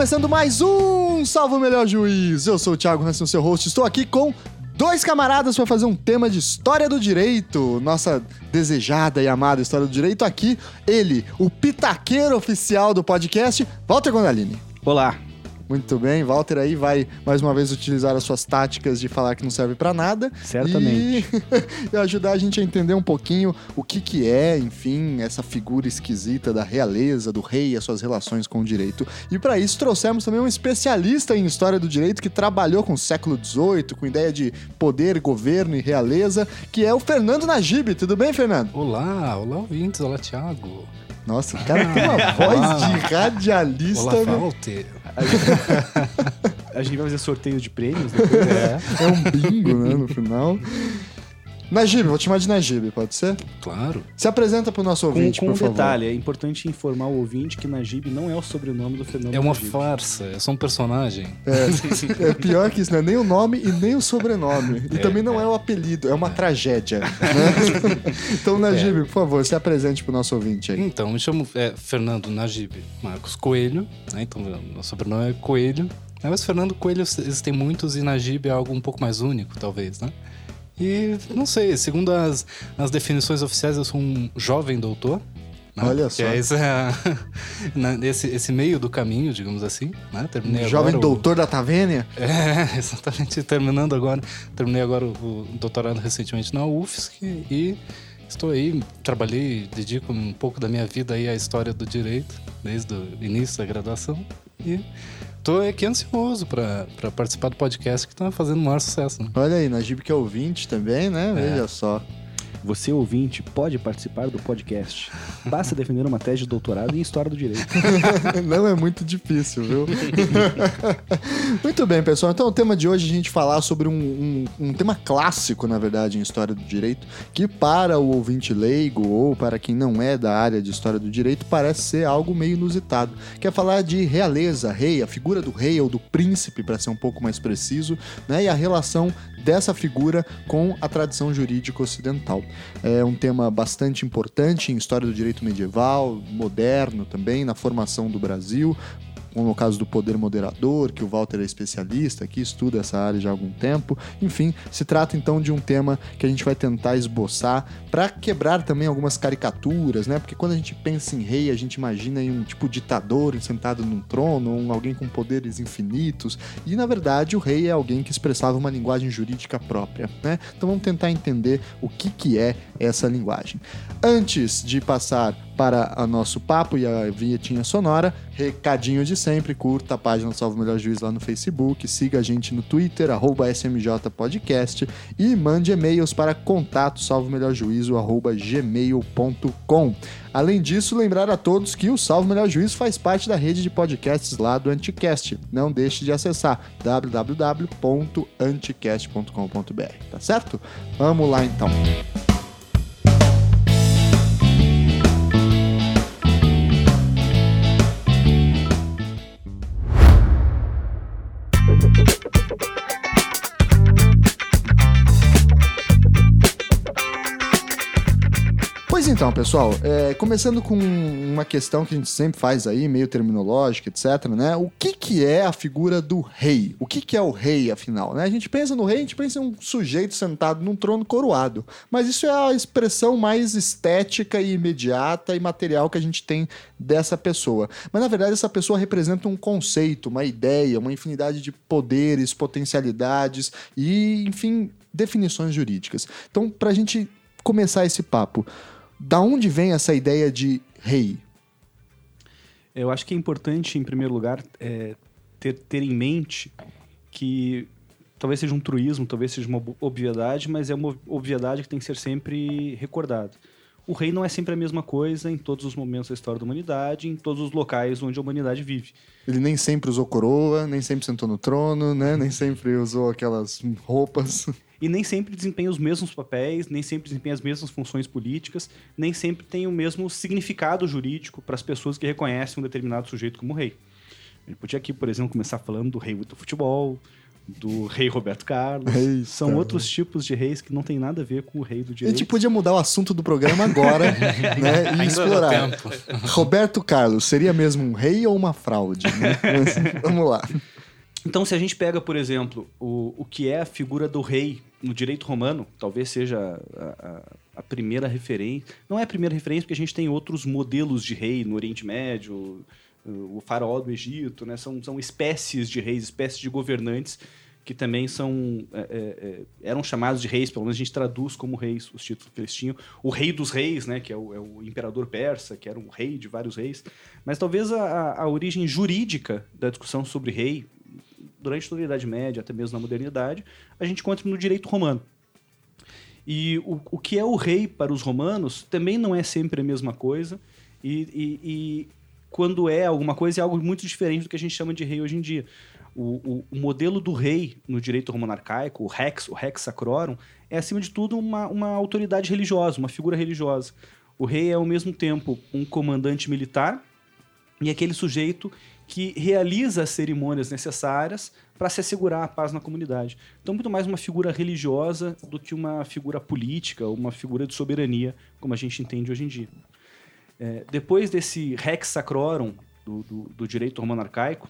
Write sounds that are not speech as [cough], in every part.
Começando mais um Salve o Melhor Juiz. Eu sou o Thiago Hansen, seu host. Estou aqui com dois camaradas para fazer um tema de história do direito. Nossa desejada e amada história do direito. Aqui, ele, o pitaqueiro oficial do podcast, Walter Gondalini. Olá, Muito bem, Walter aí vai mais uma vez utilizar as suas táticas de falar que não serve pra nada. Certamente. E, [laughs] e ajudar a gente a entender um pouquinho o que que é, enfim, essa figura esquisita da realeza, do rei e as suas relações com o direito. E pra isso trouxemos também um especialista em história do direito que trabalhou com o século XVIII, com ideia de poder, governo e realeza, que é o Fernando Najib. Tudo bem, Fernando? Olá, olá ouvintes, olá Thiago. Nossa, o cara tem uma [laughs] voz de radialista, Olá né? Walter. a gente vai fazer sorteio de prêmios depois. É, É um bingo, né, no final. Najib, vou te chamar de Najib, pode ser? claro. Se apresenta pro nosso Com, ouvinte, com por um favor. detalhe, é importante informar o ouvinte que Najib não é o sobrenome do Fernando É uma Najib. farsa, é só um personagem. É, é pior que isso, não é nem o nome e nem o sobrenome. E também não é o apelido, é uma tragédia. né? [laughs] então, Najib, por favor, se apresente pro nosso ouvinte aí. Então, me chamo é, Fernando Najib Marcos Coelho, né? Então, meu sobrenome é Coelho. É, Mas Fernando Coelho existem muitos e Najib é algo um pouco mais único, talvez, né? E não sei, segundo as, as definições oficiais, eu sou um jovem doutor. né? Olha só. é esse, é, na- esse, esse meio do caminho, digamos assim. Né? Terminei Jovem agora o- doutor da Tavênia? É, [laughs] exatamente. Terminando agora. Terminei agora o, o doutorado recentemente na UFSC e estou aí, trabalhei, dedico um pouco da minha vida aí à história do direito, desde o início da graduação. E estou aqui ansioso para participar do podcast que está fazendo o maior sucesso. Né? Olha aí, Najib que é ouvinte também, né? Veja só. Você, ouvinte, pode participar do podcast. Basta defender uma tese de doutorado em História do Direito. [laughs] Não é muito difícil, viu? [laughs] muito bem, pessoal. Então, o tema de hoje é a gente falar sobre um, um- um tema clássico, na verdade, em história do direito, que para o ouvinte leigo ou para quem não é da área de história do direito parece ser algo meio inusitado. Que é falar de realeza, rei, a figura do rei ou do príncipe, para ser um pouco mais preciso, né? E a relação dessa figura com a tradição jurídica ocidental. É um tema bastante importante em história do direito medieval, moderno também, na formação do Brasil, como no caso do poder moderador, que o Walter é especialista aqui, estuda essa área já há algum tempo. Enfim, se trata então de um tema que a gente vai tentar esboçar para quebrar também algumas caricaturas, né? Porque quando a gente pensa em rei, a gente imagina em um tipo ditador sentado num trono, um alguém com poderes infinitos, e na verdade o rei é alguém que expressava uma linguagem jurídica própria, né? Então vamos tentar entender o que que é essa linguagem. Antes de passar para o nosso papo e a vinhetinha sonora, recadinho de sempre, curta a página Salve Melhor Juiz lá no Facebook, siga a gente no Twitter, arroba SMJ Podcast e mande e-mails para contato salvomelhorjuízo, arroba gmail.com. Além disso, lembrar a todos que o Salve Melhor Juízo faz parte da rede de podcasts lá do Anticast. Não deixe de acessar www.anticast.com.br, tá certo? Vamos lá então. Então, pessoal, é, começando com uma questão que a gente sempre faz aí, meio terminológica, etc, né? O que que é a figura do rei? O que que é o rei, afinal, né? A gente pensa no rei, a gente pensa em um sujeito sentado num trono coroado, mas isso é a expressão mais estética e imediata e material que a gente tem dessa pessoa. Mas, na verdade, essa pessoa representa um conceito, uma ideia, uma infinidade de poderes, potencialidades e, enfim, definições jurídicas. Então, pra gente começar esse papo, da onde vem essa ideia de rei? Eu acho que é importante, em primeiro lugar, é, ter, ter em mente que talvez seja um truísmo, talvez seja uma ob- obviedade, mas é uma obviedade que tem que ser sempre recordada. O rei não é sempre a mesma coisa em todos os momentos da história da humanidade, em todos os locais onde a humanidade vive. Ele nem sempre usou coroa, nem sempre sentou no trono, né? Nem sempre usou aquelas roupas. E nem sempre desempenha os mesmos papéis, nem sempre desempenha as mesmas funções políticas, nem sempre tem o mesmo significado jurídico para as pessoas que reconhecem um determinado sujeito como rei. Gente podia aqui, por exemplo, começar falando do rei do futebol, do rei Roberto Carlos. [laughs] Eita. São outros tipos de reis que não tem nada a ver com o rei do A direito. gente podia mudar o assunto do programa agora, [laughs] né? E explorar. tempo. Roberto Carlos, seria mesmo um rei ou uma fraude? né? [laughs] Mas, vamos lá. Então, se a gente pega, por exemplo, o, o que é a figura do rei no direito romano, talvez seja a, a- a primeira referência. Não é a primeira referência, porque a gente tem outros modelos de rei no Oriente Médio, o faraó do Egito, né? São, são espécies de reis, espécies de governantes que também são é, é, é, eram chamados de reis, pelo menos a gente traduz como reis os títulos que eles tinham. O rei dos reis, né, que é o, é o imperador persa, que era um rei de vários reis. Mas talvez a, a- origem jurídica da discussão sobre rei, durante toda a Idade Média, até mesmo na modernidade, a gente encontra no direito romano. E o, o que é o rei para os romanos também não é sempre a mesma coisa. E, e- e quando é alguma coisa, é algo muito diferente do que a gente chama de rei hoje em dia. O, o- o modelo do rei no direito romano arcaico, o rex, o rex sacrorum, é acima de tudo uma, uma autoridade religiosa, uma figura religiosa. O rei é ao mesmo tempo um comandante militar e aquele sujeito que realiza as cerimônias necessárias para se assegurar a paz na comunidade. Então, muito mais uma figura religiosa do que uma figura política, uma figura de soberania, como a gente entende hoje em dia. É, depois desse rex sacrorum do, do, do direito romano arcaico,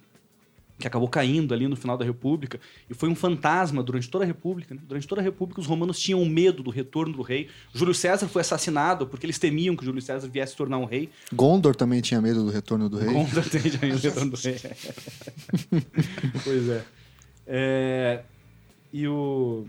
que acabou caindo ali no final da República, e foi um fantasma durante toda a República. né? Durante toda a República, os romanos tinham medo do retorno do rei. Júlio César foi assassinado porque eles temiam que Júlio César viesse se tornar um rei. Gondor também tinha medo do retorno do rei. Gondor tem já o retorno do rei. [laughs] pois é. É, E o.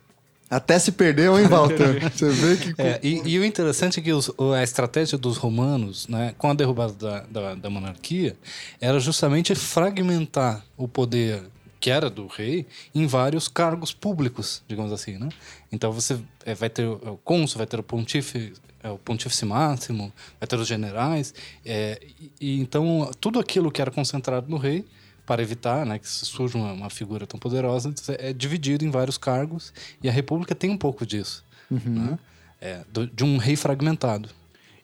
Até se perdeu, hein, Walter? [laughs] Você vê que. É, e, e o interessante é que os- a estratégia dos romanos, né, com a derrubada da, da, da monarquia, era justamente fragmentar o poder que era do rei em vários cargos públicos, digamos assim, né? Então você é, vai ter o cônsul, vai ter o pontífice, é, o pontífice máximo, vai ter os generais, é, e, e então tudo aquilo que era concentrado no rei para evitar né, que surja uma, uma figura tão poderosa, é dividido em vários cargos e a república tem um pouco disso né? É, do- de um rei fragmentado.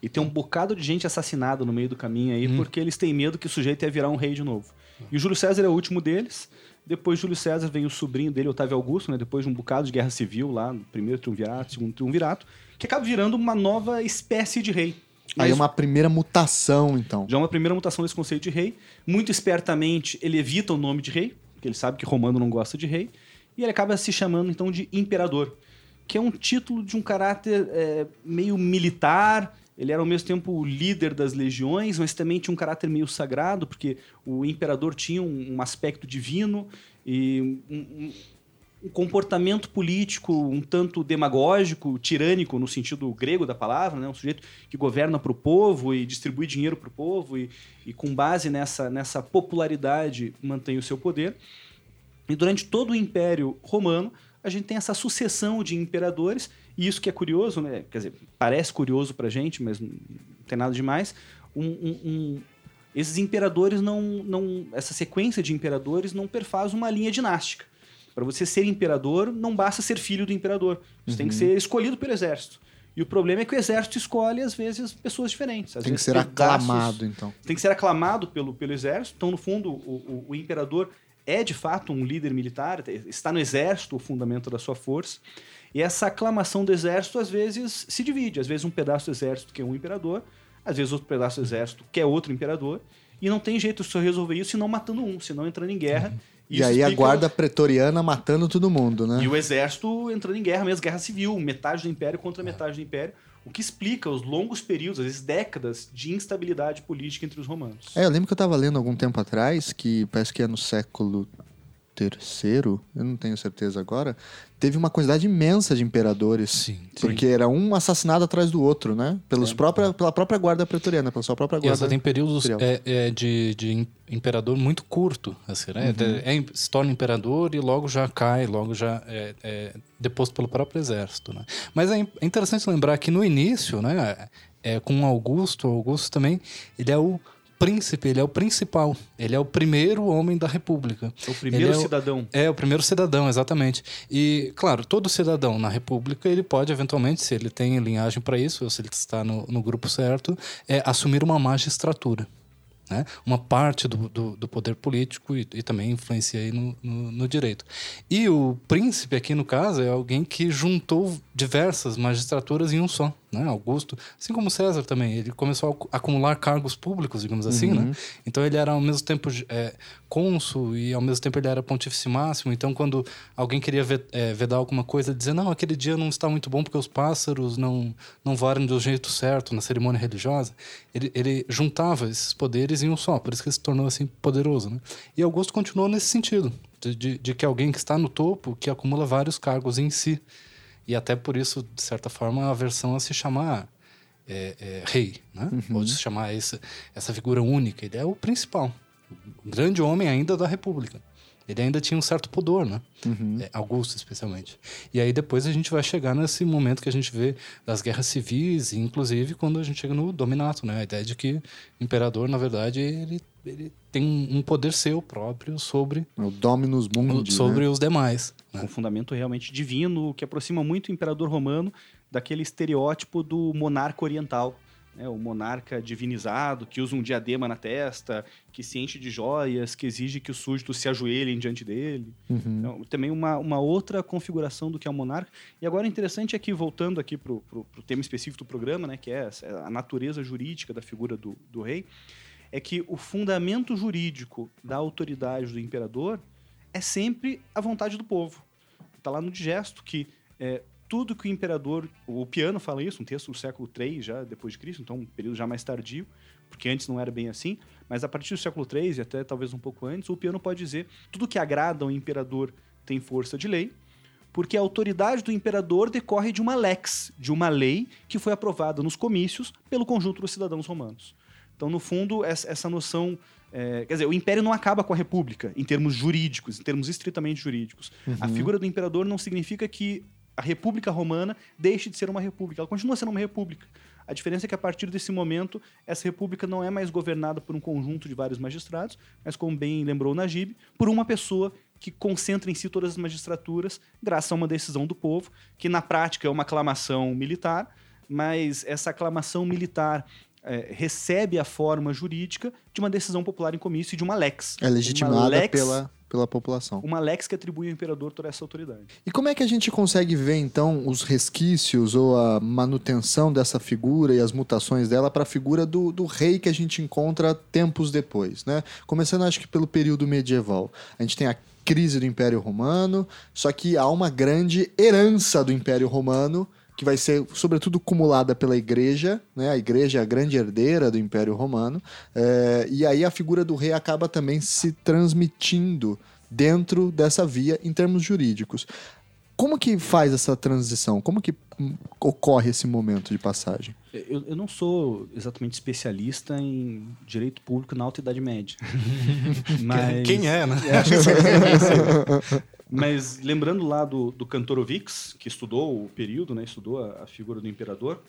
E tem um bocado de gente assassinada no meio do caminho aí, porque eles têm medo que o sujeito ia virar um rei de novo. E o Júlio César é o último deles. Depois de Júlio César vem o sobrinho dele, Otávio Augusto, né? depois de um bocado de guerra civil lá, no primeiro triunvirato, segundo triunvirato, que acaba virando uma nova espécie de rei. Aí é uma primeira mutação, então. Já é uma primeira mutação desse conceito de rei. Muito espertamente, ele evita o nome de rei, porque ele sabe que romano não gosta de rei, e ele acaba se chamando então de imperador, que é um título de um caráter é, meio militar. Ele era ao mesmo tempo o líder das legiões, mas também tinha um caráter meio sagrado, porque o imperador tinha um, um aspecto divino e um, um- um comportamento político um tanto demagógico, tirânico no sentido grego da palavra, né? um sujeito que governa para o povo e distribui dinheiro para o povo e, e com base nessa, nessa popularidade mantém o seu poder. E durante todo o Império Romano, a gente tem essa sucessão de imperadores, e isso que é curioso, né? quer dizer, parece curioso para a gente, mas não tem nada demais. Um, um- um- esses imperadores não, não. Essa sequência de imperadores não perfaz uma linha dinástica. Para você ser imperador, não basta ser filho do imperador. Você tem que ser escolhido pelo exército. E o problema é que o exército escolhe, às vezes, pessoas diferentes. Às Tem que ser pedaços- aclamado, então. tem que ser aclamado pelo, pelo exército. Então, no fundo, o, o- o imperador é de fato um líder militar, está no exército o fundamento da sua força. E essa aclamação do exército, às vezes, se divide. Às vezes, um pedaço do exército quer um imperador, às vezes, outro pedaço do exército quer outro imperador. E não tem jeito de resolver isso senão matando um, senão entrando em guerra. E Isso aí a guarda pretoriana matando todo mundo, né? e o exército entrando em guerra mesmo, guerra civil, metade do império contra metade do império, o que explica os longos períodos, às vezes décadas, de instabilidade política entre os romanos. É, eu lembro que eu tava lendo algum tempo atrás, que parece que é no século terceiro, eu não tenho certeza agora, teve uma quantidade imensa de imperadores. Sim. Porque era um assassinado atrás do outro, né? Pelos própria, pela própria guarda pretoriana, pela sua própria E guarda. essa tem períodos é, é, de, de im- imperador muito curto, assim, né? Uhum. É, se torna imperador e logo já cai, logo já é, é deposto pelo próprio exército, né? Mas é, é interessante lembrar que no início, né? É, com Augusto, Augusto também, ele é o príncipe, ele é o principal, ele é o primeiro homem da república. O primeiro é o- cidadão. É, o primeiro cidadão, exatamente. E, claro, todo cidadão na República, ele pode, eventualmente, se ele tem linhagem para isso, ou se ele está no, no grupo certo, é, assumir uma magistratura. né? uma parte do, do, do poder político e, e, também influencia aí no, no, no, direito. E o príncipe, aqui no caso, é alguém que juntou diversas magistraturas em um só. Né? Augusto, assim como César também, ele começou a acumular cargos públicos, digamos assim. Né? Uhum. Né? Então ele era ao mesmo tempo é, cônsul e ao mesmo tempo ele era pontífice máximo. Então quando alguém queria é, vedar alguma coisa, dizer não, aquele dia não está muito bom porque os pássaros não, não voaram do jeito certo na cerimônia religiosa, ele, ele juntava esses poderes em um só, por isso que ele se tornou assim poderoso. Né? E Augusto continuou nesse sentido, de, de, de, que alguém que está no topo, que acumula vários cargos em si. E até por isso, de certa forma, a versão a se chamar é, é, rei, né? Uhum. ou se chamar essa, essa figura única. Ele é o principal, o grande homem ainda da República. Ele ainda tinha um certo pudor, né? Uhum. É, Augusto, especialmente. E aí depois a gente vai chegar nesse momento que a gente vê das guerras civis, inclusive quando a gente chega no dominato, né? A ideia de que o imperador, na verdade, ele, ele tem um poder seu próprio sobre... O dominus mundi, Sobre né? os demais. Né? Um fundamento realmente divino que aproxima muito o imperador romano daquele estereótipo do monarca oriental né, o monarca divinizado, que usa um diadema na testa, que se enche de joias, que exige que os súditos se ajoelhem diante dele. Uhum. Então, também uma, uma outra configuração do que é o monarca. E agora, interessante é que, voltando aqui para o tema específico do programa, né, que é a natureza jurídica da figura do, do rei, é que o fundamento jurídico da autoridade do imperador é sempre a vontade do povo. Está lá no digesto que é, tudo que o imperador. O Piano fala isso, um texto do século III, já depois de Cristo, então um período já mais tardio, porque antes não era bem assim, mas a partir do século III e até talvez um pouco antes, o Piano pode dizer tudo que agrada ao imperador tem força de lei, porque a autoridade do imperador decorre de uma lex, de uma lei que foi aprovada nos comícios pelo conjunto dos cidadãos romanos. Então, no fundo, essa noção é, quer dizer, o império não acaba com a república em termos jurídicos, em termos estritamente jurídicos. Uhum. A figura do imperador não significa que a República Romana deixe de ser uma república. Ela continua sendo uma república. A diferença é que a partir desse momento, essa república não é mais governada por um conjunto de vários magistrados, mas, como bem lembrou Najib, por uma pessoa que concentra em si todas as magistraturas, graças a uma decisão do povo, que na prática é uma aclamação militar, mas essa aclamação militar é, recebe a forma jurídica de uma decisão popular em comício e de uma lex. É legitimada lex, pela, pela população. Uma lex que atribui ao imperador toda essa autoridade. E como é que a gente consegue ver, então, os resquícios ou a manutenção dessa figura e as mutações dela para a figura do, do rei que a gente encontra tempos depois, né? Começando, acho que, pelo período medieval. A gente tem a crise do Império Romano, só que há uma grande herança do Império Romano que vai ser, sobretudo, cumulada pela igreja, né? A igreja é a grande herdeira do Império Romano, é, e aí a figura do rei acaba também se transmitindo dentro dessa via em termos jurídicos. Como que faz essa transição? Como que ocorre esse momento de passagem? Eu, eu não sou exatamente especialista em direito público na Alta Idade Média. [laughs] Mas... Quem é, né? É, [laughs] Mas lembrando lá do, do que estudou o período, né, estudou a, a figura do imperador,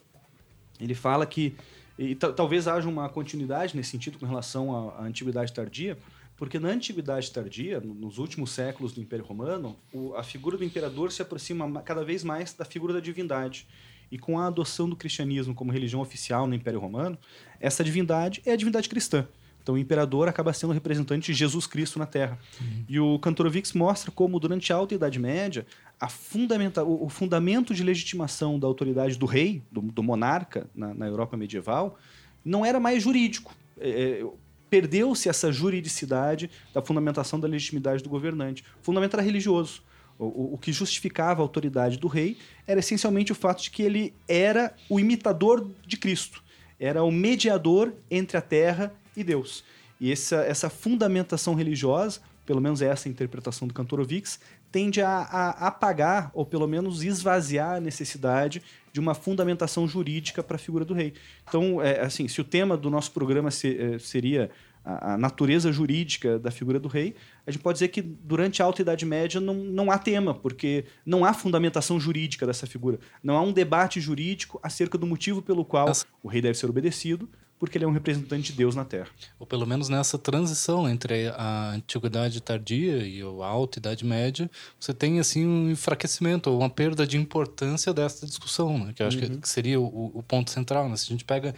ele fala que e talvez haja uma continuidade nesse sentido com relação à, à, antiguidade tardia, porque na antiguidade tardia, nos últimos séculos do Império Romano, o, a figura do imperador se aproxima cada vez mais da figura da divindade. E com a adoção do cristianismo como religião oficial no Império Romano, essa divindade é a divindade cristã. Então o imperador acaba sendo o representante de Jesus Cristo na Terra. Uhum. E o Kantorovix mostra como, durante a Alta Idade Média, a fundamenta, o, o fundamento de legitimação da autoridade do rei, do, do monarca, na, na, Europa medieval, não era mais jurídico. É, é, Perdeu-se essa juridicidade da fundamentação da legitimidade do governante. O fundamento era religioso. O, o, que justificava a autoridade do rei era essencialmente o fato de que ele era o imitador de Cristo, era o mediador entre a terra e Deus. E essa, essa fundamentação religiosa, pelo menos essa interpretação do Kantorovix, tende a, a apagar ou pelo menos esvaziar a necessidade de uma fundamentação jurídica para a figura do rei. Então, é, assim, se o tema do nosso programa se, é, seria a, a, natureza jurídica da figura do rei, a gente pode dizer que durante a Alta Idade Média não, não há tema, porque não há fundamentação jurídica dessa figura. Não há um debate jurídico acerca do motivo pelo qual o rei deve ser obedecido, porque ele é um representante de Deus na Terra. Ou pelo menos nessa transição entre a antiguidade tardia e a alta idade média, você tem assim um enfraquecimento ou uma perda de importância dessa discussão, né? que eu acho uhum. que seria o, o, ponto central. Né? Se a gente pega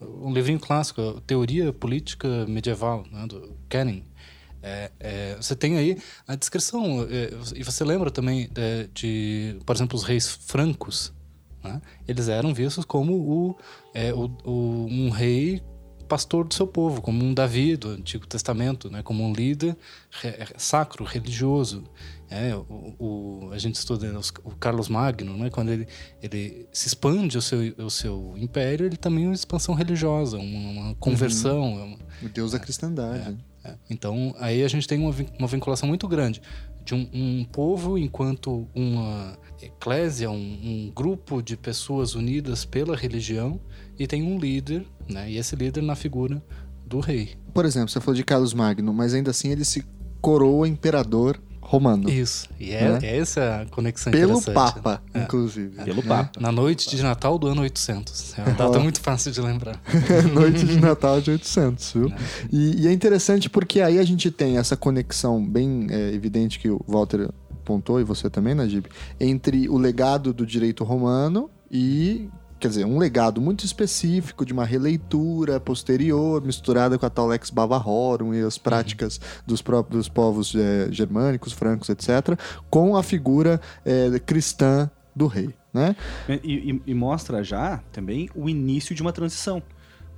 um livrinho clássico, Teoria Política Medieval, né, do Canning. É, é, você tem aí a descrição, é, e você lembra também é, de, por exemplo, os reis francos. Né? Eles eram vistos como o, é, o, o, um rei pastor do seu povo, como um Davi do Antigo Testamento, né? como um líder sacro, religioso. É, o, o, a gente estuda o Carlos Magno, né? quando ele, ele se expande o seu, o seu império, ele também é uma expansão religiosa, uma, conversão. Uhum. O Deus da cristandade. É, é. Então, aí a gente tem uma, uma vinculação muito grande de um, um povo enquanto uma eclésia, um, um, grupo de pessoas unidas pela religião, e tem um líder, né? e esse líder na figura do rei. Por exemplo, você falou de Carlos Magno, mas ainda assim ele se coroa imperador romano. Isso. E é, né? é essa a conexão Pelo Papa, né? inclusive. É. Pelo né? Papa. Na noite de Natal do ano 800. É uma data muito fácil de lembrar. [laughs] noite de Natal de 800, viu? É. E, e, é interessante porque aí a gente tem essa conexão bem é, evidente que o Walter apontou, e você também, Najib, entre o legado do direito romano e quer dizer, um legado muito específico de uma releitura posterior, misturada com a tal Lex Bavarorum e as uhum. práticas dos próprios povos é, germânicos, francos, etc., com a figura é, cristã do rei. Né? E, e, e, mostra já também o início de uma transição.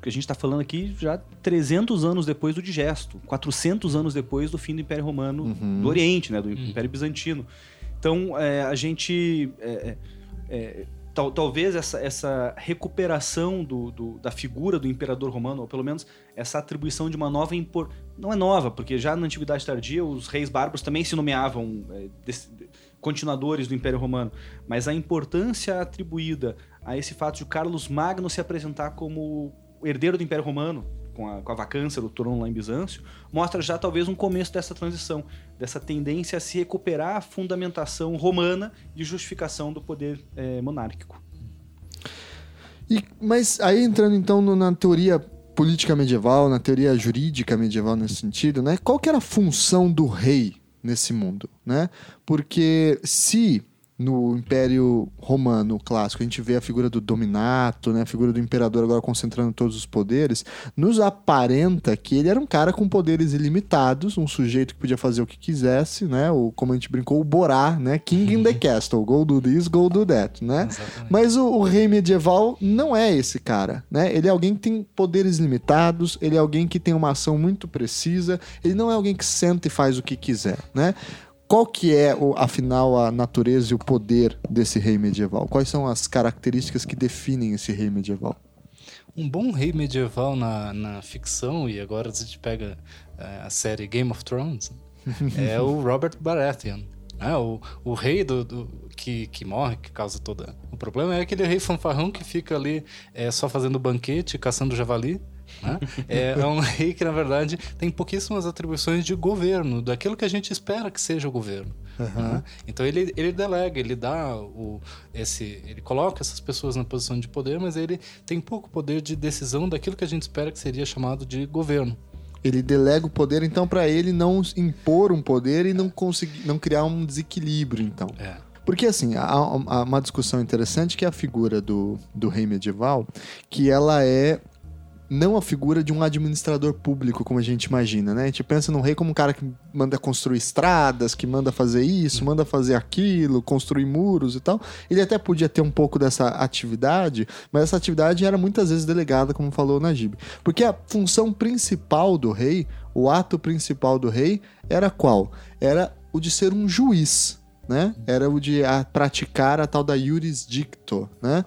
Porque a gente está falando aqui já 300 anos depois do digesto, 400 anos depois do fim do Império Romano uhum. do Oriente, né, do uhum. Império Bizantino. Então, é, a gente é, é, tal, talvez essa, essa recuperação do, do, da figura do imperador romano, ou pelo menos essa atribuição de uma nova impor... não é nova, porque já na antiguidade tardia os reis bárbaros também se nomeavam é, continuadores do Império Romano, mas a importância atribuída a esse fato de Carlos Magno se apresentar como herdeiro do Império Romano, com a, com a vacância do trono lá em Bizâncio, mostra já talvez um começo dessa transição, dessa tendência a se recuperar a fundamentação romana de justificação do poder é, monárquico. E, mas aí entrando então no, na teoria política medieval, na teoria jurídica medieval nesse sentido, né? Qual que era a função do rei nesse mundo, né? Porque se no Império Romano clássico, a gente vê a figura do dominato, né, a figura do imperador agora concentrando todos os poderes, nos aparenta que ele era um cara com poderes ilimitados, um sujeito que podia fazer o que quisesse, né, o, como a gente brincou, o Borá, né, King in the Castle, go do this, go do that, né? Exatamente. Mas o, o, rei medieval não é esse cara, né? Ele é alguém que tem poderes limitados, ele é alguém que tem uma ação muito precisa, ele não é alguém que senta e faz o que quiser, né? Qual que é, afinal, a natureza e o poder desse rei medieval? Quais são as características que definem esse rei medieval? Um bom rei medieval na, na ficção, e agora a gente pega é, a série Game of Thrones, [laughs] é o Robert Baratheon. Né? O, o rei do, do, que, que morre, que causa todo o problema, é aquele rei fanfarrão que fica ali é, só fazendo banquete, caçando javali. Né? É, é, um rei que, na verdade, tem pouquíssimas atribuições de governo, daquilo que a gente espera que seja o governo. Uhum. Né? Então ele, ele delega, ele dá o, esse, ele coloca essas pessoas na posição de poder, mas ele tem pouco poder de decisão daquilo que a gente espera que seria chamado de governo. Ele delega o poder, então, para ele não impor um poder e não conseguir, não criar um desequilíbrio, então. É. Porque, assim, há, há, uma discussão interessante que é a figura do, do rei medieval, que ela é não a figura de um administrador público, como a gente imagina, né? A gente pensa no rei como um cara que manda construir estradas, que manda fazer isso, manda fazer aquilo, construir muros e tal. Ele até podia ter um pouco dessa atividade, mas essa atividade era muitas vezes delegada, como falou o Najib. Porque a função principal do rei, o ato principal do rei, era qual? Era o de ser um juiz. Né? Era o de praticar a tal da jurisdicto, né?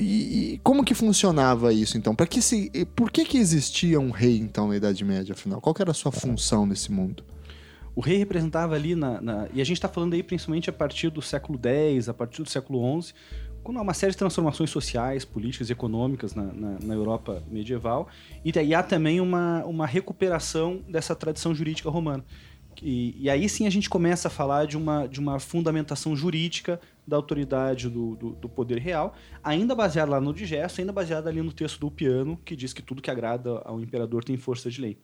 E, e, como que funcionava isso então? Para que se, por que que existia um rei então na Idade Média, afinal? Qual era a sua função nesse mundo? O rei representava ali na, na e a gente está falando aí principalmente a partir do século X, a partir do século XI, quando há uma série de transformações sociais, políticas e econômicas na, na, na Europa medieval, e, e há também uma, uma recuperação dessa tradição jurídica romana. E, e, aí sim a gente começa a falar de uma, de uma fundamentação jurídica da autoridade do, do, do, poder real, ainda baseada lá no digesto, ainda baseada ali no texto do piano, que diz que tudo que agrada ao imperador tem força de lei.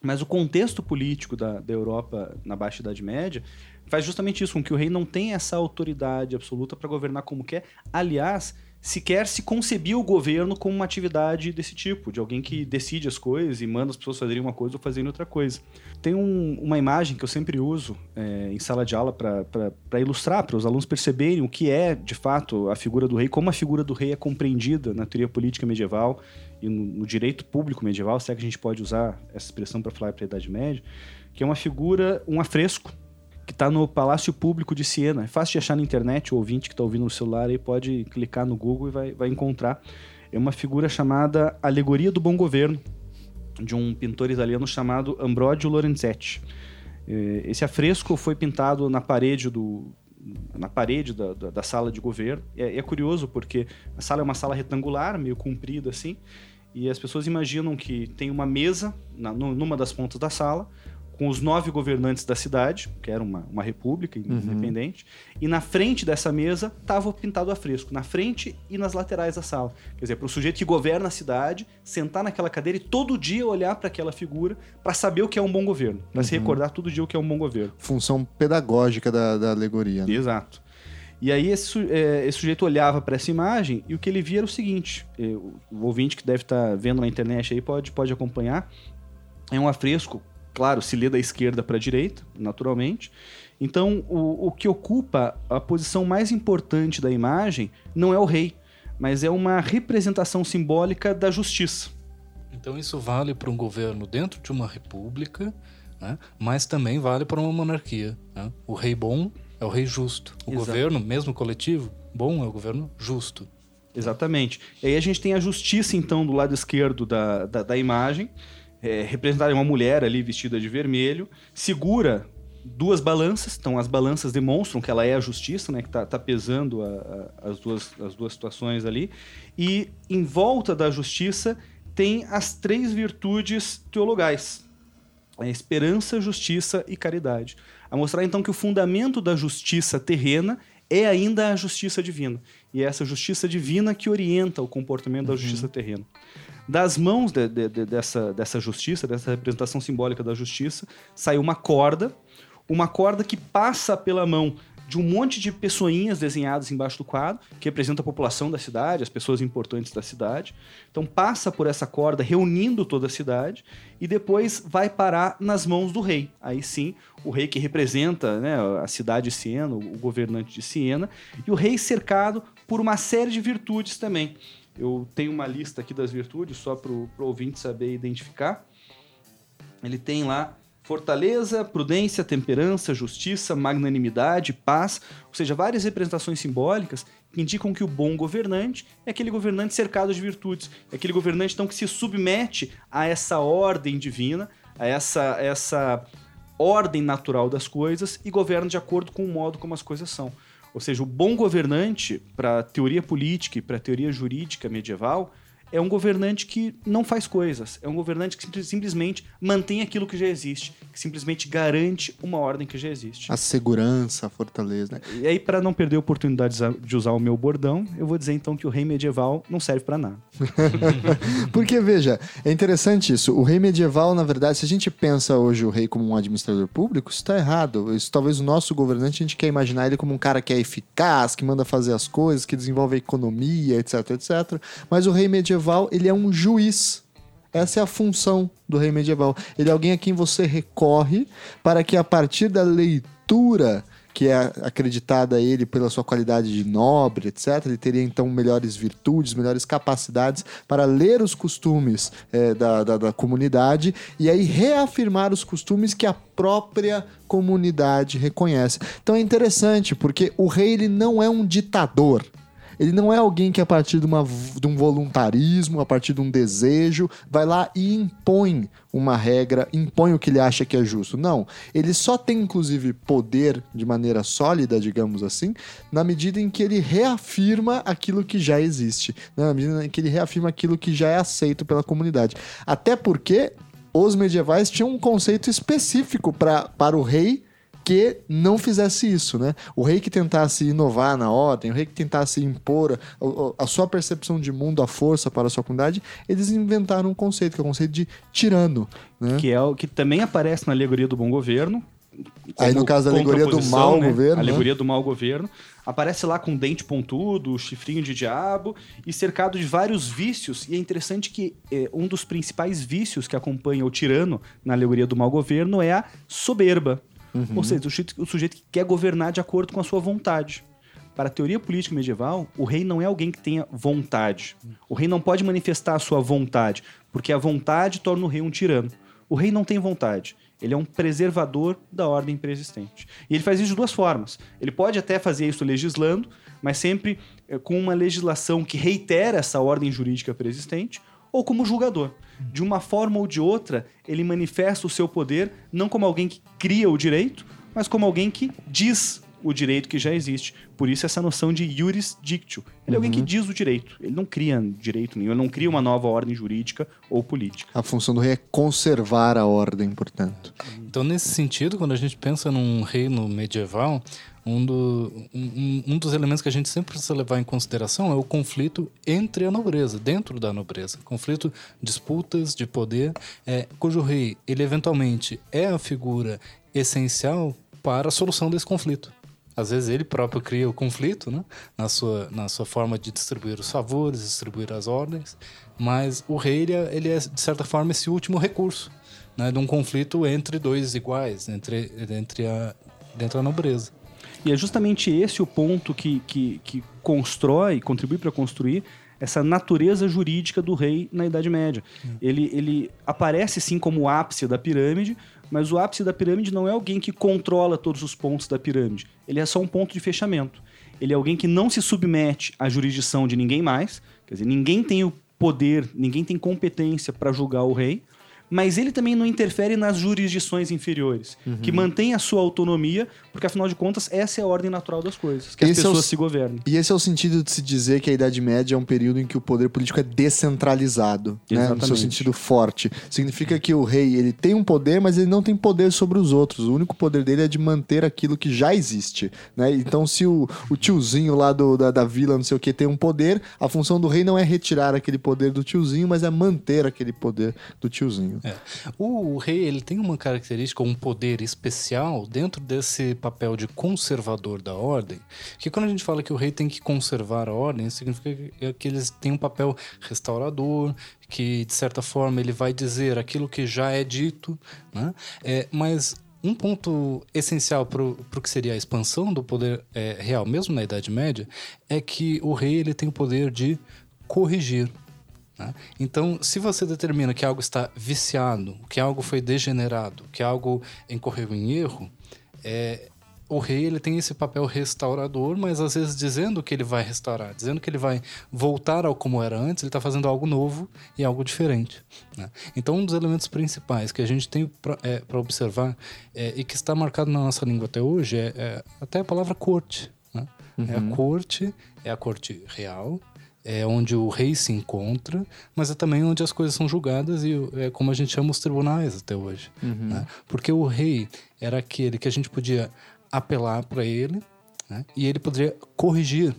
Mas o contexto político da, da Europa na Baixa Idade Média faz justamente isso, com que o rei não tenha essa autoridade absoluta para governar como quer. Aliás, sequer se concebia o governo como uma atividade desse tipo, de alguém que decide as coisas e manda as pessoas fazerem uma coisa ou fazerem outra coisa. Tem um, uma imagem que eu sempre uso é, em sala de aula para ilustrar, para os alunos perceberem o que é, de fato, a figura do rei, como a figura do rei é compreendida na teoria política medieval e no, no direito público medieval, se é que a gente pode usar essa expressão para falar para a Idade Média, que é uma figura, um afresco que está no Palácio Público de Siena. É fácil de achar na internet, o ouvinte que está ouvindo no celular aí pode clicar no Google e vai, vai encontrar. É uma figura chamada Alegoria do Bom Governo, de um pintor italiano chamado Ambrogio Lorenzetti. É, esse afresco foi pintado na parede do, na parede da, da, da, sala de governo. É, é, curioso porque a sala é uma sala retangular, meio comprida assim, e as pessoas imaginam que tem uma mesa na, numa das pontas da sala, com os nove governantes da cidade, que era uma, uma república uhum. independente, e na frente dessa mesa estava pintado a fresco, na frente e nas laterais da sala. Quer dizer, para o sujeito que governa a cidade, sentar naquela cadeira e todo dia olhar para aquela figura para saber o que é um bom governo, para uhum. se recordar todo dia o que é um bom governo. Função pedagógica da, da alegoria. Né? Exato. E aí esse, é, esse sujeito olhava para essa imagem e o que ele via era o seguinte: o, o ouvinte que deve estar tá vendo na internet aí pode, pode acompanhar. É um afresco claro, se lê da esquerda para a direita, naturalmente. Então, o, o que ocupa a posição mais importante da imagem não é o rei, mas é uma representação simbólica da justiça. Então, isso vale para um governo dentro de uma república, né? mas também vale para uma monarquia. Né? O rei bom é o rei justo. O Exato. governo, mesmo coletivo, bom é o governo justo. Exatamente. E aí a gente tem a justiça, então, do lado esquerdo da, da, da imagem, é, representada uma mulher ali vestida de vermelho, segura duas balanças, então as balanças demonstram que ela é a justiça, né, que está tá pesando a, a, as, duas, as duas situações ali, e em volta da justiça tem as três virtudes teologais, a esperança, justiça e caridade. A mostrar então que o fundamento da justiça terrena é ainda a justiça divina, e é essa justiça divina que orienta o comportamento uhum. da justiça terrena das mãos de, de, de, dessa, dessa justiça, dessa representação simbólica da justiça, sai uma corda, uma corda que passa pela mão de um monte de pessoinhas desenhadas embaixo do quadro, que representa a população da cidade, as pessoas importantes da cidade. Então passa por essa corda, reunindo toda a cidade, e depois vai parar nas mãos do rei. Aí sim, o rei que representa né, a cidade de Siena, o governante de Siena, e o rei cercado por uma série de virtudes também. Eu tenho uma lista aqui das virtudes, só para o ouvinte saber identificar. Ele tem lá fortaleza, prudência, temperança, justiça, magnanimidade, paz, ou seja, várias representações simbólicas que indicam que o bom governante é aquele governante cercado de virtudes, é aquele governante então que se submete a essa ordem divina, a essa essa ordem natural das coisas e governa de acordo com o modo como as coisas são. Ou seja, o bom governante, para a teoria política e para a teoria jurídica medieval, é um governante que não faz coisas. É um governante que simplesmente mantém aquilo que já existe, que simplesmente garante uma ordem que já existe. A segurança, a fortaleza. Né? E aí, para não perder a oportunidade de usar o meu bordão, eu vou dizer então que o rei medieval não serve para nada. [laughs] Porque, veja, é interessante isso. O rei medieval, na verdade, se a gente pensa hoje o rei como um administrador público, isso está errado. Isso, talvez o nosso governante, a gente quer imaginar ele como um cara que é eficaz, que manda fazer as coisas, que desenvolve a economia, etc, etc. Mas o rei medieval medieval, ele é um juiz. Essa é a função do rei medieval. Ele é alguém a quem você recorre para que a partir da leitura que é acreditada a ele pela sua qualidade de nobre, etc., ele teria então melhores virtudes, melhores capacidades para ler os costumes é, da, da, da comunidade e aí reafirmar os costumes que a própria comunidade reconhece. Então é interessante, porque o rei ele não é um ditador. Ele não é alguém que, a partir de, uma, de um voluntarismo, a partir de um desejo, vai lá e impõe uma regra, impõe o que ele acha que é justo. Não. Ele só tem, inclusive, poder de maneira sólida, digamos assim, na medida em que ele reafirma aquilo que já existe, né? na medida em que ele reafirma aquilo que já é aceito pela comunidade. Até porque os medievais tinham um conceito específico pra, para o rei que não fizesse isso, né? O rei que tentasse inovar na ordem, o rei que tentasse impor a, a sua percepção de mundo, a força para a sua comunidade, eles inventaram um conceito, que é o conceito de tirano. Né? Que é o que também aparece na alegoria do bom governo, Aí, no caso, a alegoria do mau né? governo, A né? alegoria do mau governo. Aparece lá com dente pontudo, chifrinho de diabo e cercado de vários vícios. E é interessante que eh, um dos principais vícios que acompanha o tirano na alegoria do mau governo é a soberba. Uhum. Ou seja, o sujeito, o sujeito que quer governar de acordo com a sua vontade. Para a teoria política medieval, o rei não é alguém que tenha vontade. O rei não pode manifestar a sua vontade, porque a vontade torna o rei um tirano. O rei não tem vontade. Ele é um preservador da ordem preexistente. E ele faz isso de duas formas. Ele pode até fazer isso legislando, mas sempre eh, com uma legislação que reitera essa ordem jurídica preexistente, ou como julgador. De uma forma ou de outra, ele manifesta o seu poder não como alguém que cria o direito, mas como alguém que diz o direito que já existe. Por isso essa noção de iuris dictio. Ele é alguém que diz o direito. Ele não cria direito nenhum, ele não cria uma nova ordem jurídica ou política. A função do rei é conservar a ordem, portanto. Então, nesse sentido, quando a gente pensa num reino medieval, um, do- um- um dos elementos que a gente sempre precisa levar em consideração é o conflito entre a nobreza, dentro da nobreza. Conflito, disputas de poder, é, cujo rei, ele eventualmente é a figura essencial para a solução desse conflito. Às vezes ele próprio cria o conflito, né? na, sua, na sua forma de distribuir os favores, distribuir as ordens, mas o rei ele é, ele é, de certa forma, esse último recurso né? de um conflito entre dois iguais, entre, entre, a, dentro da nobreza. E é justamente esse o ponto que, que, que constrói, contribui para construir essa natureza jurídica do rei na Idade Média. Ele, ele aparece sim como o ápice da pirâmide, mas o ápice da pirâmide não é alguém que controla todos os pontos da pirâmide. Ele é só um ponto de fechamento. Ele é alguém que não se submete à jurisdição de ninguém mais. Quer dizer, ninguém tem o poder, ninguém tem competência para julgar o rei. Mas ele também não interfere nas jurisdições inferiores, que mantém a sua autonomia, porque afinal de contas essa é a ordem natural das coisas, que as Esse é o pessoas se governem. E esse é o sentido de se dizer que a Idade Média é um período em que o poder político é descentralizado, né? no seu sentido forte. Significa que o rei ele tem um poder, mas ele não tem poder sobre os outros. O único poder dele é de manter aquilo que já existe. Né? Então, se o, o tiozinho lá do, da, da vila, não sei o que, tem um poder, a função do rei não é retirar aquele poder do tiozinho, mas é manter aquele poder do tiozinho. É. O, o rei ele tem uma característica, um poder especial dentro desse papel de conservador da ordem, que quando a gente fala que o rei tem que conservar a ordem, significa que- que eles têm um papel restaurador, que de certa forma ele vai dizer aquilo que já é dito, né? É, mas um ponto essencial para o que seria a expansão do poder é, real, mesmo na Idade Média, é que o rei ele tem o poder de corrigir. Né? Então, se você determina que algo está viciado, que algo foi degenerado, que algo incorreu em erro, é, o rei ele tem esse papel restaurador, mas às vezes dizendo que ele vai restaurar, dizendo que ele vai voltar ao como era antes, ele está fazendo algo novo e algo diferente. né? Então, um dos elementos principais que a gente tem para observar é, e que está marcado na nossa língua até hoje é, é até a palavra corte. né? É a corte, é a corte real, é onde o rei se encontra, mas é também onde as coisas são julgadas e é como a gente chama os tribunais até hoje. né? Porque o rei era aquele que a gente podia apelar para ele né? e ele poderia corrigir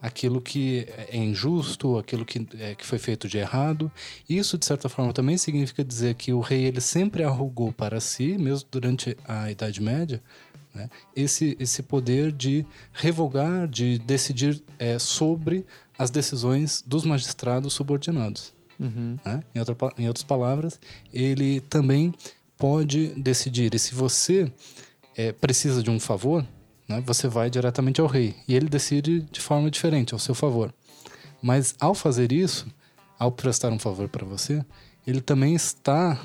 aquilo que é injusto, aquilo que, é, que foi feito de errado. Isso, de certa forma, também significa dizer que o rei ele sempre arrogou para si, mesmo durante a Idade Média, né, esse, esse poder de revogar, de decidir é, sobre as decisões dos magistrados subordinados. né? Em, outra em outras palavras, ele também pode decidir. E se você é, precisa de um favor, né, você vai diretamente ao rei. E ele decide de forma diferente, ao seu favor. Mas ao fazer isso, ao prestar um favor para você, ele também está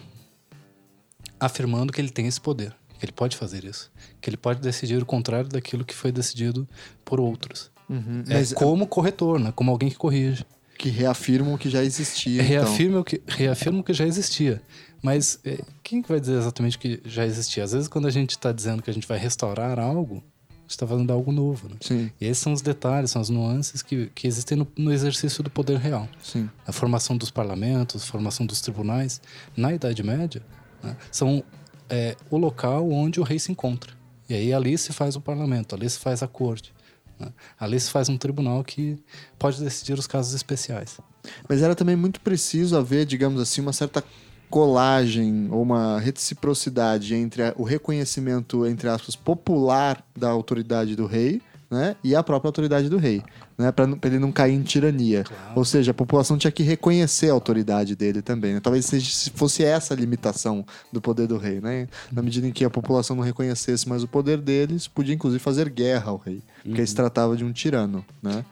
afirmando que ele tem esse poder, que ele pode fazer isso, que ele pode decidir o contrário daquilo que foi decidido por outros. É Mas como corretor, né? como alguém que corrige. que reafirmam o que já existia. então. Reafirma o que, reafirma o que já existia. Mas é, quem que vai dizer exatamente o que já existia? Às vezes, quando a gente está dizendo que a gente vai restaurar algo, a gente está fazendo algo novo. Né? Sim, E esses são os detalhes, são as nuances que, que existem no, no exercício do poder real. sim. A formação dos parlamentos, a formação dos tribunais, na Idade Média, né, são é, o local onde o rei se encontra. E aí ali se faz o parlamento, ali se faz a corte. Né? Ali se faz um tribunal que pode decidir os casos especiais. Mas era também muito preciso haver, digamos assim, uma certa colagem ou uma reciprocidade entre o reconhecimento, entre aspas, popular da autoridade do rei, né? E a própria autoridade do rei, né? Para ele não cair em tirania. Ou seja, a população tinha que reconhecer a autoridade dele também. Né? Talvez seja, se fosse essa a limitação do poder do rei, né? Na medida em que a população não reconhecesse mais o poder deles, podia inclusive fazer guerra ao rei, porque aí se tratava de um tirano, né?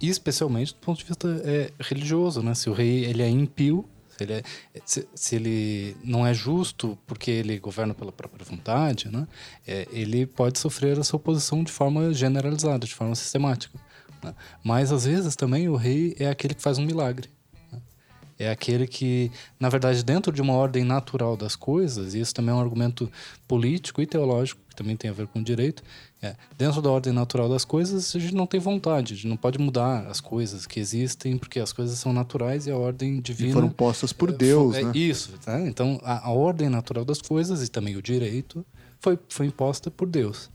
E especialmente do ponto de vista é, religioso, né? Se o rei ele é impio, se ele, é- se, se ele não é justo porque ele governa pela própria vontade, né? É, ele pode sofrer essa oposição de forma generalizada, de forma sistemática. né? Mas às vezes também o rei é aquele que faz um milagre. né? É aquele que, na verdade, dentro de uma ordem natural das coisas, e isso também é um argumento político e teológico, que também tem a ver com o direito, é, dentro da ordem natural das coisas, a gente não tem vontade, a gente não pode mudar as coisas que existem, porque as coisas são naturais e a ordem E divina. foram postas por Deus, é, né? Isso, tá? Então, a, a ordem natural das coisas e também o direito foi, foi imposta por Deus.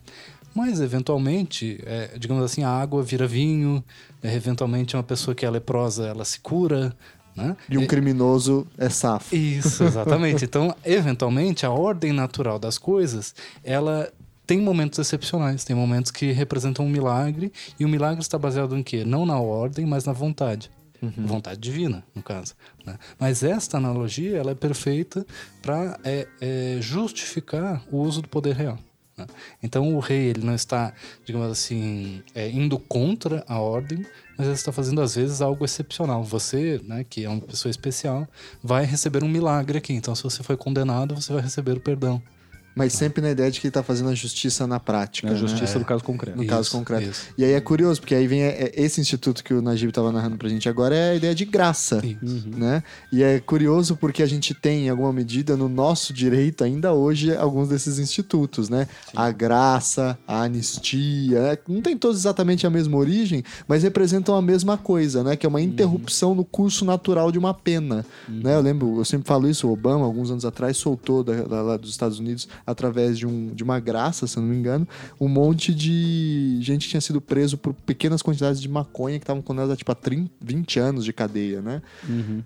Mas, eventualmente, é, digamos assim, a água vira vinho, é, eventualmente uma pessoa que é leprosa, ela se cura, né? E um criminoso é safo. Isso, exatamente. então, [laughs] eventualmente, a ordem natural das coisas, ela tem momentos excepcionais, tem momentos que representam um milagre, e o milagre está baseado em quê? Não na ordem, mas na vontade. Vontade divina, no caso. né? Mas esta analogia ela é perfeita para justificar o uso do poder real. né? Então o rei ele não está, digamos assim, é, indo contra a ordem, mas ele está fazendo às vezes algo excepcional. Você, né, que é uma pessoa especial, vai receber um milagre aqui. Então se você foi condenado, você vai receber o perdão. Mas sempre na ideia de que ele tá fazendo a justiça na prática. Na né? justiça do caso concreto. No Isso, caso concreto. isso. E aí é curioso, porque aí vem é, é, esse instituto que o Najib estava narrando pra gente agora, é a ideia de graça. Isso. Né? E é curioso porque a gente tem, em alguma medida, no nosso direito, ainda hoje, alguns desses institutos, né? A graça, a anistia, né? não tem todos exatamente a mesma origem, mas representam a mesma coisa, né? Que é uma interrupção no curso natural de uma pena. Né? Eu lembro, eu sempre falo isso, o Obama, alguns anos atrás, soltou da, da- lá dos Estados Unidos, através de, um, de uma graça, se eu não me engano, um monte de gente que tinha sido preso por pequenas quantidades de maconha que estavam condenadas a tipo a 30, 20 anos de cadeia, né?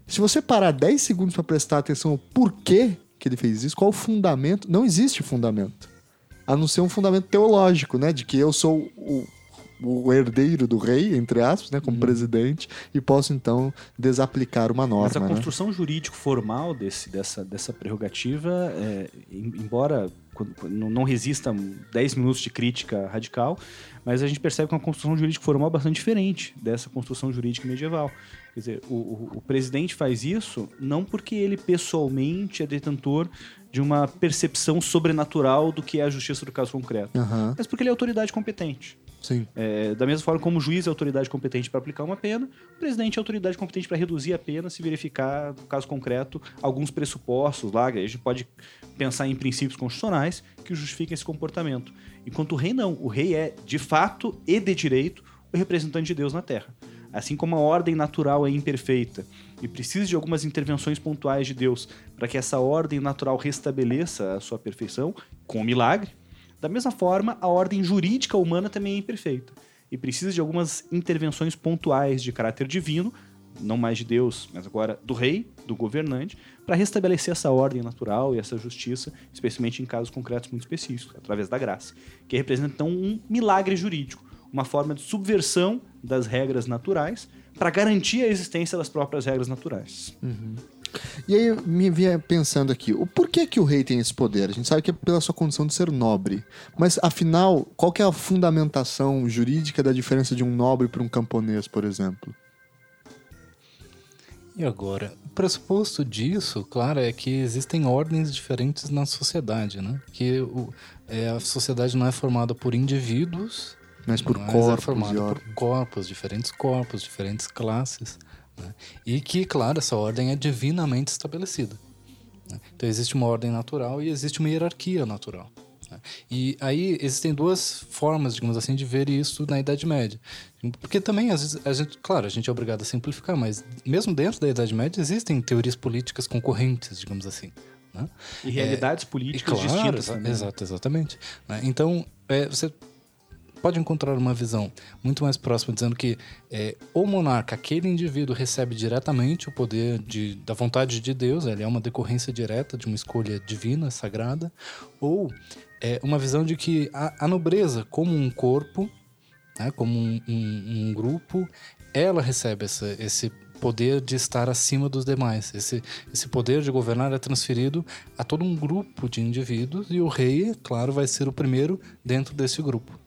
Se você parar 10 segundos para prestar atenção no porquê que ele fez isso, qual o fundamento, não existe fundamento. A não ser um fundamento teológico, né? De que eu sou o, o herdeiro do rei, entre aspas, né? Como presidente, e posso então desaplicar uma Mas a norma. né? construção jurídico-formal desse, dessa, dessa prerrogativa, é, em- embora quando- não resista 10 minutos de crítica radical, mas a gente percebe que é uma construção jurídico-formal bastante diferente dessa construção jurídica medieval. Quer dizer, o, o- o presidente faz isso não porque ele pessoalmente é detentor de uma percepção sobrenatural do que é a justiça do caso concreto, Aham, mas porque ele é autoridade competente. Sim. É, da mesma forma como o juiz é autoridade competente para aplicar uma pena, o presidente é autoridade competente para reduzir a pena se verificar, no caso concreto, alguns pressupostos lá, a gente pode pensar em princípios constitucionais que justifiquem esse comportamento. Enquanto o rei não. O rei é, de fato e de direito, o representante de Deus na Terra. Assim como a ordem natural é imperfeita e precisa de algumas intervenções pontuais de Deus para que essa ordem natural restabeleça a sua perfeição, com milagre, da mesma forma, a ordem jurídica humana também é imperfeita e precisa de algumas intervenções pontuais de caráter divino, não mais de Deus, mas agora do rei, do governante, para restabelecer essa ordem natural e essa justiça, especialmente em casos concretos muito específicos, através da graça, que representa então um milagre jurídico, uma forma de subversão das regras naturais para garantir a existência das próprias regras naturais. E aí eu me vinha pensando aqui, o porquê que o rei tem esse poder? A gente sabe que é pela sua condição de ser nobre. Mas afinal, qual que é a fundamentação jurídica da diferença de um nobre para um camponês, por exemplo? E agora, o pressuposto disso, claro, é que existem ordens diferentes na sociedade, né? Que o, é, a sociedade não é formada por indivíduos, Mas por mas é corpos formada e por corpos, diferentes corpos, diferentes classes. Né? E que, claro, essa ordem é divinamente estabelecida. né? Então existe uma ordem natural e existe uma hierarquia natural. né? E aí existem duas formas, digamos assim, de ver isso na Idade Média. Porque também, às vezes, a gente, claro, a gente é obrigado a simplificar, mas mesmo dentro da Idade Média existem teorias políticas concorrentes, digamos assim. Né? E realidades E políticas claro, distintas também. né? Exato, exatamente. né? Então, é, você pode encontrar uma visão muito mais próxima, dizendo que é, o monarca, aquele indivíduo, recebe diretamente o poder de, da vontade de Deus, ele é uma decorrência direta de uma escolha divina, sagrada, ou é, uma visão de que a, a nobreza, como um corpo, né, como um, um, um grupo, ela recebe essa, esse poder de estar acima dos demais. Esse, esse poder de governar é transferido a todo um grupo de indivíduos e o rei, claro, vai ser o primeiro dentro desse grupo.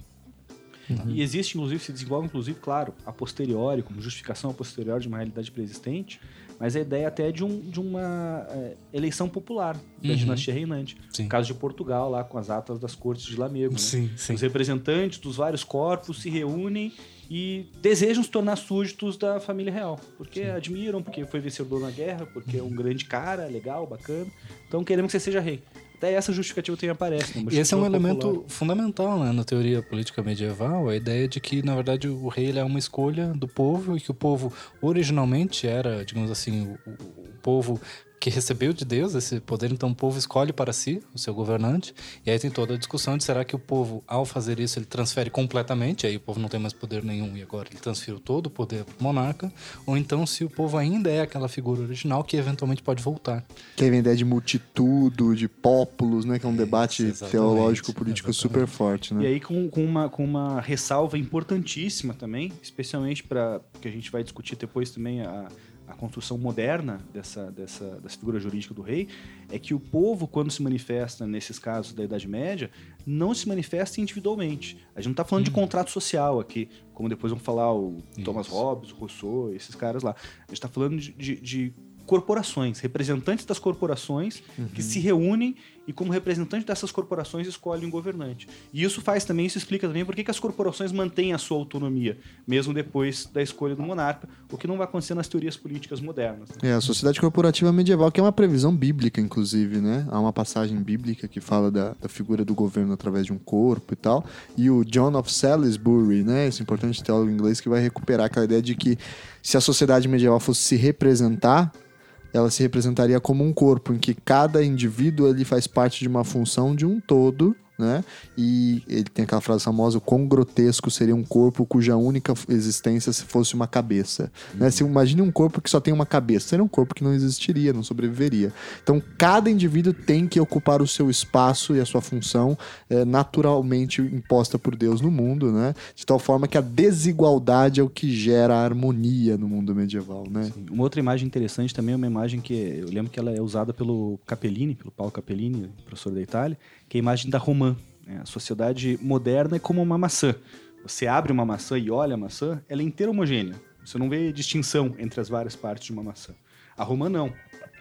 Uhum. E existe, inclusive, se desenvolve, inclusive, claro, a posteriori, como justificação a posteriori de uma realidade preexistente, mas a ideia até é de, um, de uma é, eleição popular da uhum. dinastia reinante. Sim. No caso de Portugal, lá com as atas das cortes de Lamego. Né? Sim, sim. Os representantes dos vários corpos se reúnem e desejam se tornar súditos da família real. Porque sim. admiram, porque foi vencedor na guerra, porque é um grande cara, legal, bacana. Então queremos que você seja rei. Até essa justificativa tem aparece. Né? E esse é um popular. elemento fundamental né, na teoria política medieval, a ideia de que, na verdade, o rei é uma escolha do povo e que o povo originalmente era, digamos assim, o, o povo que recebeu de Deus esse poder, então o povo escolhe para si o seu governante, e aí tem toda a discussão de será que o povo, ao fazer isso, ele transfere completamente, aí o povo não tem mais poder nenhum e agora ele transfere todo o poder para o monarca, ou então se o povo ainda é aquela figura original que eventualmente pode voltar. É a ideia de multitudo, de pópulos, né, que é um debate teológico-político super forte. Né? E aí com, com, uma, com uma ressalva importantíssima também, especialmente para que a gente vai discutir depois também a a construção moderna dessa, dessa, dessa figura jurídica do rei é que o povo, quando se manifesta nesses casos da Idade Média, não se manifesta individualmente. A gente não está falando de uhum. contrato social aqui, como depois vão falar o Isso. Thomas Hobbes, o Rousseau, esses caras lá. A gente está falando de, de, de corporações, representantes das corporações uhum. que se reúnem e como representante dessas corporações escolhem um governante. E isso faz também, isso explica também por que as corporações mantêm a sua autonomia, mesmo depois da escolha do monarca, o que não vai acontecer nas teorias políticas modernas. É, a sociedade corporativa medieval, que é uma previsão bíblica, inclusive, né? Há uma passagem bíblica que fala da, da figura do governo através de um corpo e tal. E o John of Salisbury, né? Esse importante teólogo inglês que vai recuperar aquela ideia de que se a sociedade medieval fosse se representar ela se representaria como um corpo em que cada indivíduo ele faz parte de uma função de um todo né? E ele tem aquela frase famosa: o quão grotesco seria um corpo cuja única existência fosse uma cabeça. Uhum. Né? Se imagine um corpo que só tem uma cabeça, seria um corpo que não existiria, não sobreviveria. Então, cada indivíduo tem que ocupar o seu espaço e a sua função é, naturalmente imposta por Deus no mundo, né? De tal forma que a desigualdade é o que gera a harmonia no mundo medieval, né? Sim. Uma outra imagem interessante também é uma imagem que eu lembro que ela é usada pelo Capellini, pelo Paulo Capellini, professor da Itália, que é a imagem da romã. Né? A sociedade moderna é como uma maçã. Você abre uma maçã e olha a maçã, ela é inteira homogênea. Você não vê distinção entre as várias partes de uma maçã. A romã não.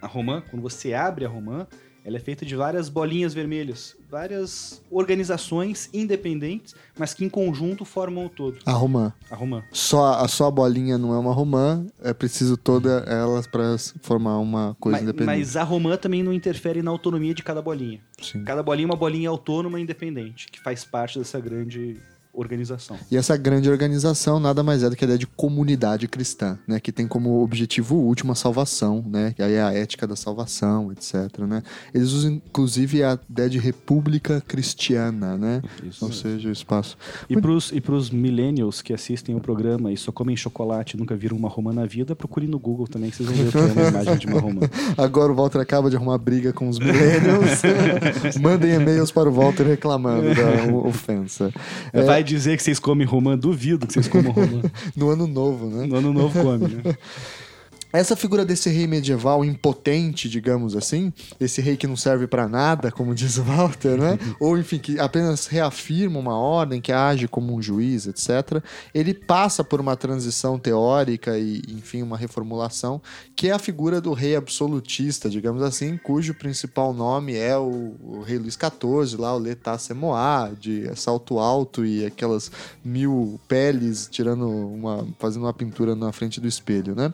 A romã, quando você abre a romã, ela é feita de várias bolinhas vermelhas, várias organizações independentes, mas que em conjunto formam o todo. A romã. A romã. Só a sua bolinha não é uma romã, é preciso toda elas para formar uma coisa mas, independente. Mas a romã também não interfere na autonomia de cada bolinha. Sim. Cada bolinha é uma bolinha autônoma e independente, que faz parte dessa grande organização. E essa grande organização nada mais é do que a ideia de comunidade cristã, né? Que tem como objetivo último a salvação, né? Que aí é a ética da salvação, etc, né? Eles usam, inclusive, a ideia de república cristiana, né? Isso Ou seja, o espaço... E para os millennials que assistem o programa e só comem chocolate e nunca viram uma romã na vida, procurem no Google também que vocês vão ver que é uma imagem de uma romã. [laughs] Agora o Walter acaba de arrumar briga com os millennials. [laughs] Mandem e-mails para o Walter reclamando da [laughs] ofensa. Vai dizer que vocês comem romã, duvido que vocês comam romã. [laughs] no ano novo, né? No ano novo come, né? [laughs] Essa figura desse rei medieval impotente, digamos assim, esse rei que não serve para nada, como [laughs] diz Walter, né? [laughs] Ou enfim, que apenas reafirma uma ordem, que age como um juiz, etc. Ele passa por uma transição teórica e, enfim, uma reformulação, que é a figura do rei absolutista, digamos assim, cujo principal nome é o, o rei Luís XIV, lá o Letá Semoá, de salto alto e aquelas mil peles tirando uma, fazendo uma pintura na frente do espelho, né?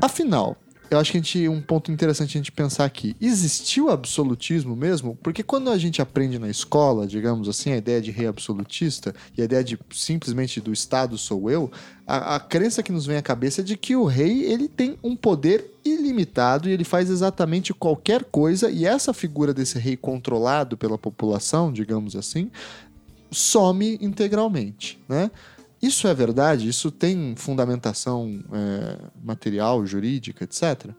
Afinal, eu acho que a gente, um ponto interessante a gente pensar aqui. Existiu absolutismo mesmo? Porque quando a gente aprende na escola, digamos assim, a ideia de rei absolutista e a ideia de simplesmente do Estado sou eu, a, a crença que nos vem à cabeça é de que o rei ele tem um poder ilimitado e ele faz exatamente qualquer coisa e essa figura desse rei controlado pela população, digamos assim, some integralmente, né? Isso é verdade? Isso tem fundamentação é, material, jurídica, etc?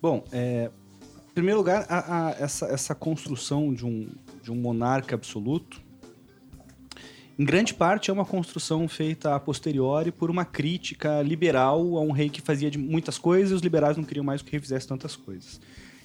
Bom, é, em primeiro lugar, a, a, essa, essa construção de um, de um monarca absoluto, em grande parte é uma construção feita a posteriori por uma crítica liberal a um rei que fazia muitas coisas e os liberais não queriam mais que o rei fizesse tantas coisas.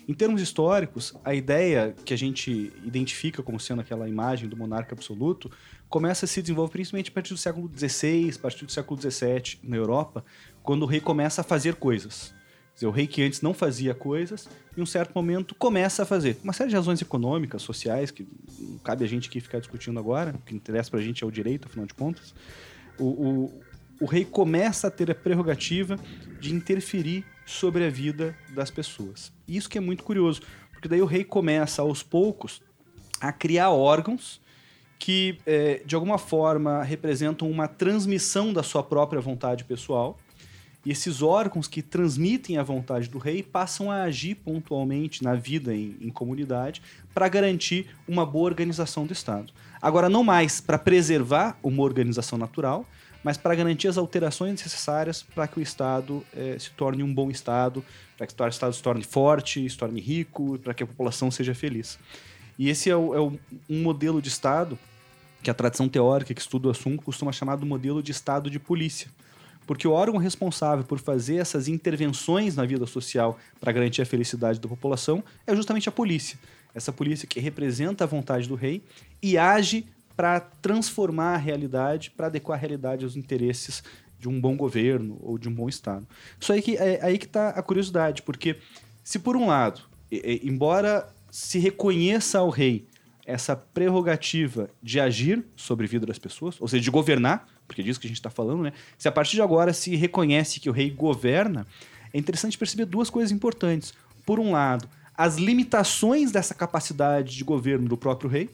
Em termos históricos, a ideia que a gente identifica como sendo aquela imagem do monarca absoluto começa a se desenvolver principalmente a partir do século XVI, a partir do século XVII na Europa, quando o rei começa a fazer coisas. Dizer, o rei que antes não fazia coisas, em um certo momento começa a fazer. Uma série de razões econômicas, sociais, que não cabe a gente aqui ficar discutindo agora, o que interessa pra gente é o direito, afinal de contas. O, o, o rei começa a ter a prerrogativa de interferir sobre a vida das pessoas. Isso que é muito curioso, porque daí o rei começa aos poucos a criar órgãos que, é, de alguma forma, representam uma transmissão da sua própria vontade pessoal. E esses órgãos que transmitem a vontade do rei passam a agir pontualmente na vida em, em comunidade para garantir uma boa organização do Estado. Agora, não mais para preservar uma organização natural, mas para garantir as alterações necessárias para que o Estado eh, se torne um bom Estado, para que o Estado se torne forte, se torne rico, para que a população seja feliz. E esse é, o, é o, um modelo de Estado que a tradição teórica que estuda o assunto costuma chamar do modelo de Estado de polícia. Porque o órgão responsável por fazer essas intervenções na vida social para garantir a felicidade da população é justamente a polícia. Essa polícia que representa a vontade do rei e age para transformar a realidade, para adequar a realidade aos interesses de um bom governo ou de um bom Estado. Isso aí que é aí que está a curiosidade, porque se por um lado, embora se reconheça ao rei essa prerrogativa de agir sobre a vida das pessoas, ou seja, de governar, porque é disso que a gente está falando, né? Se a partir de agora se reconhece que o rei governa, é interessante perceber duas coisas importantes. Por um lado, as limitações dessa capacidade de governo do próprio rei,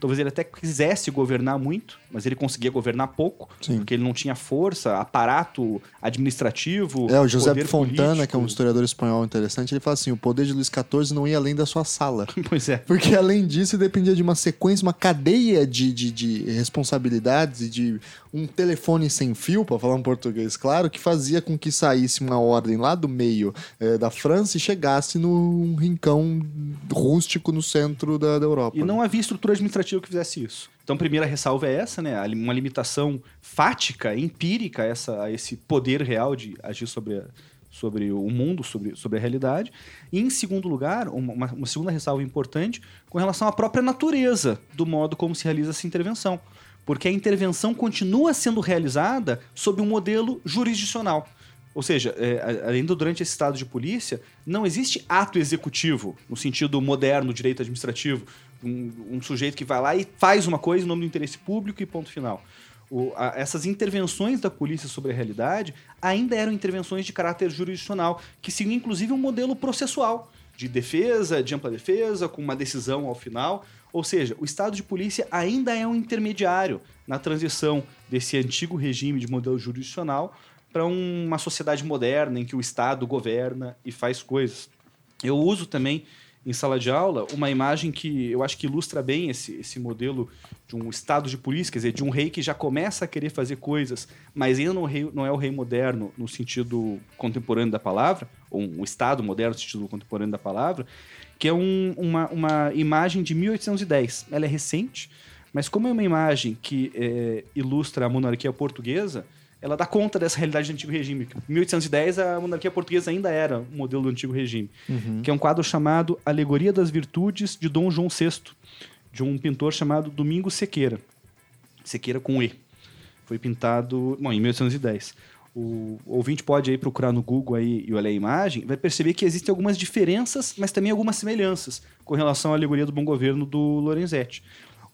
Talvez ele até quisesse governar muito, mas ele conseguia governar pouco, Sim. porque ele não tinha força, aparato administrativo. É, o José Fontana, político. que é um historiador espanhol interessante, ele fala assim: o poder de Luís XIV não ia além da sua sala. [laughs] pois é. Porque além disso, dependia de uma sequência, uma cadeia de, de, de responsabilidades e de um telefone sem fio, para falar um português claro, que fazia com que saísse uma ordem lá do meio é, da França e chegasse num rincão rústico no centro da, da Europa. E não havia estrutura administrativa que fizesse isso. Então, a primeira ressalva é essa, né? Uma limitação fática, empírica, essa, a esse poder real de agir sobre, a, sobre o mundo, sobre, sobre a realidade. E, em segundo lugar, uma, uma segunda ressalva importante com relação à própria natureza do modo como se realiza essa intervenção porque a intervenção continua sendo realizada sob um modelo jurisdicional. Ou seja, é, ainda durante esse estado de polícia, não existe ato executivo, no sentido moderno, direito administrativo, um, um sujeito que vai lá e faz uma coisa em nome do interesse público e ponto final. O, a, essas intervenções da polícia sobre a realidade ainda eram intervenções de caráter jurisdicional, que seguiam inclusive um modelo processual, de defesa, de ampla defesa, com uma decisão ao final. Ou seja, o Estado de polícia ainda é um intermediário na transição desse antigo regime de modelo jurisdicional para uma sociedade moderna em que o Estado governa e faz coisas. Eu uso também em sala de aula uma imagem que eu acho que ilustra bem esse, esse modelo de um estado de polícia, quer dizer, de um rei que já começa a querer fazer coisas, mas ainda não, rei, não é o rei moderno no sentido contemporâneo da palavra, ou um estado moderno no sentido contemporâneo da palavra, que é um, uma, uma imagem de 1810. Ela é recente, mas como é uma imagem que é, ilustra a monarquia portuguesa, ela dá conta dessa realidade do antigo regime. Em 1810, a monarquia portuguesa ainda era um modelo do antigo regime, uhum. que é um quadro chamado Alegoria das Virtudes de Dom João VI, de um pintor chamado Domingos Sequeira. Sequeira com E. Foi pintado bom, em 1810 o ouvinte pode aí procurar no Google aí e olhar a imagem, vai perceber que existem algumas diferenças, mas também algumas semelhanças com relação à alegoria do bom governo do Lorenzetti.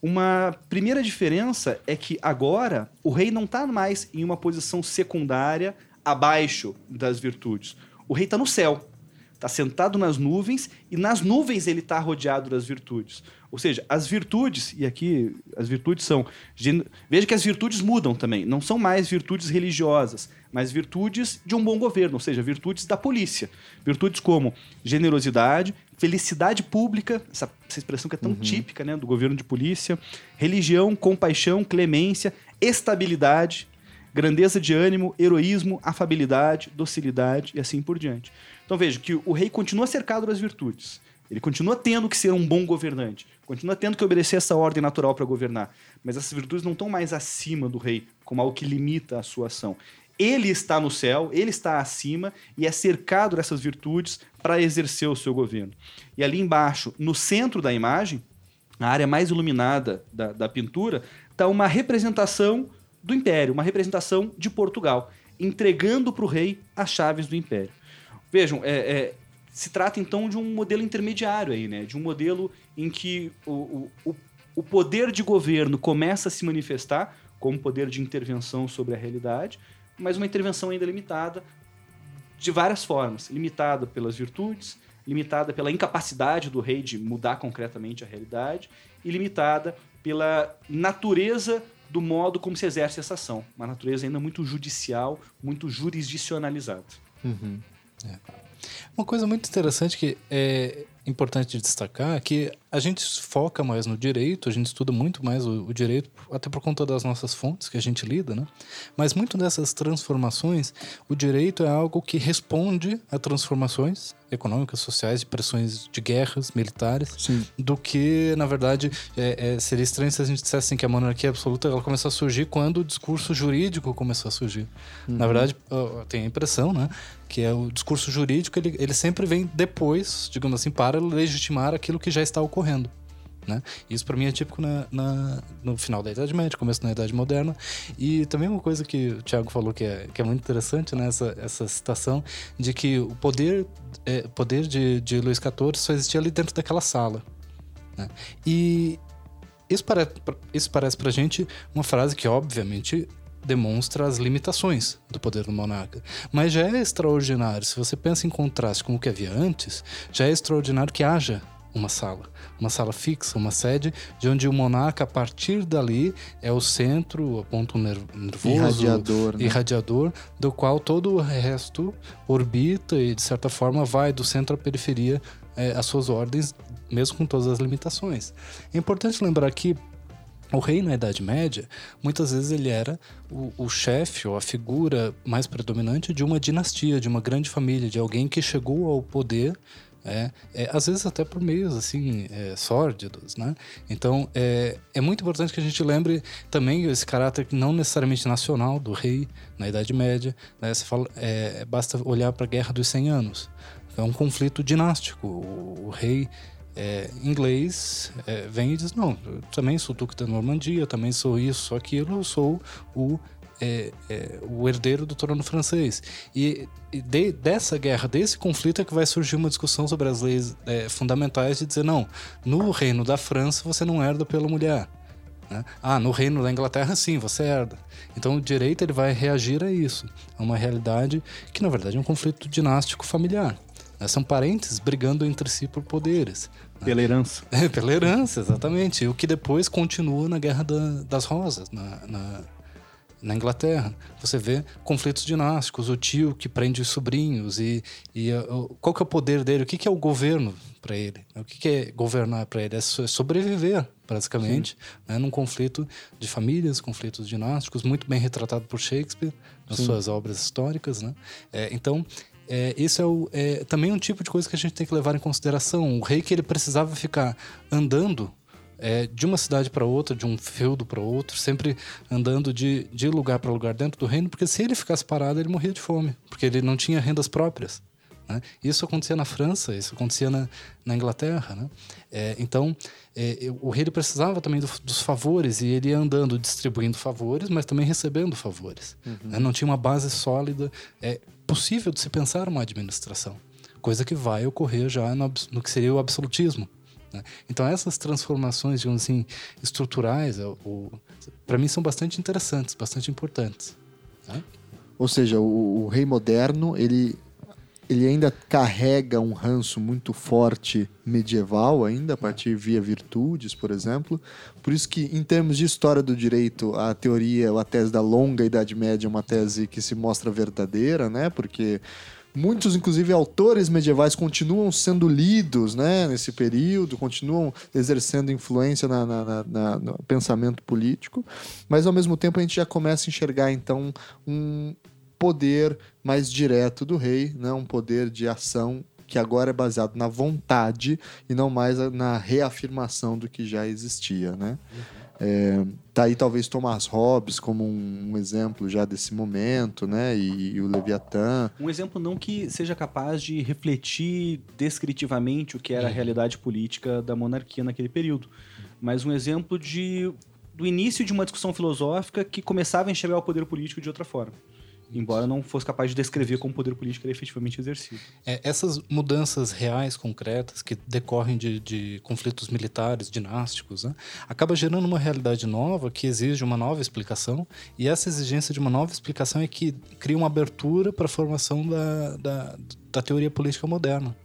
Uma primeira diferença é que agora o rei não está mais em uma posição secundária abaixo das virtudes. O rei está no céu, está sentado nas nuvens e nas nuvens ele está rodeado das virtudes. Ou seja, as virtudes, e aqui as virtudes são. Veja que as virtudes mudam também, não são mais virtudes religiosas, mas virtudes de um bom governo, ou seja, virtudes da polícia. Virtudes como generosidade, felicidade pública, essa, essa expressão que é tão Uhum. típica né, do governo de polícia, religião, compaixão, clemência, estabilidade, grandeza de ânimo, heroísmo, afabilidade, docilidade e assim por diante. Então veja que o rei continua cercado das virtudes. Ele continua tendo que ser um bom governante, continua tendo que obedecer essa ordem natural para governar. Mas essas virtudes não estão mais acima do rei, como algo que limita a sua ação. Ele está no céu, ele está acima e é cercado dessas virtudes para exercer o seu governo. E ali embaixo, no centro da imagem, a área mais iluminada da, da pintura, está uma representação do império, uma representação de Portugal, entregando para o rei as chaves do império. Vejam, é, é, se trata então de um modelo intermediário aí, né? De um modelo em que o, o, o- o poder de governo começa a se manifestar como poder de intervenção sobre a realidade, mas uma intervenção ainda limitada de várias formas, limitada pelas virtudes, limitada pela incapacidade do rei de mudar concretamente a realidade e limitada pela natureza do modo como se exerce essa ação, uma natureza ainda muito judicial, muito jurisdicionalizada. Uhum. Uma coisa muito interessante que é importante destacar é que a gente foca mais no direito, a gente estuda muito mais o, o direito, até por conta das nossas fontes que a gente lida, né? Mas muito dessas transformações, o direito é algo que responde a transformações econômicas, sociais, de pressões de guerras militares, Sim. do que, na verdade, é, é, seria estranho se a gente dissesse assim, que a monarquia absoluta ela começou a surgir quando o discurso jurídico começou a surgir. Na verdade, tenho a impressão, né, que é o discurso jurídico ele, ele sempre vem depois, digamos assim, para legitimar aquilo que já está ocorrendo. Né? Isso para mim é típico na, na- no final da Idade Média, começo da Idade Moderna. E também uma coisa que o Tiago falou que é, que é muito interessante, né? essa, citação de que o poder, é, poder de, de Luís XIV só existia ali dentro daquela sala. né? E isso, pare, isso parece pra gente uma frase que, obviamente, demonstra as limitações do poder do monarca. Mas já é extraordinário, se você pensa em contraste com o que havia antes, já é extraordinário que haja uma sala, uma sala fixa, uma sede, de onde o monarca, a partir dali, é o centro, o ponto ner- nervoso, Irradiador, né? irradiador, do qual todo o resto orbita e, de certa forma, vai do centro à periferia eh, às suas ordens, mesmo com todas as limitações. É importante lembrar que o rei na Idade Média, muitas vezes ele era o, o chefe ou a figura mais predominante de uma dinastia, de uma grande família, de alguém que chegou ao poder, é, é, às vezes até por meios assim é, sórdidos, né? Então é, é muito importante que a gente lembre também esse caráter não necessariamente nacional do rei na Idade Média. Né? Você fala, é, basta olhar para a Guerra dos 100 Anos. É um conflito dinástico. O, o rei é, inglês é, vem e diz: Não, eu também sou Duque da Normandia, também sou isso, sou aquilo, eu sou o, é, é, o herdeiro do trono francês. E, e de- dessa guerra, desse conflito, é que vai surgir uma discussão sobre as leis é, fundamentais de dizer: Não, no reino da França você não herda pela mulher. né? Ah, no reino da Inglaterra, sim, você herda. Então o direito ele vai reagir a isso, a uma realidade que na verdade é um conflito dinástico familiar. né? São parentes brigando entre si por poderes. Pela herança. [laughs] É, pela herança, exatamente. O que depois continua na Guerra da- das Rosas, na, na, na Inglaterra. Você vê conflitos dinásticos, o tio que prende os sobrinhos e, e o- qual que é o poder dele, o que, que é o governo para ele, o que, que é governar para ele, é é sobreviver, basicamente, né, num conflito de famílias, conflitos dinásticos, muito bem retratado por Shakespeare nas suas obras históricas. Né? É, então, é, isso é, o- é também um tipo de coisa que a gente tem que levar em consideração. O rei que ele precisava ficar andando é, de uma cidade para outra, de um feudo para outro, sempre andando de, de lugar para lugar dentro do reino, porque se ele ficasse parado, ele morria de fome, porque ele não tinha rendas próprias. Né? Isso acontecia na França, isso acontecia na, na Inglaterra. Né? É, então, é, o rei precisava também do- dos favores, e ele ia andando distribuindo favores, mas também recebendo favores. né? Não tinha uma base sólida. É possível de se pensar uma administração, coisa que vai ocorrer já no, no que seria o absolutismo. né? Então essas transformações, digamos assim, estruturais, para mim são bastante interessantes, bastante importantes. né? Ou seja, o, o rei moderno, ele ele ainda carrega um ranço muito forte medieval ainda, a partir via virtudes, por exemplo. Por isso que, em termos de história do direito, a teoria, a tese da longa Idade Média é uma tese que se mostra verdadeira, né? Porque muitos, inclusive, autores medievais continuam sendo lidos né, nesse período, continuam exercendo influência na, na, na, no pensamento político, mas, ao mesmo tempo, a gente já começa a enxergar, então, um poder mais direto do rei, né? um poder de ação que agora é baseado na vontade e não mais na reafirmação do que já existia, né? Uhum. É, tá aí talvez Thomas Hobbes como um, um exemplo já desse momento, né? E, e, o Leviatã. Um exemplo não que seja capaz de refletir descritivamente o que era a uhum. realidade política da monarquia naquele período, mas um exemplo de do início de uma discussão filosófica que começava a enxergar o poder político de outra forma embora não fosse capaz de descrever como o poder político era efetivamente exercido. É, essas mudanças reais, concretas, que decorrem de, de conflitos militares, dinásticos, né, acaba gerando uma realidade nova que exige uma nova explicação, e essa exigência de uma nova explicação é que cria uma abertura para a formação da, da, da teoria política moderna.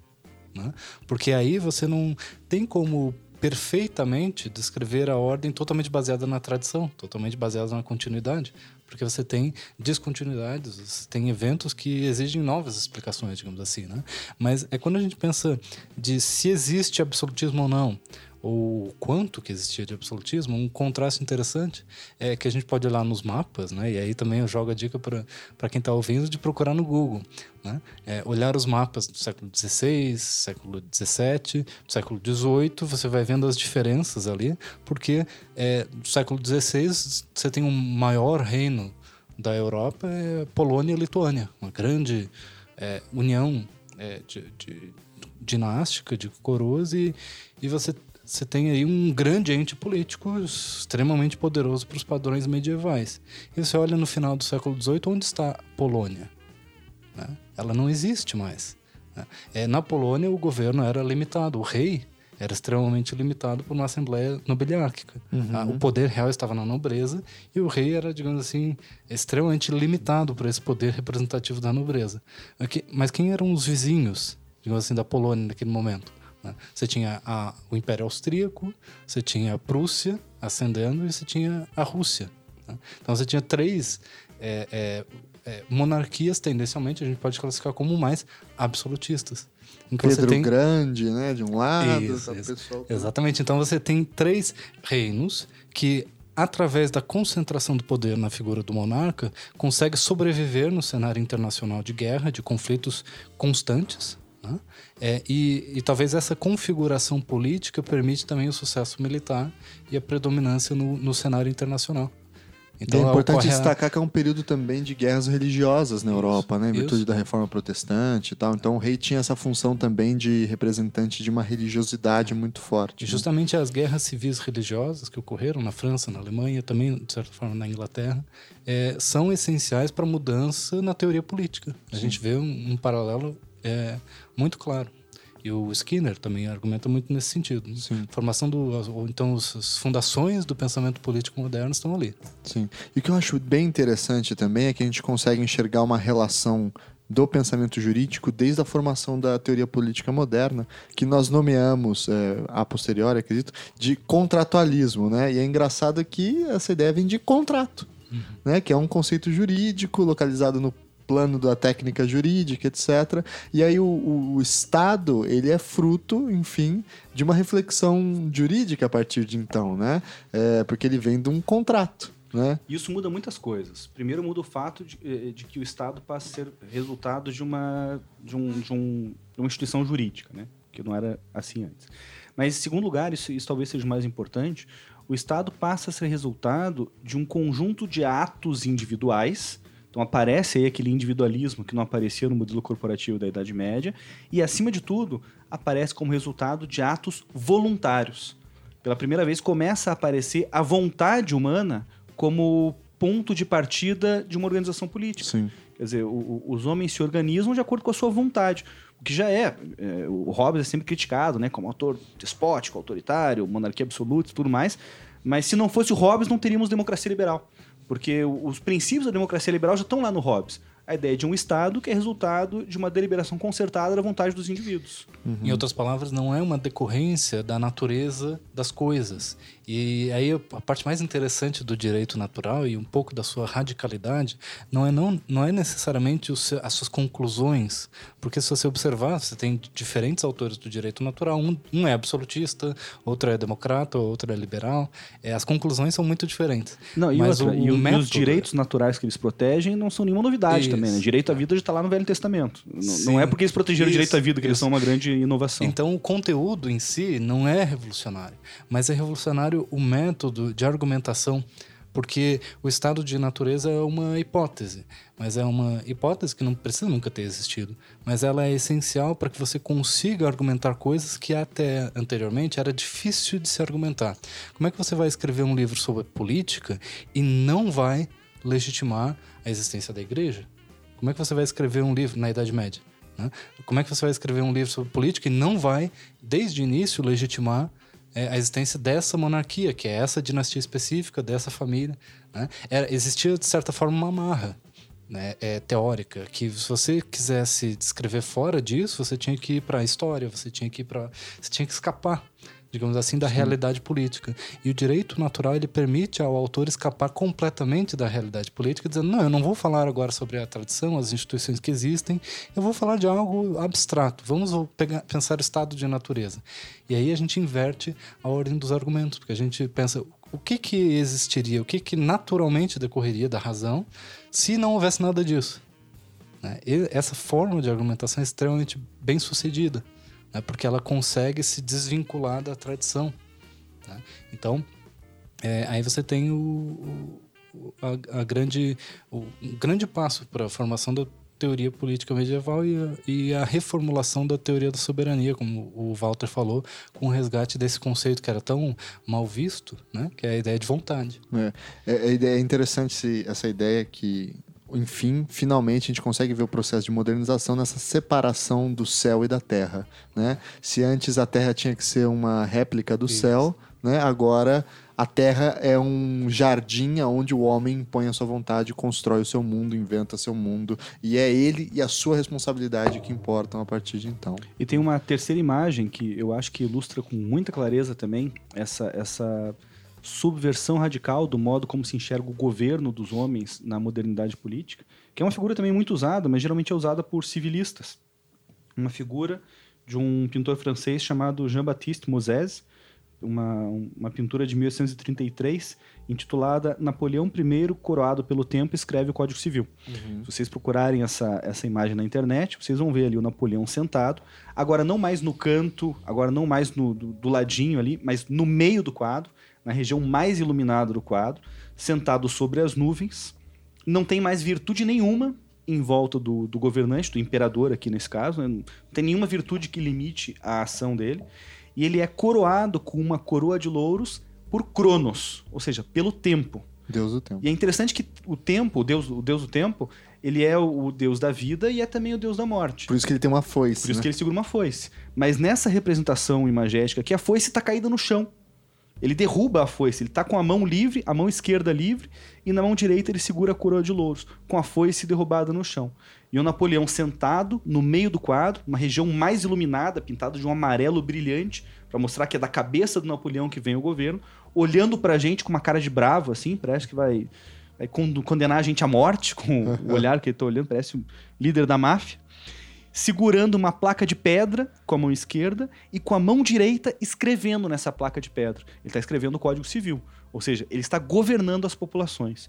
Né? Porque aí você não tem como perfeitamente descrever a ordem totalmente baseada na tradição, totalmente baseada na continuidade, porque você tem descontinuidades, você tem eventos que exigem novas explicações, digamos assim, né? Mas é quando a gente pensa de se existe absolutismo ou não, ou quanto que existia de absolutismo, um contraste interessante é que a gente pode olhar nos mapas, né? E aí também eu jogo a dica para quem está ouvindo de procurar no Google, né? É, olhar os mapas do século XVI, século XVII, século XVIII, você vai vendo as diferenças ali, porque é, no século XVI você tem um maior reino da Europa, é Polônia e Lituânia, uma grande é, união é, de, de dinástica de coroas e, e você você tem aí um grande ente político extremamente poderoso para os padrões medievais. E você olha no final do século XVIII, onde está a Polônia? Né? Ela não existe mais. Né? É, na Polônia, o governo era limitado, o rei era extremamente limitado por uma assembleia nobiliárquica. Uhum. O poder real estava na nobreza e o rei era, digamos assim, extremamente limitado por esse poder representativo da nobreza. Mas quem eram os vizinhos, digamos assim, da Polônia naquele momento? Né? Você tinha a, o Império Austríaco, você tinha a Prússia ascendendo e você tinha a Rússia. Né? Então você tinha três é, é, é, monarquias, tendencialmente, a gente pode classificar como mais absolutistas. Pedro tem... Grande, né? De um lado, isso, isso. Pessoal... Exatamente. Então você tem três reinos que através da concentração do poder na figura do monarca, consegue sobreviver no cenário internacional de guerra, de conflitos constantes, né? É, e, e, talvez essa configuração política permite também o sucesso militar e a predominância no, no cenário internacional. Então, é importante destacar que é um período também de guerras religiosas na Europa, né? Em virtude da reforma protestante e tal. Então o rei tinha essa função também de representante de uma religiosidade muito forte. E né? justamente as guerras civis religiosas que ocorreram na França, na Alemanha, também, de certa forma, na Inglaterra, é, são essenciais para a mudança na teoria política. A Sim. gente vê um, um paralelo é muito claro. E o Skinner também argumenta muito nesse sentido. Sim. Formação do, ou então as fundações do pensamento político moderno estão ali. Sim. E o que eu acho bem interessante também é que a gente consegue enxergar uma relação do pensamento jurídico desde a formação da teoria política moderna, que nós nomeamos é, a posteriori, acredito, de contratualismo, né? E é engraçado que essa ideia vem de contrato, uhum. né? Que é um conceito jurídico localizado no plano da técnica jurídica, etc. E aí o, o, o, Estado, ele é fruto, enfim, de uma reflexão jurídica a partir de então, né? É, porque ele vem de um contrato. Né? Isso muda muitas coisas. Primeiro muda o fato de, eh, de, que o Estado passa a ser resultado de uma, de, um, de, um, de uma instituição jurídica, né? que não era assim antes. Mas, em segundo lugar, isso, isso talvez seja mais importante, o Estado passa a ser resultado de um conjunto de atos individuais então aparece aí aquele individualismo que não aparecia no modelo corporativo da Idade Média e, acima de tudo, aparece como resultado de atos voluntários. Pela primeira vez começa a aparecer a vontade humana como ponto de partida de uma organização política. Sim. Quer dizer, o, os homens se organizam de acordo com a sua vontade. O que já é, é o Hobbes é sempre criticado, né, como autor despótico, autoritário, monarquia absoluta e tudo mais. Mas se não fosse o Hobbes, não teríamos democracia liberal. Porque os princípios da democracia liberal já estão lá no Hobbes. a ideia de um Estado que é resultado de uma deliberação concertada da vontade dos indivíduos. Uhum. Em outras palavras, não é uma decorrência da natureza das coisas. E aí a parte mais interessante do direito natural e um pouco da sua radicalidade não é, não, não é necessariamente seu, as suas conclusões, porque se você observar, você tem diferentes autores do direito natural, um, um é absolutista, outro é democrata, outro é liberal. É, as conclusões são muito diferentes. Não, e, Mas outra, o, e, o método... os direitos naturais que eles protegem não são nenhuma novidade Isso. também. Né? Direito à vida já está lá no Velho Testamento. Sim. Não é porque eles protegeram Isso. o direito à vida que Isso. eles são uma grande inovação. Então o conteúdo em si não é revolucionário, mas é revolucionário o método de argumentação, porque o estado de natureza é uma hipótese, mas é uma hipótese que não precisa nunca ter existido, mas ela é essencial para que você consiga argumentar coisas que até anteriormente era difícil de se argumentar. Como é que você vai escrever um livro sobre política e não vai legitimar a existência da igreja? Como é que você vai escrever um livro na Idade Média? Né? Como é que você vai escrever um livro sobre política e não vai, desde o início, legitimar é, a existência dessa monarquia, que é essa dinastia específica, dessa família. Né? Era, existia, de certa forma, uma amarra né, é, teórica, que se você quisesse descrever fora disso, você tinha que ir para a história, você tinha que ir para. Você tinha que escapar digamos assim, da Sim. realidade política. E o direito natural ele permite ao autor escapar completamente da realidade política, dizendo: não, eu não vou falar agora sobre a tradição, as instituições que existem, eu vou falar de algo abstrato. Vamos pegar, pensar o estado de natureza. E aí a gente inverte a ordem dos argumentos, porque a gente pensa o que que existiria, o que que naturalmente decorreria da razão se não houvesse nada disso. Né? Essa forma de argumentação é extremamente bem sucedida né? porque ela consegue se desvincular da tradição. Né? Então, é, aí você tem o, o a, a, grande, o, um grande passo para a formação da teoria política medieval e a, e a, reformulação da teoria da soberania, como o Walter falou, com o resgate desse conceito que era tão mal visto, né? que é a ideia de vontade. É, é, é interessante essa ideia que enfim, finalmente a gente consegue ver o processo de modernização nessa separação do céu e da terra, né? Se antes a terra tinha que ser uma réplica do Isso. céu, né? Agora a terra é um jardim onde o homem põe a sua vontade, constrói o seu mundo, inventa seu mundo, e é ele e a sua responsabilidade que importam a partir de então. E tem uma terceira imagem que eu acho que ilustra com muita clareza também essa essa subversão radical do modo como se enxerga o governo dos homens na modernidade política, que é uma figura também muito usada, mas geralmente é usada por civilistas. Uma figura de um pintor francês chamado Jean-Baptiste Moses, uma, uma pintura de 1833, intitulada Napoleão I, coroado pelo tempo, escreve o Código Civil. Uhum. Se vocês procurarem essa, essa imagem na internet, vocês vão ver ali o Napoleão sentado, agora não mais no canto, agora não mais no, do, do ladinho ali, mas no meio do quadro, na região mais iluminada do quadro, sentado sobre as nuvens. Não tem mais virtude nenhuma em volta do, do governante, do imperador aqui nesse caso. Né? Não tem nenhuma virtude que limite a ação dele. E ele é coroado com uma coroa de louros por Cronos, ou seja, pelo tempo. Deus do tempo. E é interessante que o tempo, o Deus, o Deus do tempo, ele é o Deus da vida e é também o Deus da morte. Por isso que ele tem uma foice. Por né? isso que ele segura uma foice. Mas nessa representação imagética aqui, a foice está caída no chão. Ele derruba a foice, ele está com a mão livre, a mão esquerda livre, e na mão direita ele segura a coroa de louros, com a foice derrubada no chão. E o Napoleão sentado no meio do quadro, uma região mais iluminada, pintada de um amarelo brilhante, para mostrar que é da cabeça do Napoleão que vem o governo, olhando para a gente com uma cara de bravo, assim, parece que vai, vai condenar a gente à morte com o olhar que ele está olhando, parece o líder da máfia segurando uma placa de pedra com a mão esquerda e com a mão direita escrevendo nessa placa de pedra. Ele está escrevendo o Código Civil. Ou seja, ele está governando as populações.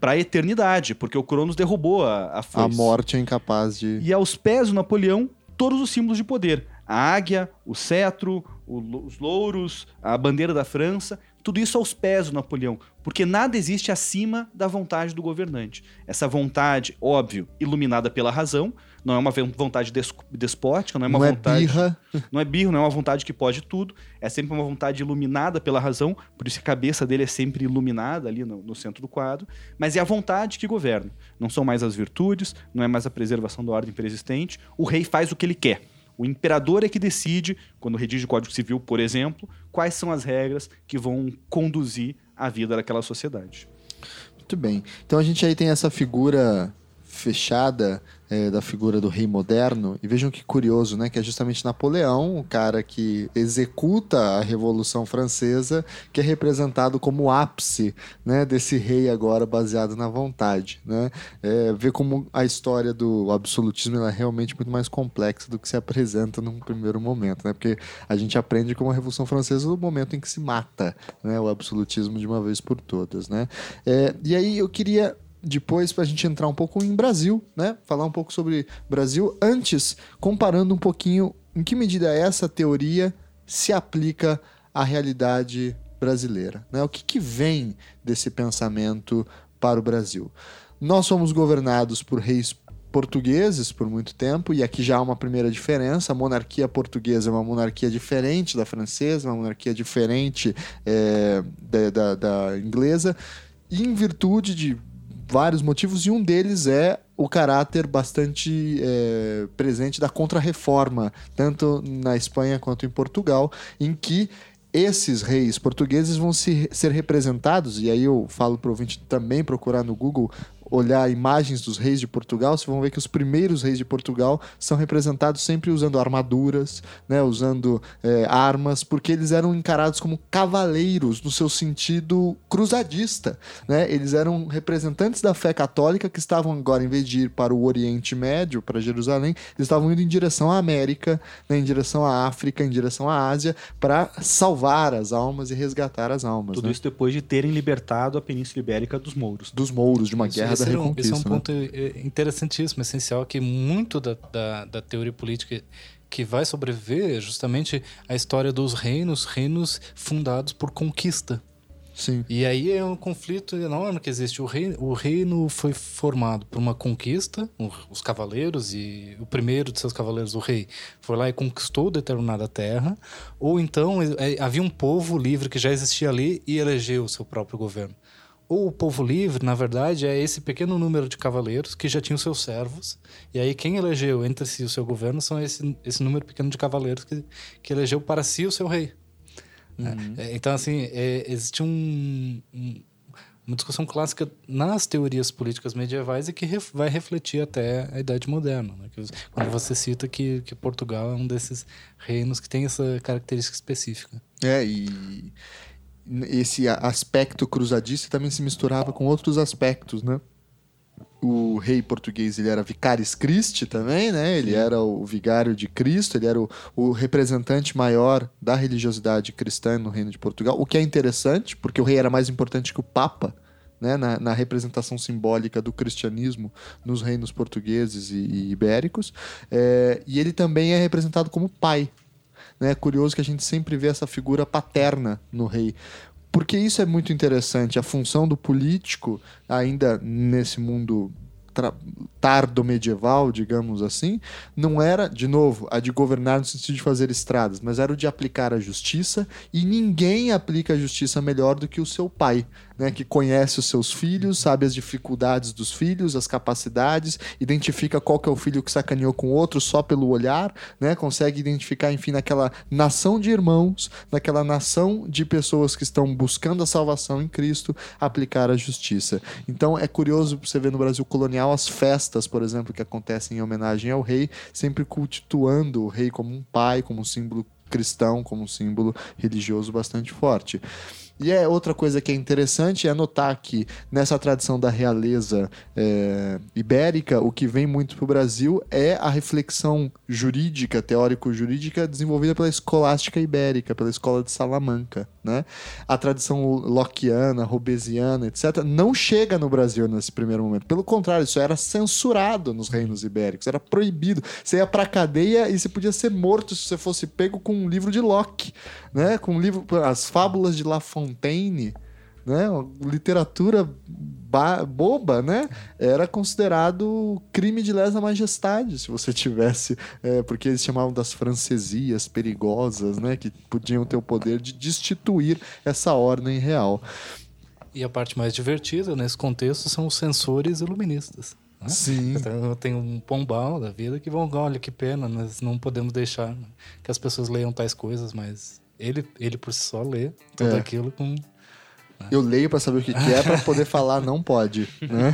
Para a eternidade, porque o Cronos derrubou a, a foice. A morte é incapaz de. E aos pés do Napoleão, todos os símbolos de poder. A águia, o cetro, o, os louros, a bandeira da França, tudo isso aos pés do Napoleão, porque nada existe acima da vontade do governante. Essa vontade, óbvio, iluminada pela razão, não é uma vontade despótica, não é uma não é vontade. É birra. [laughs] Não é birra, não é uma vontade que pode tudo. É sempre uma vontade iluminada pela razão, por isso a cabeça dele é sempre iluminada ali no, no centro do quadro. Mas é a vontade que governa. Não são mais as virtudes, não é mais a preservação da ordem preexistente. O rei faz o que ele quer. O imperador é que decide, quando redige o Código Civil, por exemplo, quais são as regras que vão conduzir a vida daquela sociedade. Muito bem. Então a gente aí tem essa figura fechada é, da figura do rei moderno. E vejam que curioso, né? Que é justamente Napoleão, o cara que executa a Revolução Francesa, que é representado como o ápice né, desse rei agora baseado na vontade. Né? É, ver como a história do absolutismo é realmente muito mais complexa do que se apresenta num primeiro momento. Né? Porque a gente aprende como a Revolução Francesa no momento em que se mata né, o absolutismo de uma vez por todas. Né? É, e aí eu queria depois para a gente entrar um pouco em Brasil, né? Falar um pouco sobre Brasil. Antes, comparando um pouquinho em que medida essa teoria se aplica à realidade brasileira, né? O que, que vem desse pensamento para o Brasil? Nós somos governados por reis portugueses por muito tempo, e aqui já há uma primeira diferença. A monarquia portuguesa é uma monarquia diferente da francesa, uma monarquia diferente é, da, da, da inglesa, e em virtude de vários motivos, e um deles é o caráter bastante é, presente da contra-reforma, tanto na Espanha quanto em Portugal, em que esses reis portugueses vão se, ser representados, e aí eu falo para o ouvinte também procurar no Google olhar imagens dos reis de Portugal, vocês vão ver que os primeiros reis de Portugal são representados sempre usando armaduras, né, usando é, armas, porque eles eram encarados como cavaleiros no seu sentido cruzadista. Né? Eles eram representantes da fé católica que estavam agora, em vez de ir para o Oriente Médio, para Jerusalém, eles estavam indo em direção à América, né, em direção à África, em direção à Ásia, para salvar as almas e resgatar as almas. Tudo né? isso depois de terem libertado a Península Ibérica dos mouros. Dos mouros, de uma guerra esse da é um, esse é um Reconquista. né? ponto eh, interessantíssimo, essencial, que muito da, da, da teoria política que vai sobreviver é justamente a história dos reinos, reinos fundados por conquista. Sim. E aí é um conflito enorme que existe. O reino, o reino foi formado por uma conquista, os cavaleiros, e o primeiro de seus cavaleiros, o rei, foi lá e conquistou determinada terra, ou então eh, havia um povo livre que já existia ali e elegeu o seu próprio governo. Ou o povo livre, na verdade, é esse pequeno número de cavaleiros que já tinham seus servos, e aí quem elegeu entre si o seu governo são esse, esse número pequeno de cavaleiros que, que elegeu para si o seu rei. É, então, assim, é, existe um, um- uma discussão clássica nas teorias políticas medievais e que ref- vai refletir até a Idade Moderna. né? Que Quando você cita que, que Portugal é um desses reinos que tem essa característica específica. É, e esse aspecto cruzadista também se misturava com outros aspectos, né? O rei português ele era vicaris Christi também, né? Ele era o vigário de Cristo, ele era o, o representante maior da religiosidade cristã no reino de Portugal, o que é interessante, porque o rei era mais importante que o papa, né? Na, na representação simbólica do cristianismo nos reinos portugueses e, e ibéricos. É, e ele também é representado como pai? É curioso que a gente sempre vê essa figura paterna no rei. Porque isso é muito interessante. A função do político, ainda nesse mundo tardo medieval, digamos assim, não era, de novo, a de governar no sentido de fazer estradas, mas era o de aplicar a justiça, e ninguém aplica a justiça melhor do que o seu pai, né, que conhece os seus filhos, sabe as dificuldades dos filhos, as capacidades, identifica qual que é o filho que sacaneou com o outro só pelo olhar, né, consegue identificar, enfim, naquela nação de irmãos, naquela nação de pessoas que estão buscando a salvação em Cristo, aplicar a justiça. Então é curioso você ver no Brasil colonial as festas, por exemplo, que acontecem em homenagem ao rei, sempre cultuando o rei como um pai, como um símbolo cristão, como um símbolo religioso bastante forte. E é outra coisa que é interessante é notar que nessa tradição da realeza é, ibérica, o que vem muito para o Brasil é a reflexão jurídica, teórico-jurídica, desenvolvida pela escolástica ibérica, pela escola de Salamanca. Né? A tradição lockeana, robesiana, etc., não chega no Brasil nesse primeiro momento. Pelo contrário, isso era censurado nos reinos ibéricos, era proibido. Você ia para cadeia e você podia ser morto se você fosse pego com um livro de Locke, né? com um livro, as fábulas de La Fontaine né? Uma literatura ba- boba, né? Era considerado crime de lesa majestade se você tivesse, é, porque eles chamavam das francesias perigosas, né? Que podiam ter o poder de destituir essa ordem real. E a parte mais divertida nesse contexto são os censores iluministas. né? Sim. Então, tem um pombal da vida que vão, olha que pena, nós não podemos deixar que as pessoas leiam tais coisas, mas ele, ele por si só lê tudo É. aquilo com. Eu leio para saber o que, que é, para poder falar não pode. Né?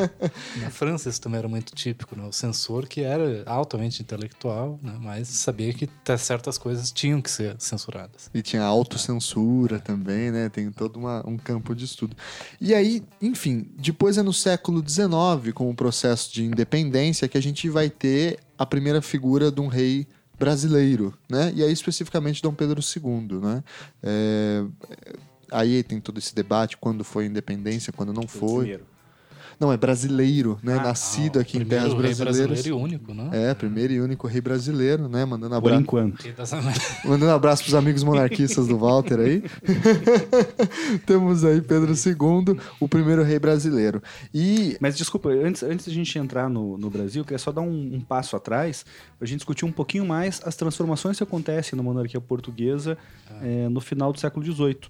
[laughs] Na França isso também era muito típico, né? O censor que era altamente intelectual, né? mas sabia que certas coisas tinham que ser censuradas. E tinha autocensura também, né? Tem todo uma, um campo de estudo. E aí, enfim, depois é no século XIX, com o processo de independência, que a gente vai ter a primeira figura de um rei brasileiro, né? E aí especificamente Dom Pedro II, né? É, aí tem todo esse debate quando foi independência, quando não foi. Primeiro. Não, é brasileiro, né? Ah, Nascido aqui em terras brasileiras. brasileiro e único, né? É, primeiro e único rei brasileiro, né? Mandando abraço. Por enquanto. [laughs] Mandando um abraço pros amigos monarquistas do Walter aí. [laughs] Temos aí Pedro II, o primeiro rei brasileiro. E... Mas desculpa, antes, antes de a gente entrar no, no Brasil, eu queria só dar um, um passo atrás para a gente discutir um pouquinho mais as transformações que acontecem na monarquia portuguesa ah. é, no final do século XVIII.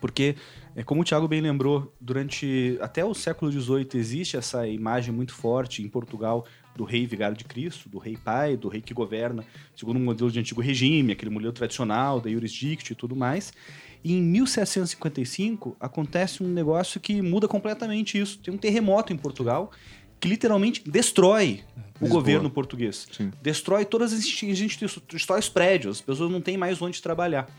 Porque é, como o Tiago bem lembrou, durante até o século XVIII existe essa imagem muito forte em Portugal do rei vigário de Cristo, do rei pai, do rei que governa segundo um modelo de antigo regime, aquele modelo tradicional da jurisdictio e tudo mais. E em 1755 acontece um negócio que muda completamente isso. Tem um terremoto em Portugal que literalmente destrói o governo português. Sim. Destrói todas as instituições, destrói os prédios, as pessoas não têm mais onde trabalhar.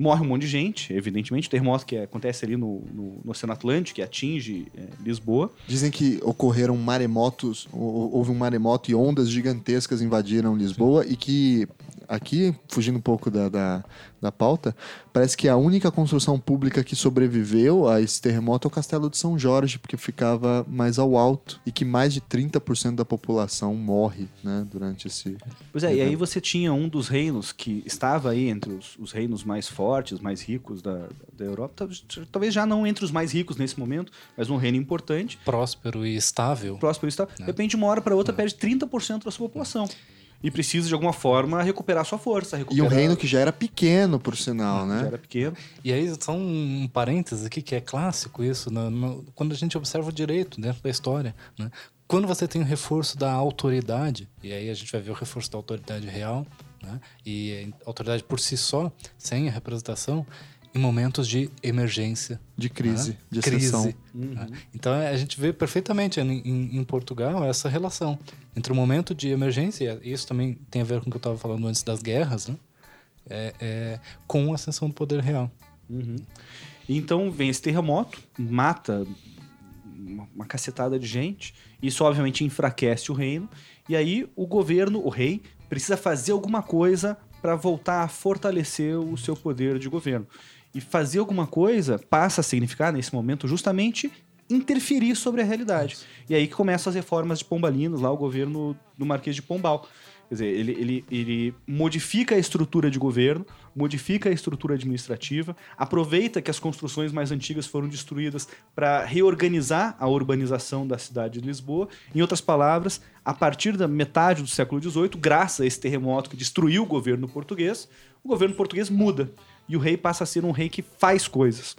Morre um monte de gente, evidentemente. O terremoto que acontece ali no, no, no Oceano Atlântico, que atinge é, Lisboa. Dizem que ocorreram maremotos, houve um maremoto e ondas gigantescas invadiram Lisboa Sim. e que aqui, fugindo um pouco da, da, da, pauta, parece que a única construção pública que sobreviveu a esse terremoto é o Castelo de São Jorge, porque ficava mais ao alto e que mais de 30% da população morre né, durante esse. Pois é, evento. e aí você tinha um dos reinos que estava aí entre os, os reinos mais fortes, mais ricos da, da Europa, talvez já não entre os mais ricos nesse momento, mas um reino importante. Próspero e estável. Próspero e estável. De repente, de uma hora para outra, perde 30% da sua população e precisa de alguma forma recuperar sua força. Recuperar... E um reino que já era pequeno, por sinal, né? Já era pequeno. E aí, só um parênteses aqui que é clássico isso, no, no, quando a gente observa o direito dentro da história, né? Quando você tem o reforço da autoridade, e aí a gente vai ver o reforço da autoridade real, né? E a autoridade por si só, sem a representação, em momentos de emergência. De crise, né? de exceção. Crise, uhum. né? Então a gente vê perfeitamente em, em, em, Portugal essa relação entre o momento de emergência, e isso também tem a ver com o que eu estava falando antes das guerras, né? É, é, com a ascensão do poder real. Uhum. Então vem esse terremoto, mata uma, uma cacetada de gente, isso obviamente enfraquece o reino, e aí o governo, o rei, precisa fazer alguma coisa para voltar a fortalecer o seu poder de governo. E fazer alguma coisa passa a significar, nesse momento, justamente interferir sobre a realidade. E aí que começam as reformas de Pombalinos, lá o governo do Marquês de Pombal. Quer dizer, ele, ele, ele modifica a estrutura de governo, modifica a estrutura administrativa, aproveita que as construções mais antigas foram destruídas para reorganizar a urbanização da cidade de Lisboa. Em outras palavras, a partir da metade do século XVIII, graças a esse terremoto que destruiu o governo português, o governo português muda e o rei passa a ser um rei que faz coisas.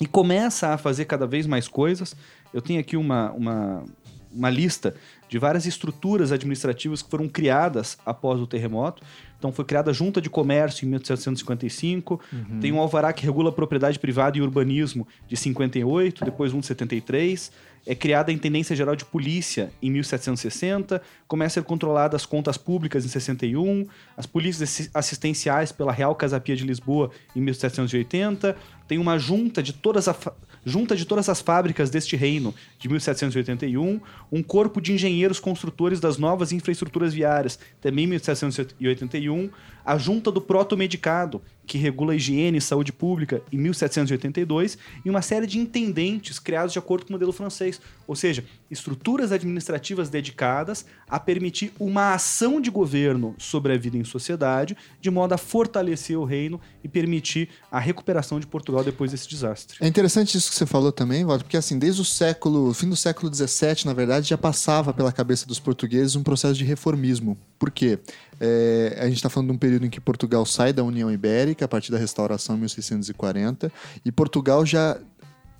E começa a fazer cada vez mais coisas. Eu tenho aqui uma, uma, uma lista de várias estruturas administrativas que foram criadas após o terremoto. Então foi criada a Junta de Comércio em 1755, uhum. tem um alvará que regula a propriedade privada e urbanismo de 58, depois um de 73, é criada a Intendência Geral de Polícia em 1760, começa a ser controlada as contas públicas em 61, as polícias assistenciais pela Real Casapia de Lisboa em 1780, tem uma junta de todas, a, junta de todas as fábricas deste reino de 1781, um corpo de engenheiros construtores das novas infraestruturas viárias também em 1781, a junta do proto-medicado, que regula a higiene e saúde pública, em 1782, e uma série de intendentes criados de acordo com o modelo francês, ou seja, estruturas administrativas dedicadas a permitir uma ação de governo sobre a vida em sociedade, de modo a fortalecer o reino e permitir a recuperação de Portugal depois desse desastre. É interessante isso que você falou também, Walter, porque assim, desde o século, fim do século XVII, na verdade, já passava pela cabeça dos portugueses um processo de reformismo. Por quê? É, a gente está falando de um período em que Portugal sai da União Ibérica a partir da restauração em 1640 e Portugal já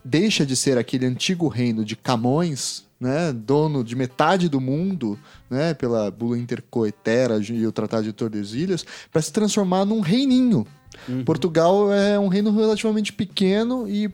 deixa de ser aquele antigo reino de Camões, né, dono de metade do mundo, né, pela bula intercoetera e o Tratado de Tordesilhas, para se transformar num reininho. Uhum. Portugal é um reino relativamente pequeno e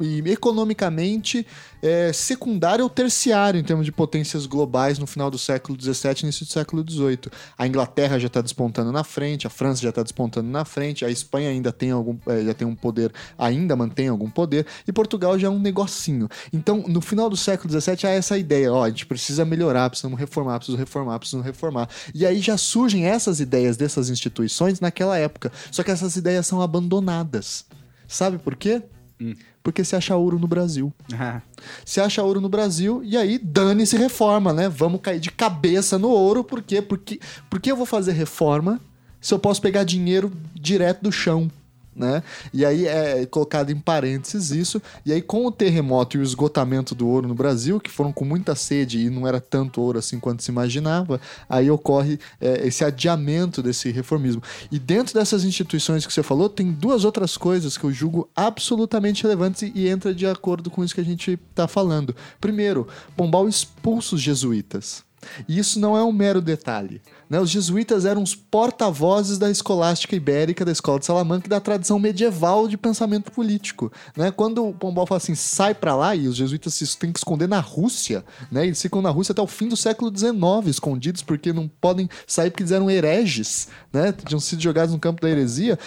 e economicamente é, secundário ou terciário em termos de potências globais no final do século XVII início do século XVIII. A Inglaterra já está despontando na frente, a França já está despontando na frente, a Espanha ainda tem algum, é, já tem um poder, ainda mantém algum poder, e Portugal já é um negocinho. Então, no final do século XVII há essa ideia, ó, a gente precisa melhorar, precisamos reformar, precisamos reformar, precisamos reformar. E aí já surgem essas ideias dessas instituições naquela época. Só que essas ideias são abandonadas. Sabe por quê? Hum. Porque se acha ouro no Brasil. Ah, Se acha ouro no Brasil e aí dane-se reforma, né? Vamos cair de cabeça no ouro, por quê? Porque, porque eu vou fazer reforma se eu posso pegar dinheiro direto do chão, né? E aí é colocado em parênteses isso, e aí com o terremoto e o esgotamento do ouro no Brasil, que foram com muita sede e não era tanto ouro assim quanto se imaginava, aí ocorre é, esse adiamento desse reformismo. E dentro dessas instituições que você falou, tem duas outras coisas que eu julgo absolutamente relevantes e entra de acordo com isso que a gente está falando. Primeiro, Pombal expulsa os jesuítas. E isso não é um mero detalhe. Né? Os jesuítas eram os porta-vozes da escolástica ibérica, da escola de Salamanca e da tradição medieval de pensamento político. Né? Quando o Pombal fala assim, sai pra lá, e os jesuítas se têm que esconder na Rússia, né? eles ficam na Rússia até o fim do século XIX, escondidos, porque não podem sair porque eles eram hereges, né? tinham sido jogados no campo da heresia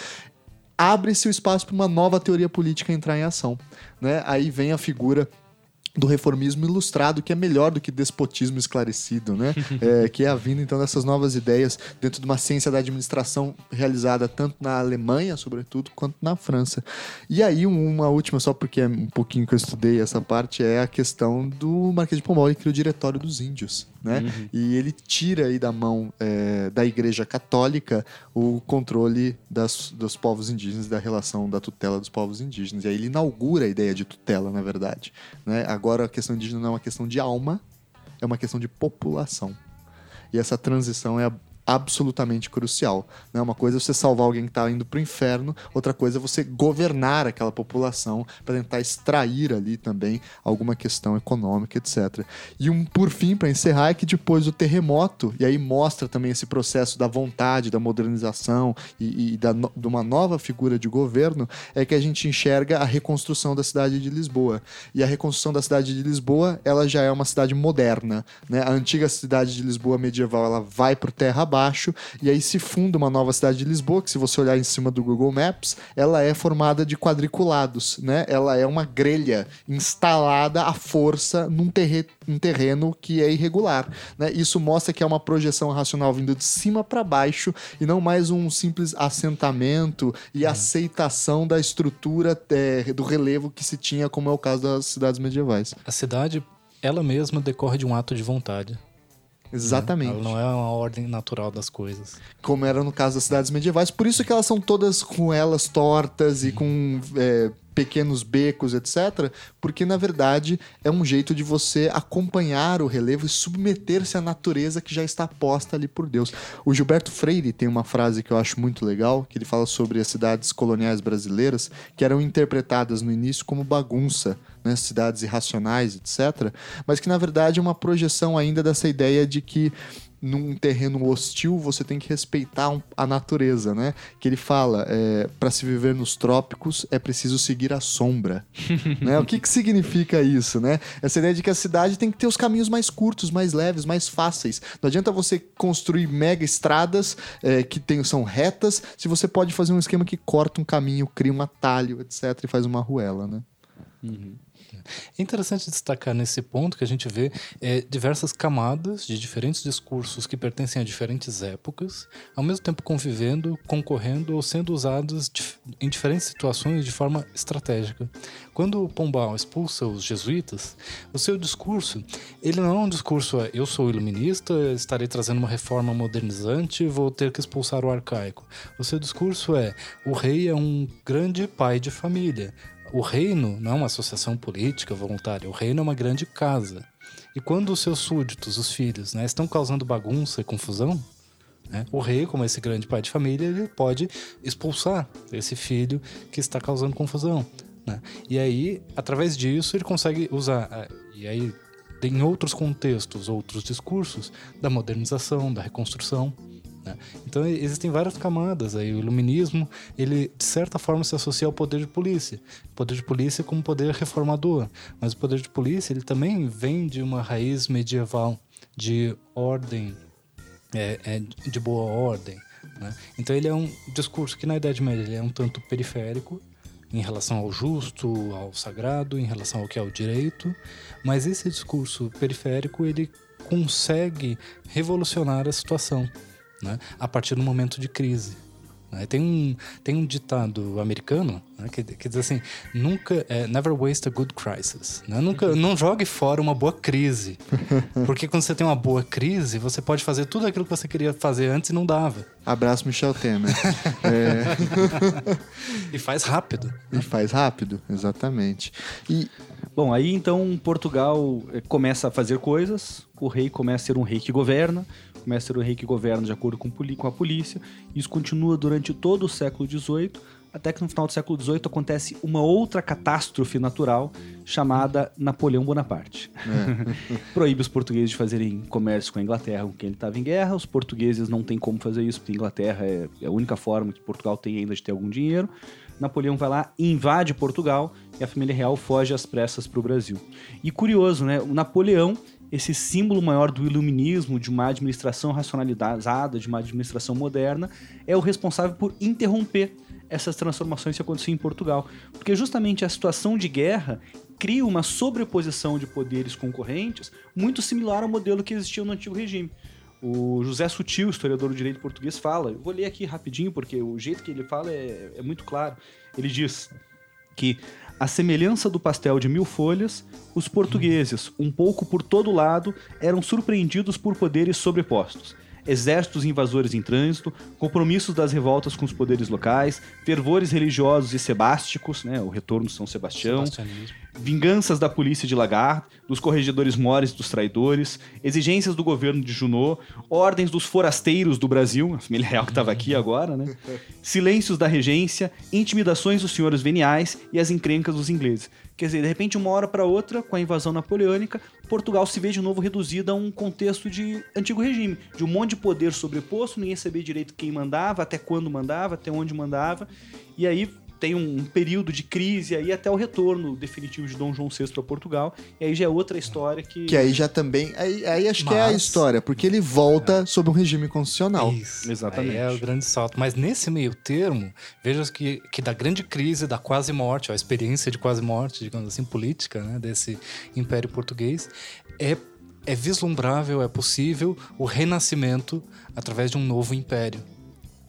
abre-se o espaço para uma nova teoria política entrar em ação. Né? Aí vem a figura do reformismo ilustrado, que é melhor do que despotismo esclarecido, né? [laughs] É, que é a vinda, então, dessas novas ideias dentro de uma ciência da administração realizada tanto na Alemanha, sobretudo, quanto na França. E aí, um- uma última, só porque é um pouquinho que eu estudei essa parte, é a questão do Marquês de Pombal, ele cria o Diretório dos Índios, né? E ele tira aí da mão é, da Igreja Católica o controle das, dos povos indígenas, da relação da tutela dos povos indígenas. E aí ele inaugura a ideia de tutela, na verdade. Né? Agora a questão indígena não é uma questão de alma, é uma questão de população. E essa transição é absolutamente crucial. Né? Uma coisa é você salvar alguém que está indo para o inferno, outra coisa é você governar aquela população para tentar extrair ali também alguma questão econômica, etc. E um por fim, para encerrar, é que depois do terremoto, e aí mostra também esse processo da vontade, da modernização e, e da de uma nova figura de governo, é que a gente enxerga a reconstrução da cidade de Lisboa. E a reconstrução da cidade de Lisboa, ela já é uma cidade moderna. Né? A antiga cidade de Lisboa medieval, ela vai por terra abaixo, e aí se funda uma nova cidade de Lisboa, que se você olhar em cima do Google Maps, ela é formada de quadriculados. Né? Ela é uma grelha instalada à força num, terre num terreno que é irregular. Né? Isso mostra que é uma projeção racional vindo de cima para baixo e não mais um simples assentamento e aceitação da estrutura é, do relevo que se tinha, como é o caso das cidades medievais. A cidade, ela mesma decorre de um ato de vontade. Exatamente. Ela não é uma ordem natural das coisas. Como era no caso das cidades medievais. Por isso que elas são todas com elas tortas e com é, pequenos becos, etc. Porque, na verdade, é um jeito de você acompanhar o relevo e submeter-se à natureza que já está posta ali por Deus. O Gilberto Freire tem uma frase que eu acho muito legal, que ele fala sobre as cidades coloniais brasileiras, que eram interpretadas no início como bagunça, né, cidades irracionais, etc. Mas que, na verdade, é uma projeção ainda dessa ideia de que num terreno hostil você tem que respeitar a natureza, né? Que ele fala, é, para se viver nos trópicos é preciso seguir a sombra, [laughs] né? O que que significa isso, né? Essa ideia de que a cidade tem que ter os caminhos mais curtos, mais leves, mais fáceis. Não adianta você construir mega estradas é, que tem, são retas, se você pode fazer um esquema que corta um caminho, cria um atalho, etc, e faz uma ruela, né? É interessante destacar nesse ponto que a gente vê é, diversas camadas de diferentes discursos que pertencem a diferentes épocas, ao mesmo tempo convivendo, concorrendo ou sendo usados em diferentes situações de forma estratégica. Quando Pombal expulsa os jesuítas, o seu discurso, ele não é um discurso, é, eu sou iluminista, estarei trazendo uma reforma modernizante, vou ter que expulsar o arcaico. O seu discurso é, o rei é um grande pai de família, o reino não é uma associação política voluntária, o reino é uma grande casa. E quando os seus súditos, os filhos, né, estão causando bagunça e confusão, né, o rei, como esse grande pai de família, ele pode expulsar esse filho que está causando confusão. né? E aí, através disso, ele consegue usar. ah, E aí, em outros contextos, outros discursos, da modernização, da reconstrução. Né? Então existem várias camadas aí. O iluminismo, ele de certa forma se associa ao poder de polícia. O poder de polícia como poder reformador. Mas o poder de polícia, ele também vem de uma raiz medieval, de ordem, é, é, de boa ordem. Né? Então ele é um discurso que na Idade Média ele é um tanto periférico, em relação ao justo, ao sagrado, em relação ao que é o direito, mas esse discurso periférico ele consegue revolucionar a situação né, a partir do momento de crise. Né? Tem, um, tem um ditado americano né, que, que, diz assim: nunca, é, never waste a good crisis. Né? Nunca, [laughs] não jogue fora uma boa crise. Porque quando você tem uma boa crise, você pode fazer tudo aquilo que você queria fazer antes e não dava. Abraço, Michel Temer. [laughs] é... [laughs] e faz rápido. E faz rápido, exatamente. E Bom, aí então Portugal eh, começa a fazer coisas, o rei começa a ser um rei que governa, começa a ser um rei que governa de acordo com, com a polícia, isso continua durante todo o século XVIII, até que no final do século XVIII acontece uma outra catástrofe natural chamada Napoleão Bonaparte. É. [laughs] Proíbe os portugueses de fazerem comércio com a Inglaterra com quem ele estava em guerra. Os portugueses não têm como fazer isso, porque a Inglaterra é, é a única forma que Portugal tem ainda de ter algum dinheiro. Napoleão vai lá, invade Portugal e a família real foge às pressas para o Brasil. E curioso, né? O Napoleão esse símbolo maior do iluminismo, de uma administração racionalizada, de uma administração moderna, é o responsável por interromper essas transformações que aconteciam em Portugal. Porque justamente a situação de guerra cria uma sobreposição de poderes concorrentes muito similar ao modelo que existia no antigo regime. O José Sutil, historiador do direito português, fala, eu vou ler aqui rapidinho porque o jeito que ele fala é, é muito claro. Ele diz que à semelhança do pastel de mil folhas, os portugueses, um pouco por todo lado, eram surpreendidos por poderes sobrepostos. Exércitos invasores em trânsito, compromissos das revoltas com os poderes locais, fervores religiosos e sebásticos, né, o retorno de São Sebastião, vinganças da polícia de Lagarde, dos corregedores mores e dos traidores, exigências do governo de Junot, ordens dos forasteiros do Brasil, a família real que estava aqui [laughs] agora, né? Silêncios da regência, intimidações dos senhores veniais e as encrencas dos ingleses. Quer dizer, de repente, uma hora para outra, com a invasão napoleônica, Portugal se vê de novo reduzida a um contexto de antigo regime, de um monte de poder sobreposto, ninguém sabia direito quem mandava, até quando mandava, até onde mandava. E aí tem um, período de crise aí até o retorno definitivo de Dom João VI para Portugal. E aí já é outra história que. Que aí já também. Aí, aí acho Mas... que é a história, porque ele volta é. sob um regime constitucional. Isso, exatamente. Aí é o grande salto. Mas nesse meio termo, veja que, que da grande crise, da quase morte, a experiência de quase morte, digamos assim, política, né, desse Império Português, é, é vislumbrável, é possível o renascimento através de um novo império.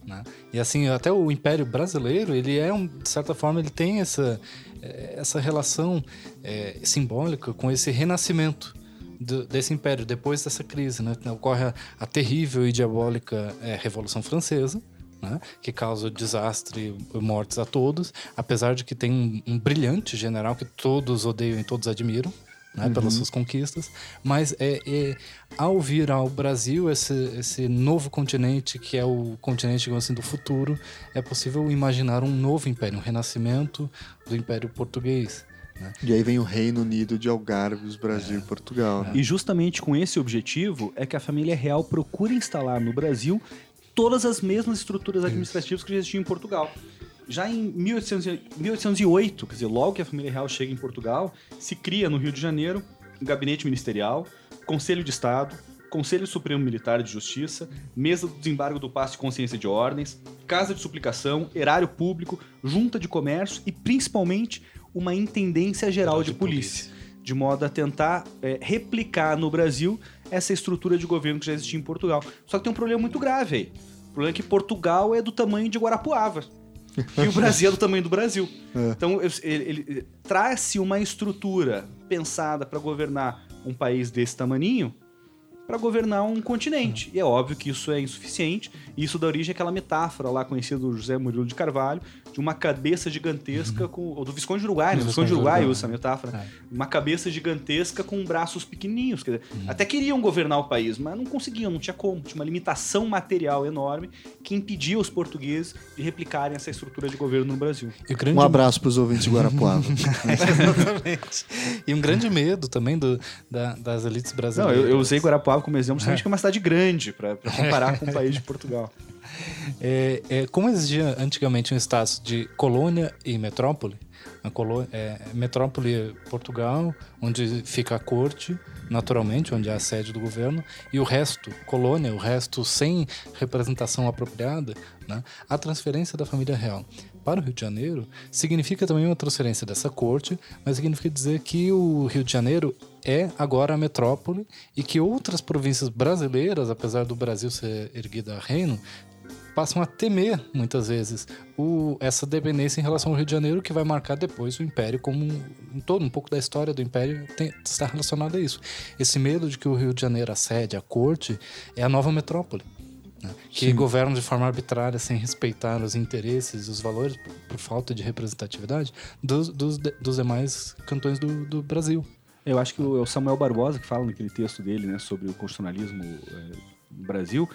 Né? E assim, até o Império Brasileiro, ele é, um, de certa forma, ele tem essa, eh, essa relação é, simbólica com esse renascimento do, desse império depois dessa crise. Né? Ocorre a, a terrível e diabólica é, Revolução Francesa, né? que causa desastre e mortes a todos, apesar de que tem um, um brilhante general que todos odeiam e todos admiram, né, uhum. pelas suas conquistas, mas é, é, ao vir ao Brasil, esse, esse novo continente, que é o continente digamos assim, do futuro, é possível imaginar um novo império, um renascimento do Império Português. Né? E aí vem o Reino Unido de Algarves, Brasil é. e Portugal. Né? E justamente com esse objetivo é que a família real procura instalar no Brasil todas as mesmas estruturas administrativas que já existiam em Portugal já em 1808, quer dizer, logo que a família real chega em Portugal, se cria no Rio de Janeiro um gabinete ministerial, Conselho de Estado, Conselho Supremo Militar de Justiça, Mesa do Desembargo do Passo de Consciência de Ordens, Casa de Suplicação, Erário Público, Junta de Comércio e principalmente uma Intendência Geral de, de polícia, polícia, de modo a tentar é, replicar no Brasil essa estrutura de governo que já existia em Portugal. Só que tem um problema muito grave aí. O problema é que Portugal é do tamanho de Guarapuava. E o Brasil é do tamanho do Brasil. É. Então, ele, ele, traz-se uma estrutura pensada para governar um país desse tamaninho para governar um continente. E é óbvio que isso é insuficiente. E isso dá origem àquela metáfora lá conhecida do José Murilo de Carvalho, de uma cabeça gigantesca uhum. com. Ou do Visconde de Uruguai, né? O Visconde de Uruguai usa essa metáfora. É. Uma cabeça gigantesca com braços pequenininhos. Quer dizer, uhum. Até queriam governar o país, mas não conseguiam, não tinha como. Tinha uma limitação material enorme que impedia os portugueses de replicarem essa estrutura de governo no Brasil. Grande... Um abraço para os ouvintes de Guarapuava. [laughs] Exatamente. E um grande medo também do, da, das elites brasileiras. Não, eu, eu usei Guarapuava como exemplo, justamente que é uma cidade grande para comparar [laughs] com o país de Portugal. É, é, como existia antigamente um status de colônia e metrópole, a é, metrópole é Portugal, onde fica a corte, naturalmente, onde é a sede do governo, e o resto, colônia, o resto sem representação apropriada, né? a transferência da família real para o Rio de Janeiro significa também uma transferência dessa corte, mas significa dizer que o Rio de Janeiro é agora a metrópole e que outras províncias brasileiras, apesar do Brasil ser erguida a reino, passam a temer, muitas vezes, o, essa dependência em relação ao Rio de Janeiro, que vai marcar depois o Império como um, todo, um pouco da história do Império tem, está relacionado a isso. Esse medo de que o Rio de Janeiro assede a corte é a nova metrópole. Né? Que Sim. governam de forma arbitrária, sem respeitar os interesses e os valores, por, por, falta de representatividade, dos, dos, dos demais cantões do, do Brasil. Eu acho que é o Samuel Barbosa que fala naquele texto dele, né, sobre o constitucionalismo é, no Brasil,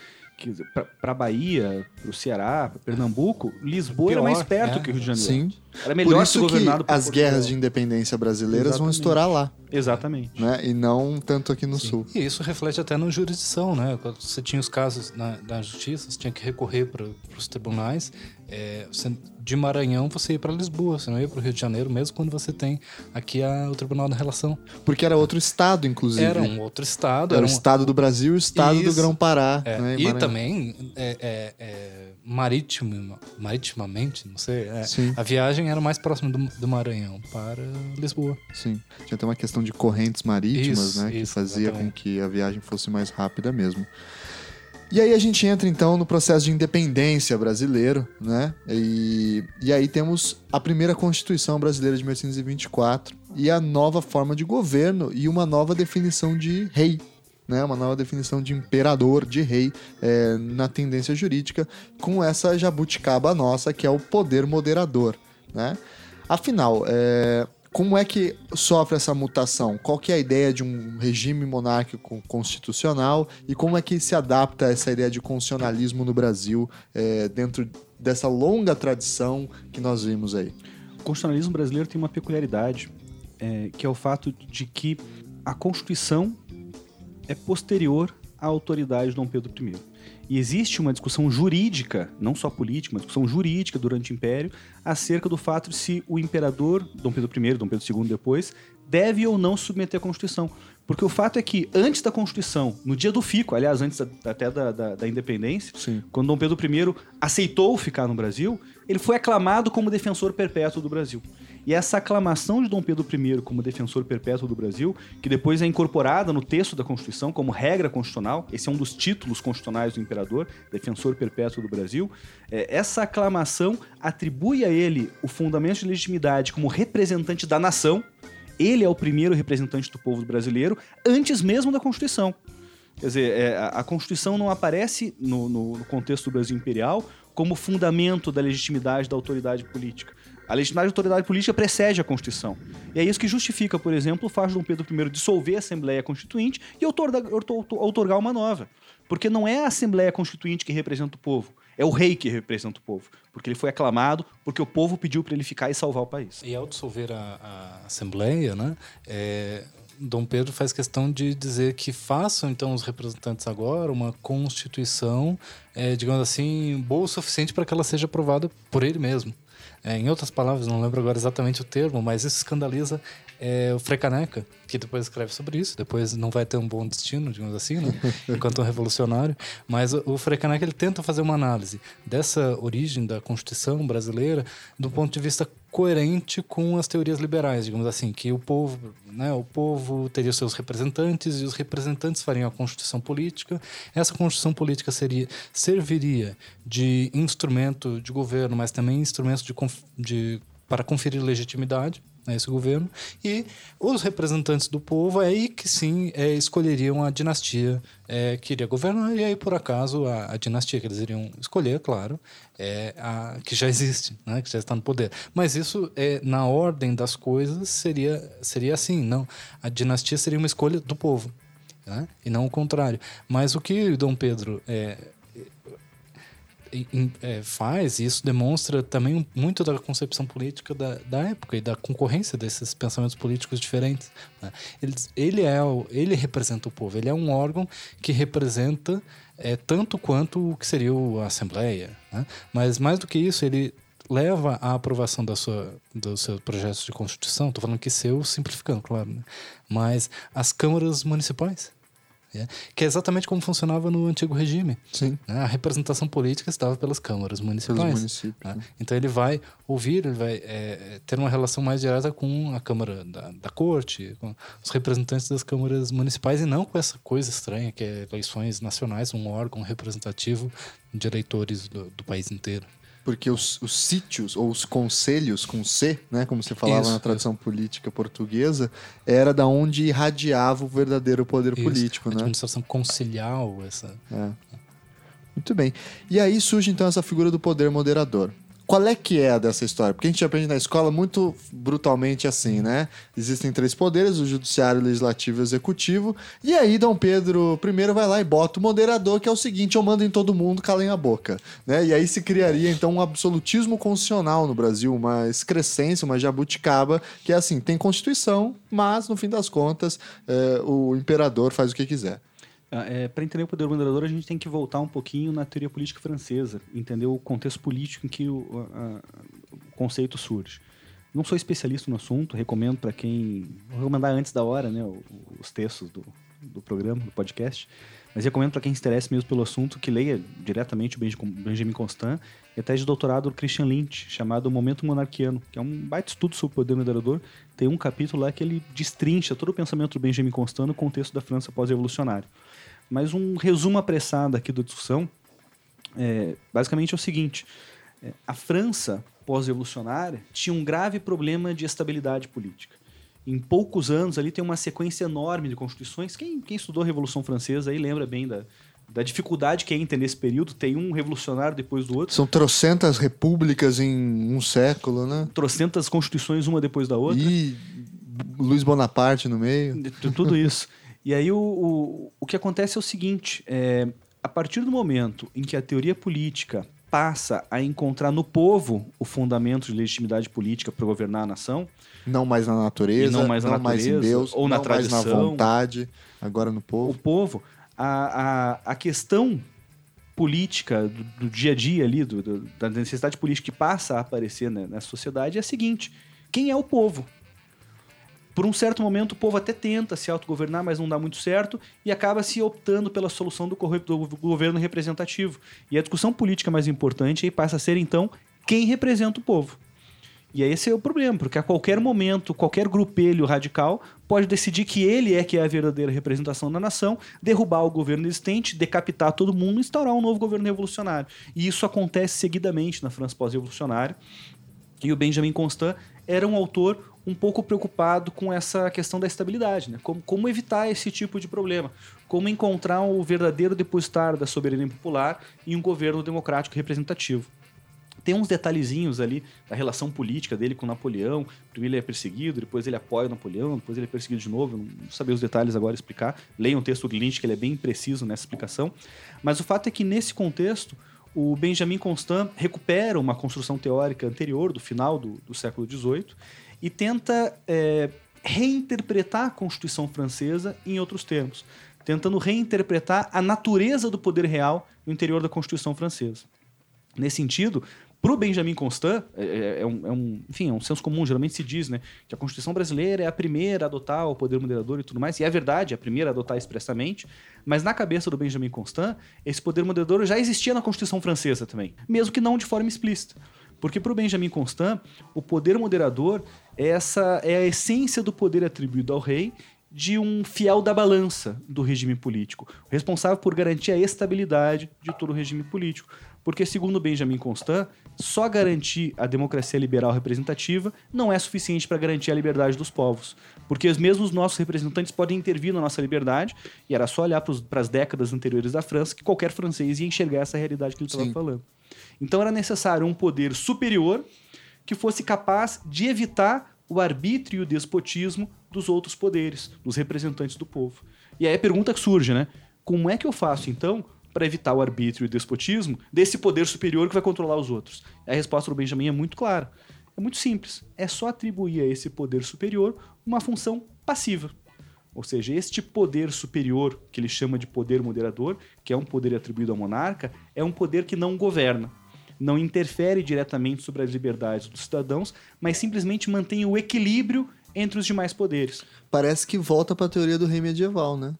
para Bahia, para o Ceará, para Pernambuco, Lisboa Pior, era mais perto é. que o Rio de Janeiro. Sim. Era melhor por isso governado que as Portugal. guerras de independência brasileiras Exatamente. vão estourar lá. Exatamente. Né? E não tanto aqui no Sim. sul. E isso reflete até na jurisdição, né? Quando você tinha os casos na, na justiça, você tinha que recorrer para os tribunais é, de Maranhão você ia para Lisboa, você não ia para o Rio de Janeiro, mesmo quando você tem aqui a, o Tribunal da Relação. Porque era outro estado, inclusive. Era um outro estado. Era, era um... o estado do Brasil e o estado Isso. do Grão-Pará. É. Né, e também é, é, é, marítimo, maritimamente, não sei. É, a viagem era mais próxima do, do, Maranhão para Lisboa. Sim. Tinha até uma questão de correntes marítimas, isso, né? Isso, que fazia exatamente. com que a viagem fosse mais rápida mesmo. E aí a gente entra então no processo de independência brasileiro, né? E, e aí temos a primeira Constituição brasileira de 1824 e a nova forma de governo e uma nova definição de rei, né, uma nova definição de imperador, de rei, é, na tendência jurídica, com essa jabuticaba nossa, que é o poder moderador. Né? Afinal, é, como é que sofre essa mutação? Qual que é a ideia de um regime monárquico constitucional e como é que se adapta essa ideia de constitucionalismo no Brasil é, dentro dessa longa tradição que nós vimos aí? O constitucionalismo brasileiro tem uma peculiaridade, é, que é o fato de que a Constituição é posterior à autoridade de Dom Pedro I. E existe uma discussão jurídica, não só política, uma discussão jurídica durante o Império, acerca do fato de se o imperador, Dom Pedro I, Dom Pedro II depois, deve ou não submeter a Constituição. Porque o fato é que, antes da Constituição, no dia do fico, aliás, antes da, até da, da, da independência, Sim. quando Dom Pedro I aceitou ficar no Brasil, ele foi aclamado como defensor perpétuo do Brasil. E essa aclamação de Dom Pedro I como defensor perpétuo do Brasil, que depois é incorporada no texto da Constituição como regra constitucional, esse é um dos títulos constitucionais do imperador, defensor perpétuo do Brasil, é, essa aclamação atribui a ele o fundamento de legitimidade como representante da nação. Ele é o primeiro representante do povo brasileiro, antes mesmo da Constituição. Quer dizer, é, a Constituição não aparece no, no, no contexto do Brasil imperial como fundamento da legitimidade da autoridade política. A legitimidade da autoridade política precede a Constituição. E é isso que justifica, por exemplo, o fato de Dom Pedro I dissolver a Assembleia Constituinte e outorgar uma nova. Porque não é a Assembleia Constituinte que representa o povo, é o rei que representa o povo. Porque ele foi aclamado, porque o povo pediu para ele ficar e salvar o país. E ao dissolver a, a Assembleia, né, é, Dom Pedro faz questão de dizer que façam, então, os representantes agora uma Constituição, é, digamos assim, boa o suficiente para que ela seja aprovada por ele mesmo. É, em outras palavras, não lembro agora exatamente o termo, mas isso escandaliza é, o Frecaneca, que depois escreve sobre isso. Depois não vai ter um bom destino, digamos assim, né? [laughs] enquanto um revolucionário. Mas o Frecaneca ele tenta fazer uma análise dessa origem da Constituição brasileira do ponto de vista coerente com as teorias liberais, digamos assim, que o povo, né, o povo teria seus representantes e os representantes fariam a constituição política. Essa constituição política seria serviria de instrumento de governo, mas também instrumento de, de para conferir legitimidade a esse governo. E os representantes do povo é aí que sim é, escolheriam a dinastia é, que iria governar. E aí por acaso a, a dinastia que eles iriam escolher claro é a que já [laughs] existe né que já está no poder. Mas isso é na ordem das coisas seria seria assim não. A dinastia seria uma escolha do povo né? e não o contrário. Mas o que Dom Pedro é, é, faz, e isso demonstra também muito da concepção política da, da época e da concorrência desses pensamentos políticos diferentes. Né? Ele, ele, é ele representa o povo, ele é um órgão que representa é, tanto quanto o que seria a Assembleia. Né? Mas mais do que isso, ele leva à aprovação da sua, dos seus projetos de Constituição, estou falando que seu, simplificando, claro, né? mas as câmaras municipais. É, que é exatamente como funcionava no antigo regime. Sim. Né? A representação política estava pelas câmaras municipais. Pelos municípios. Né? Então ele vai ouvir, ele vai é, ter uma relação mais direta com a Câmara da, da Corte, com os representantes das câmaras municipais e não com essa coisa estranha que é eleições nacionais, um órgão representativo de eleitores do, do país inteiro porque os, os, sítios, ou os conselhos com C, né, como você falava isso, na tradição isso. política portuguesa, era da onde irradiava o verdadeiro poder isso. político, a né? administração conciliar essa... É. Muito bem. E aí surge então essa figura do poder moderador. Qual é que é a dessa história? Porque a gente aprende na escola muito brutalmente assim, né? Existem três poderes, o judiciário, o legislativo e o executivo. E aí Dom Pedro I vai lá e bota o moderador, que é o seguinte, eu mando em todo mundo, calem a boca. Né? E aí se criaria então um absolutismo constitucional no Brasil, uma excrescência, uma jabuticaba, que é assim, tem constituição, mas no fim das contas é, o imperador faz o que quiser. Ah, é, Para entender o poder moderador, a gente tem que voltar um pouquinho na teoria política francesa, entender o contexto político em que o, a, o conceito surge. Não sou especialista no assunto, recomendo para quem. Vou recomendar antes da hora né, os textos do, do programa, do podcast, mas recomendo para quem se interessa mesmo pelo assunto que leia diretamente o Benjamin Constant e a tese de doutorado do Christian Lynch, chamado Momento Monarquiano, que é um baita estudo sobre o poder moderador. Tem um capítulo lá que ele destrincha todo o pensamento do Benjamin Constant no contexto da França pós-revolucionária. Mas um resumo apressado aqui da discussão é, basicamente é o seguinte: é, a França pós-revolucionária tinha um grave problema de estabilidade política. Em poucos anos ali tem uma sequência enorme de constituições. Quem, quem estudou a Revolução Francesa aí lembra bem da, da dificuldade que é entender esse período. Tem um revolucionário depois do outro. São trocentas repúblicas em um século, né? Trocentas constituições uma depois da outra. E Luiz Bonaparte no meio. Tudo isso. E aí o, o, o que acontece é o seguinte: é, a partir do momento em que a teoria política passa a encontrar no povo o fundamento de legitimidade política para governar a nação. Não mais na natureza, não mais, na não natureza, mais em Deus, ou na não tradição. mais na vontade, agora no povo. O povo, a, a, a questão política do, do, dia a dia ali, do, do, da necessidade política que passa a aparecer né, nessa sociedade é a seguinte: quem é o povo? Por um certo momento, o povo até tenta se autogovernar, mas não dá muito certo e acaba se optando pela solução do, do governo representativo. E a discussão política mais importante aí passa a ser, então, quem representa o povo. E aí esse é o problema, porque a qualquer momento, qualquer grupelho radical pode decidir que ele é que é a verdadeira representação da nação, derrubar o governo existente, decapitar todo mundo e instaurar um novo governo revolucionário. E isso acontece seguidamente na França pós-revolucionária. E o Benjamin Constant era um autor um pouco preocupado com essa questão da estabilidade, né? como, como evitar esse tipo de problema, como encontrar o verdadeiro depositário da soberania popular em um governo democrático representativo. Tem uns detalhezinhos ali da relação política dele com Napoleão. Primeiro ele é perseguido, depois ele apoia Napoleão, depois ele é perseguido de novo. Não saber os detalhes agora explicar. Leiam o texto do Lynch, que ele é bem preciso nessa explicação. Mas o fato é que nesse contexto, o Benjamin Constant recupera uma construção teórica anterior, do final do, do século XVIII, e tenta é, reinterpretar a Constituição Francesa em outros termos, tentando reinterpretar a natureza do poder real no interior da Constituição Francesa. Nesse sentido, para o Benjamin Constant, é, é, é, um, é, um, enfim, é um senso comum, geralmente se diz né, que a Constituição brasileira é a primeira a adotar o poder moderador e tudo mais, e é verdade, é a primeira a adotar expressamente, mas na cabeça do Benjamin Constant, esse poder moderador já existia na Constituição Francesa também, mesmo que não de forma explícita. Porque para o Benjamin Constant, o poder moderador é, essa, é a essência do poder atribuído ao rei de um fiel da balança do regime político, responsável por garantir a estabilidade de todo o regime político. Porque, segundo Benjamin Constant, só garantir a democracia liberal representativa não é suficiente para garantir a liberdade dos povos. Porque os nossos representantes podem intervir na nossa liberdade, e era só olhar para as décadas anteriores da França que qualquer francês ia enxergar essa realidade que ele estava falando. Então era necessário um poder superior que fosse capaz de evitar o arbítrio e o despotismo dos outros poderes, dos representantes do povo. E aí a pergunta que surge, né? Como é que eu faço, então, para evitar o arbítrio e o despotismo desse poder superior que vai controlar os outros? A resposta do Benjamin é muito clara. É muito simples. É só atribuir a esse poder superior uma função passiva. Ou seja, este poder superior, que ele chama de poder moderador, que é um poder atribuído ao monarca, é um poder que não governa, não interfere diretamente sobre as liberdades dos cidadãos, mas simplesmente mantém o equilíbrio entre os demais poderes. Parece que volta para a teoria do rei medieval, né?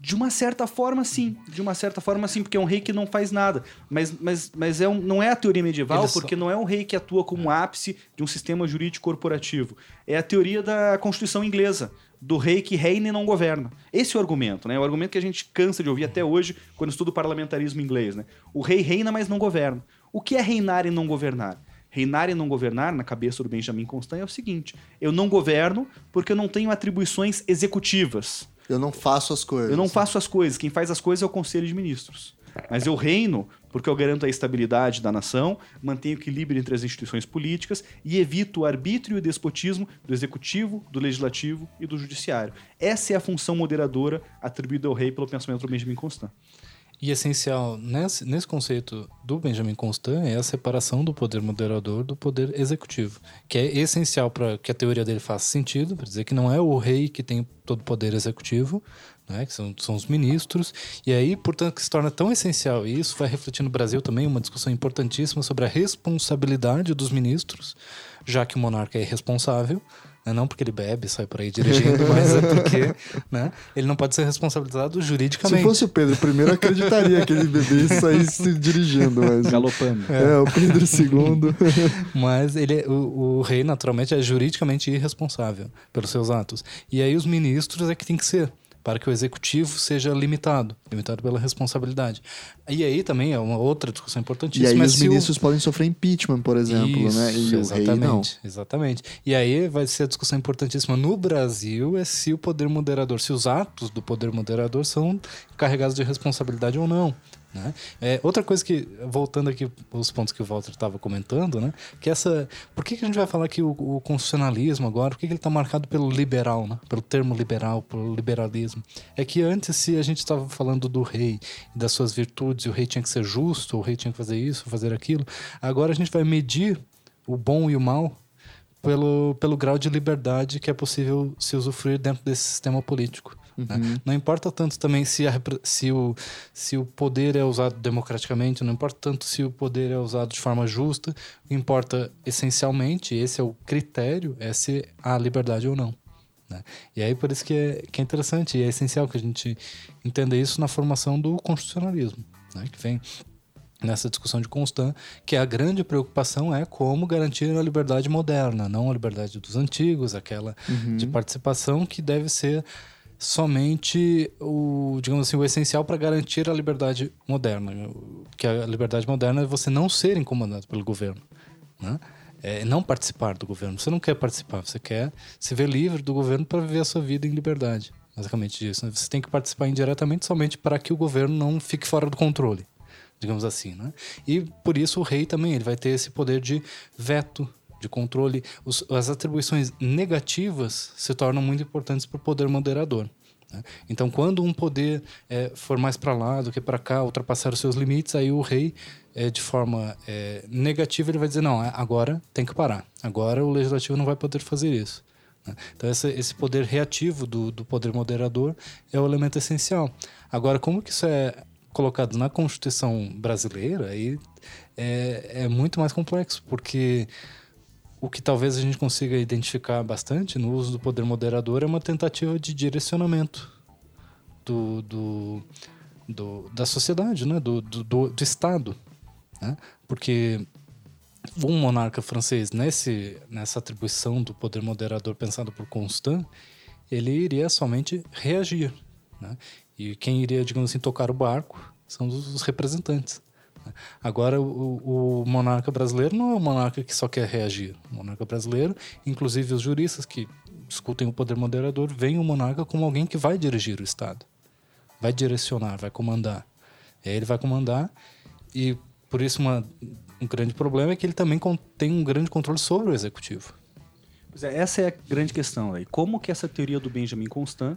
De uma certa forma, sim. De uma certa forma, sim, porque é um rei que não faz nada. Mas, mas, mas é um, não é a teoria medieval, Ele porque só... não é um rei que atua como ápice de um sistema jurídico corporativo. É a teoria da Constituição inglesa, do rei que reina e não governa. Esse é o argumento, né? O argumento que a gente cansa de ouvir até hoje quando estuda o parlamentarismo inglês, né? O rei reina, mas não governa. O que é reinar e não governar? Reinar e não governar, na cabeça do Benjamin Constant, é o seguinte: eu não governo porque eu não tenho atribuições executivas. Eu não faço as coisas. Eu não faço as coisas. Quem faz as coisas é o Conselho de Ministros. Mas eu reino porque eu garanto a estabilidade da nação, mantenho o equilíbrio entre as instituições políticas e evito o arbítrio e o despotismo do executivo, do legislativo e do judiciário. Essa é a função moderadora atribuída ao rei pelo pensamento do Benjamin Constant. E essencial nesse, nesse conceito do Benjamin Constant é a separação do poder moderador do poder executivo, que é essencial para que a teoria dele faça sentido, para dizer que não é o rei que tem todo o poder executivo, né, que são, são os ministros, e aí, portanto, que se torna tão essencial, e isso vai refletir no Brasil também uma discussão importantíssima sobre a responsabilidade dos ministros, já que o monarca é responsável, né? Não porque ele bebe, sai por aí dirigindo, mas é porque né? ele não pode ser responsabilizado juridicamente. Se fosse o Pedro primeiro, acreditaria que ele bebesse e saísse dirigindo. Mas... Galopando. É, é o Pedro II. mas ele, o, o rei, naturalmente, é juridicamente irresponsável pelos seus atos. E aí os ministros é que tem que ser para que o executivo seja limitado, limitado pela responsabilidade. E aí também é uma outra discussão importantíssima. E aí os ministros o... podem sofrer impeachment, por exemplo, Isso, né? E exatamente. Exatamente. E aí vai ser a discussão importantíssima no Brasil é se o poder moderador, se os atos do poder moderador são carregados de responsabilidade ou não. Né? É, outra coisa que, voltando aqui os pontos que o Walter estava comentando, né? que essa, por que, que a gente vai falar que o, o constitucionalismo agora, por que, que ele está marcado pelo liberal, né? pelo termo liberal, pelo liberalismo? É que antes, se a gente estava falando do rei e das suas virtudes, e o rei tinha que ser justo, o rei tinha que fazer isso, fazer aquilo, agora a gente vai medir o bom e o mal pelo, pelo grau de liberdade que é possível se usufruir dentro desse sistema político. Né? Uhum. Né? Não importa tanto também se, a, se, o, se o poder é usado democraticamente, não importa tanto se o poder é usado de forma justa, o que importa essencialmente, esse é o critério, é se há liberdade ou não. Né? E aí por isso que é, que é interessante e é essencial que a gente entenda isso na formação do constitucionalismo, né? que vem nessa discussão de Constant, que a grande preocupação é como garantir a liberdade moderna, não a liberdade dos antigos, aquela uhum. de participação que deve ser somente o, digamos assim, o essencial para garantir a liberdade moderna. Que a liberdade moderna é você não ser incomodado pelo governo, né? É não participar do governo. Você não quer participar, você quer se ver livre do governo para viver a sua vida em liberdade. Basicamente disso. Né? Você tem que participar indiretamente somente para que o governo não fique fora do controle, digamos assim, né? E por isso o rei também ele vai ter esse poder de veto de controle, os, as atribuições negativas se tornam muito importantes para o poder moderador. Né? Então, quando um poder é, for mais para lá do que para cá, ultrapassar os seus limites, aí o rei, é, de forma é, negativa, ele vai dizer: não, é, agora tem que parar, agora o legislativo não vai poder fazer isso. Né? Então, esse, poder reativo do, do poder moderador é o elemento essencial. Agora, como que isso é colocado na Constituição brasileira, aí é, é muito mais complexo, porque o que talvez a gente consiga identificar bastante no uso do poder moderador é uma tentativa de direcionamento do, do, do da sociedade, né? do, do, do Estado. Né? Porque um monarca francês, nesse, nessa atribuição do poder moderador pensado por Constant, ele iria somente reagir. Né? E quem iria, digamos assim, tocar o barco são os representantes. Agora, o, o, monarca brasileiro não é um monarca que só quer reagir. O monarca brasileiro, inclusive os juristas que discutem o poder moderador, veem o monarca como alguém que vai dirigir o Estado, vai direcionar, vai comandar. E aí ele vai comandar e, por isso, uma, um grande problema é que ele também tem um grande controle sobre o executivo. É, essa é a grande questão. Aí. Como que essa teoria do Benjamin Constant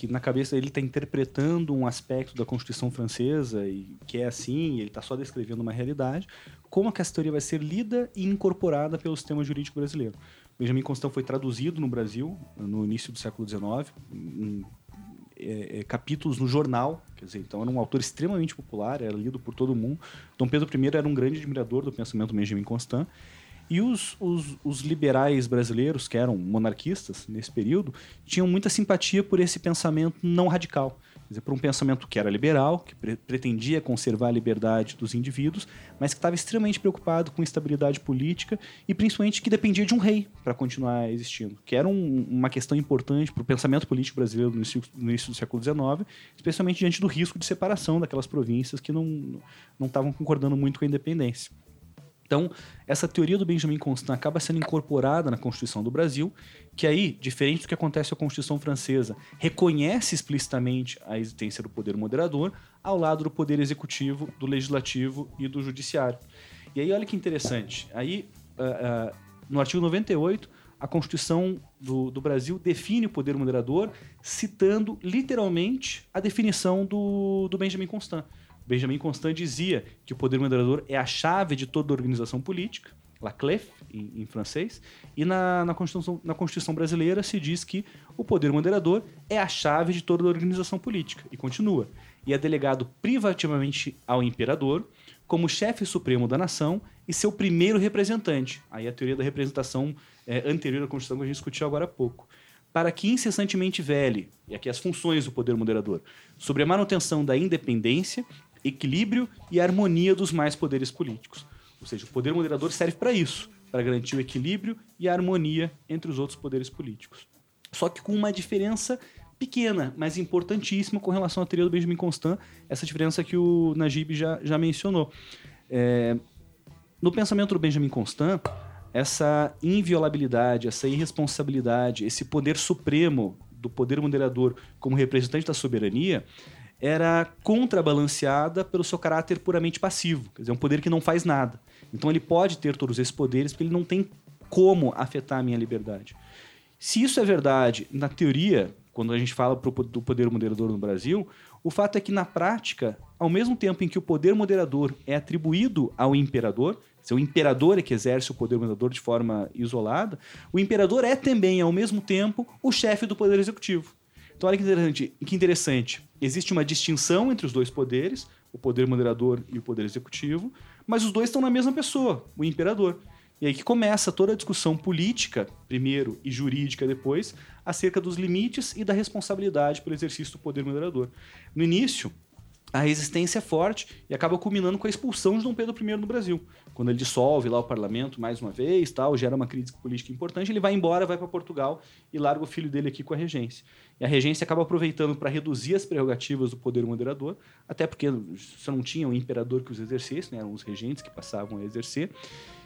que na cabeça ele está interpretando um aspecto da Constituição francesa e que é assim, ele está só descrevendo uma realidade, como que essa teoria vai ser lida e incorporada pelo sistema jurídico brasileiro. Benjamin Constant foi traduzido no Brasil no início do século XIX, em é, é, capítulos no jornal, quer dizer, então era um autor extremamente popular, era lido por todo mundo. Dom Pedro I era um grande admirador do pensamento do Benjamin Constant. E os, os, os, liberais brasileiros, que eram monarquistas nesse período, tinham muita simpatia por esse pensamento não radical. Quer dizer, por um pensamento que era liberal, que pre pretendia conservar a liberdade dos indivíduos, mas que estava extremamente preocupado com estabilidade política e principalmente que dependia de um rei para continuar existindo, que era um, uma questão importante para o pensamento político brasileiro no início, no início, do século XIX, especialmente diante do risco de separação daquelas províncias que não estavam concordando muito com a independência. Então, essa teoria do Benjamin Constant acaba sendo incorporada na Constituição do Brasil, que aí, diferente do que acontece com a Constituição francesa, reconhece explicitamente a existência do poder moderador ao lado do poder executivo, do legislativo e do judiciário. E aí, olha que interessante. Aí, uh, uh, no artigo 98, a Constituição do, do, Brasil define o poder moderador, citando literalmente a definição do, do Benjamin Constant. Benjamin Constant dizia que o poder moderador é a chave de toda organização política, la clef, em, em francês, e na, na, Constituição, na Constituição brasileira se diz que o poder moderador é a chave de toda organização política, e continua, e é delegado privativamente ao imperador como chefe supremo da nação e seu primeiro representante. Aí a teoria da representação é, anterior à Constituição que a gente discutiu agora há pouco para que incessantemente vele, e aqui as funções do poder moderador, sobre a manutenção da independência equilíbrio e harmonia dos mais poderes políticos. Ou seja, o poder moderador serve para isso, para garantir o equilíbrio e a harmonia entre os outros poderes políticos. Só que com uma diferença pequena, mas importantíssima com relação à teoria do Benjamin Constant, essa diferença que o Najib já, já mencionou. É, no pensamento do Benjamin Constant, essa inviolabilidade, essa irresponsabilidade, esse poder supremo do poder moderador como representante da soberania, era contrabalanceada pelo seu caráter puramente passivo, quer dizer, um poder que não faz nada. Então ele pode ter todos esses poderes porque ele não tem como afetar a minha liberdade. Se isso é verdade na teoria, quando a gente fala do poder moderador no Brasil, o fato é que na prática, ao mesmo tempo em que o poder moderador é atribuído ao imperador, se o imperador é que exerce o poder moderador de forma isolada, o imperador é também, ao mesmo tempo, o chefe do poder executivo. Então, olha que interessante, que interessante. Existe uma distinção entre os dois poderes, o poder moderador e o poder executivo, mas os dois estão na mesma pessoa, o imperador. E aí que começa toda a discussão política, primeiro, e jurídica depois, acerca dos limites e da responsabilidade pelo exercício do poder moderador. No início, a resistência é forte e acaba culminando com a expulsão de Dom Pedro I no Brasil. Quando ele dissolve lá o parlamento mais uma vez, tal, gera uma crise política importante, ele vai embora, vai para Portugal e larga o filho dele aqui com a regência. E a regência acaba aproveitando para reduzir as prerrogativas do poder moderador, até porque você não tinha um imperador que os exercesse, né, eram os regentes que passavam a exercer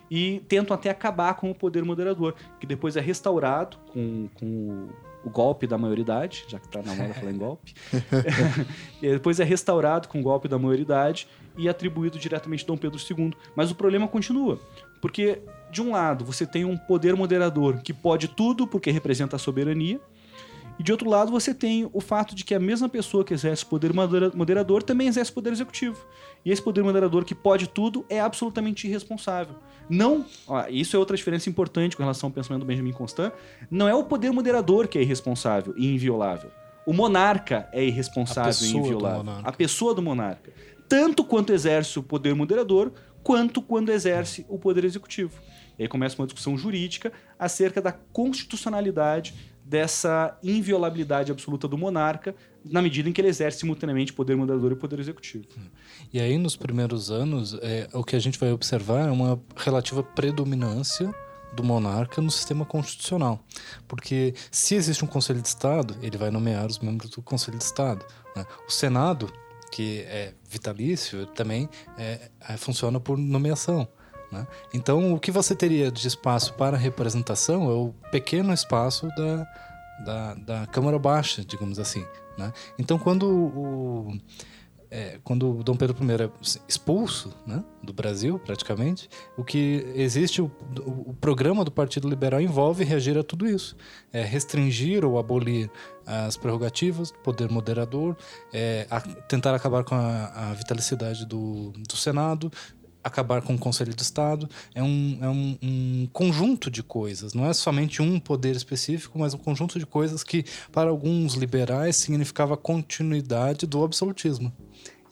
e tentam até acabar com o poder moderador, que depois é restaurado com, com o golpe da maioridade, já que está na moda falar em golpe. [laughs] depois é restaurado com o golpe da maioridade e atribuído diretamente a Dom Pedro II. Mas o problema continua, porque de um lado você tem um poder moderador que pode tudo porque representa a soberania, e de outro lado, você tem o fato de que a mesma pessoa que exerce o poder moderador também exerce o poder executivo. E esse poder moderador que pode tudo é absolutamente irresponsável. Não, ó, isso é outra diferença importante com relação ao pensamento do Benjamin Constant, não é o poder moderador que é irresponsável e inviolável. O monarca é irresponsável e inviolável. A pessoa do monarca. Tanto quanto exerce o poder moderador, quanto quando exerce o poder executivo. E aí começa uma discussão jurídica acerca da constitucionalidade dessa inviolabilidade absoluta do monarca, na medida em que ele exerce simultaneamente poder moderador e poder executivo. E aí, nos primeiros anos, é, o que a gente vai observar é uma relativa predominância do monarca no sistema constitucional. Porque se existe um Conselho de Estado, ele vai nomear os membros do Conselho de Estado. Né? O Senado, que é vitalício, também é, é, funciona por nomeação. Né? Então, o que você teria de espaço para representação é o pequeno espaço da, da, da Câmara Baixa, digamos assim. Né? Então, quando o, é, quando Dom Pedro I é expulso né, do Brasil, praticamente, o que existe, o, o, programa do Partido Liberal envolve reagir a tudo isso. É, restringir ou abolir as prerrogativas do poder moderador, é, a, tentar acabar com a, a vitalicidade do, do Senado, acabar com o Conselho de Estado. É, um, é um, um, conjunto de coisas, não é somente um poder específico, mas um conjunto de coisas que, para alguns liberais, significava continuidade do absolutismo.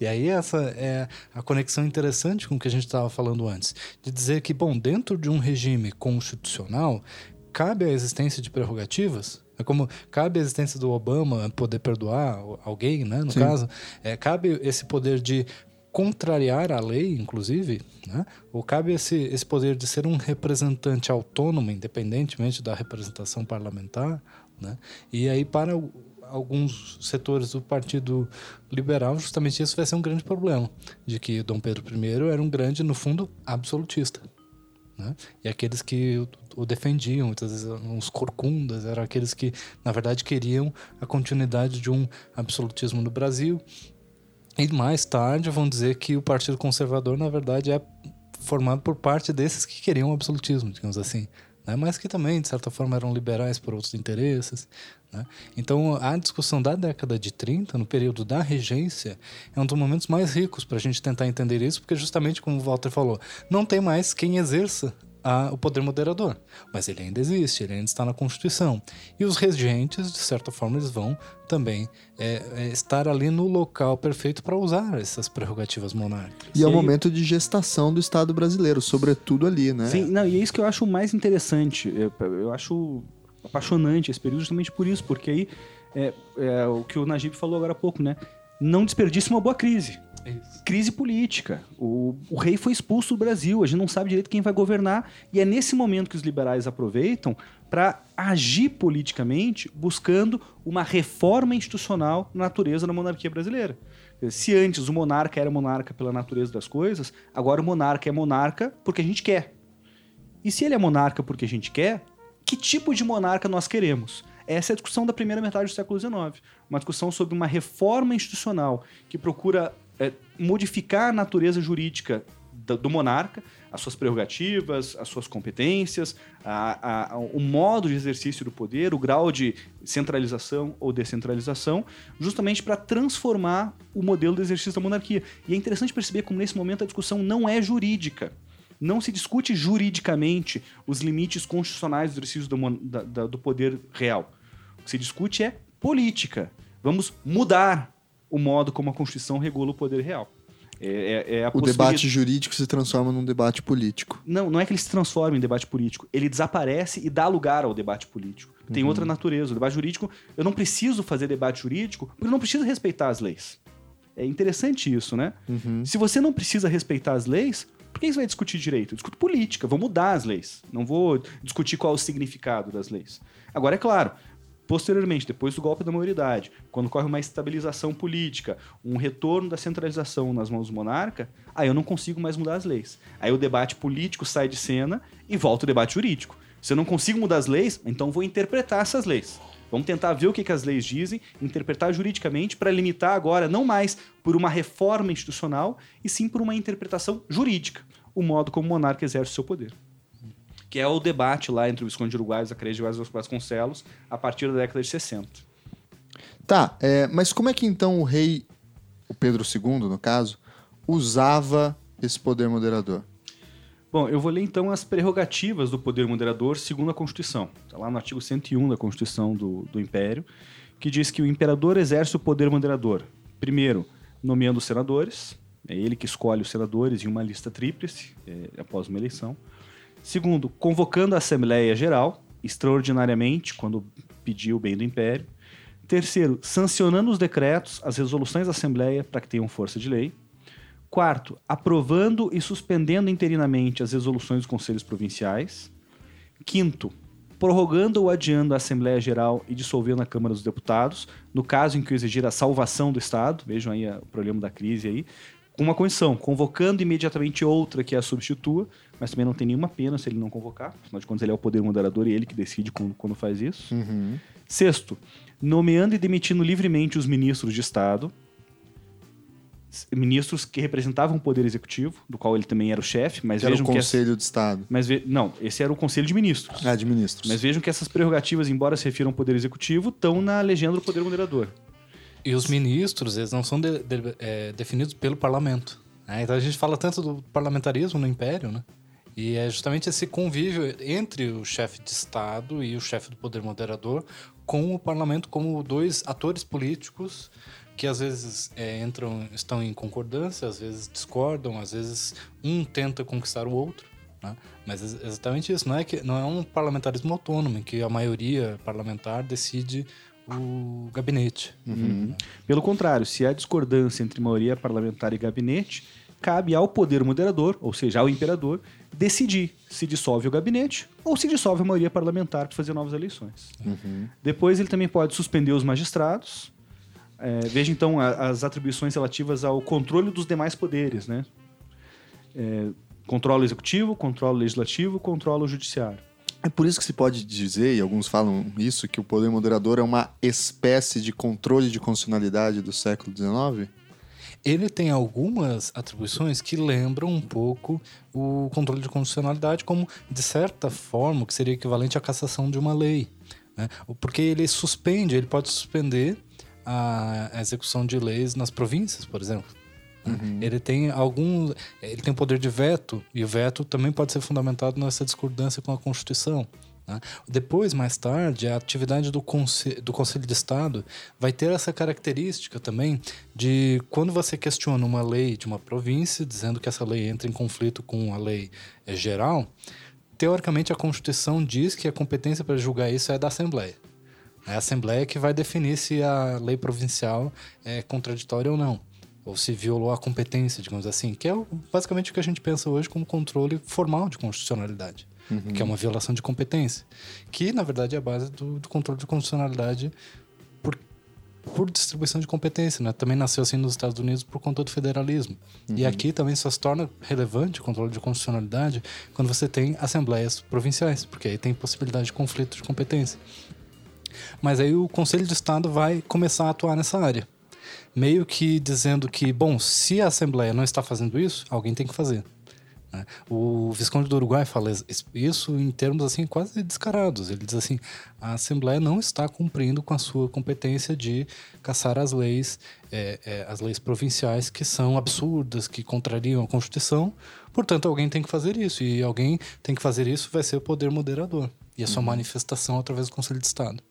E aí essa é a conexão interessante com o que a gente estava falando antes, de dizer que, bom, dentro de um regime constitucional, cabe a existência de prerrogativas, é como cabe a existência do Obama poder perdoar alguém, né? No Sim. caso, é, cabe esse poder de contrariar a lei, inclusive, né? ou cabe esse, esse poder de ser um representante autônomo, independentemente da representação parlamentar. Né? E aí, para alguns setores do Partido Liberal, justamente isso vai ser um grande problema, de que Dom Pedro I era um grande, no fundo, absolutista. Né? E aqueles que o defendiam, muitas vezes uns corcundas, eram aqueles que, na verdade, queriam a continuidade de um absolutismo no Brasil e mais tarde vão dizer que o Partido Conservador, na verdade, é formado por parte desses que queriam o absolutismo, digamos assim. Né? Mas que também, de certa forma, eram liberais por outros interesses. Né? Então, a discussão da década de 30, no período da regência, é um dos momentos mais ricos para a gente tentar entender isso, porque, justamente como o Walter falou, não tem mais quem exerça a, o poder moderador. Mas ele ainda existe, ele ainda está na Constituição. E os regentes, de certa forma, eles vão também é, é, estar ali no local perfeito para usar essas prerrogativas monárquicas. E, e é o momento de gestação do Estado brasileiro, sobretudo ali, né? Sim, não, e é isso que eu acho mais interessante. Eu, eu acho apaixonante esse período justamente por isso, porque aí é, é o que o Najib falou agora há pouco, né? Não desperdice uma boa crise. Isso. Crise política. O, o rei foi expulso do Brasil, a gente não sabe direito quem vai governar, e é nesse momento que os liberais aproveitam para agir politicamente, buscando uma reforma institucional na natureza da monarquia brasileira. Se antes o monarca era monarca pela natureza das coisas, agora o monarca é monarca porque a gente quer. E se ele é monarca porque a gente quer, que tipo de monarca nós queremos? Essa é a discussão da primeira metade do século XIX. Uma discussão sobre uma reforma institucional que procura é, modificar a natureza jurídica do, do, monarca, as suas prerrogativas, as suas competências, a, a, o modo de exercício do poder, o grau de centralização ou descentralização, justamente para transformar o modelo de exercício da monarquia. E é interessante perceber como nesse momento a discussão não é jurídica. Não se discute juridicamente os limites constitucionais do exercício do, da, do poder real. O que se discute é política. Vamos mudar o modo como a Constituição regula o poder real. É, é, é o debate jurídico se transforma num debate político. Não, não é que ele se transforma em debate político. Ele desaparece e dá lugar ao debate político. Tem uhum. outra natureza. O debate jurídico, eu não preciso fazer debate jurídico porque eu não preciso respeitar as leis. É interessante isso, né? Uhum. Se você não precisa respeitar as leis, por que você vai discutir direito? Eu discuto política, vou mudar as leis. Não vou discutir qual é o significado das leis. Agora, é claro, Posteriormente, depois do golpe da maioridade, quando ocorre uma estabilização política, um retorno da centralização nas mãos do monarca, aí eu não consigo mais mudar as leis. Aí o debate político sai de cena e volta o debate jurídico. Se eu não consigo mudar as leis, então vou interpretar essas leis. Vamos tentar ver o que, que as leis dizem, interpretar juridicamente para limitar agora não mais por uma reforma institucional, e sim por uma interpretação jurídica, o modo como o monarca exerce o seu poder que é o debate lá entre o Visconde de Uruguai e Zacarias de Vasconcelos a partir da década de 60. Tá, é, mas como é que então o rei, o Pedro II, no caso, usava esse poder moderador? Bom, eu vou ler então as prerrogativas do poder moderador segundo a Constituição. Está lá no artigo 101 da Constituição do, do Império, que diz que o imperador exerce o poder moderador, primeiro, nomeando os senadores, é ele que escolhe os senadores em uma lista tríplice, é, após uma eleição. Segundo, convocando a Assembleia Geral, extraordinariamente, quando pediu o bem do Império. Terceiro, sancionando os decretos, as resoluções da Assembleia para que tenham força de lei. Quarto, aprovando e suspendendo interinamente as resoluções dos conselhos provinciais. Quinto, prorrogando ou adiando a Assembleia Geral e dissolvendo a Câmara dos Deputados, no caso em que exigir a salvação do Estado, vejam aí o problema da crise aí, com uma condição, convocando imediatamente outra que a substitua, mas também não tem nenhuma pena se ele não convocar, afinal de contas ele é o poder moderador e ele que decide quando, quando faz isso. Uhum. Sexto, nomeando e demitindo livremente os ministros de Estado. ministros que representavam o poder executivo, do qual ele também era o chefe, mas Que era o vejam que Conselho de Estado. mas ve- não, esse era o Conselho de Ministros. Ah, de ministros. Mas vejam que essas prerrogativas, embora se refiram ao poder executivo, estão na legenda do poder moderador. E os ministros, eles não são de- de- é, definidos pelo parlamento. né? Então a gente fala tanto do parlamentarismo no Império, né? E é justamente esse convívio entre o chefe de Estado e o chefe do poder moderador com o parlamento como dois atores políticos que às vezes é, entram, estão em concordância, às vezes discordam, às vezes um tenta conquistar o outro. né? Mas é exatamente isso, não é, que, não é um parlamentarismo autônomo, em que a maioria parlamentar decide o gabinete. Pelo contrário, se há discordância entre maioria parlamentar e gabinete, cabe ao poder moderador, ou seja, ao imperador, decidir se dissolve o gabinete ou se dissolve a maioria parlamentar para fazer novas eleições. Depois ele também pode suspender os magistrados. É, veja então a- as atribuições relativas ao controle dos demais poderes, né? É, controla o executivo, controla o legislativo, controla o judiciário. É por isso que se pode dizer, e alguns falam isso, que o poder moderador é uma espécie de controle de constitucionalidade do século XIX? Ele tem algumas atribuições que lembram um pouco o controle de constitucionalidade, como, de certa forma, o que seria equivalente à cassação de uma lei. né? Porque ele suspende, ele pode suspender a a execução de leis nas províncias, por exemplo. Né? Ele tem algum. Ele tem poder de veto, e o veto também pode ser fundamentado nessa discordância com a Constituição. né? Depois, mais tarde, a atividade do, conse do Conselho de Estado vai ter essa característica também de quando você questiona uma lei de uma província, dizendo que essa lei entra em conflito com a lei eh, geral, teoricamente a Constituição diz que a competência para julgar isso é da Assembleia. É a Assembleia que vai definir se a lei provincial é contraditória ou não. Ou se violou a competência, digamos assim, que é basicamente o que a gente pensa hoje como controle formal de constitucionalidade, que é uma violação de competência. Que, na verdade, é a base do, do controle de constitucionalidade por, por distribuição de competência. Né? Também nasceu assim nos Estados Unidos por conta do federalismo. E aqui também só se torna relevante o controle de constitucionalidade quando você tem assembleias provinciais, porque aí tem possibilidade de conflito de competência. Mas aí o Conselho de Estado vai começar a atuar nessa área. Meio que dizendo que, bom, se a Assembleia não está fazendo isso, alguém tem que fazer. né? O Visconde do Uruguai fala isso em termos assim quase descarados. Ele diz assim: a Assembleia não está cumprindo com a sua competência de caçar as leis, é, é, as leis provinciais que são absurdas, que contrariam a Constituição. Portanto, alguém tem que fazer isso e alguém tem que fazer isso vai ser o poder moderador e a sua manifestação através do Conselho de Estado.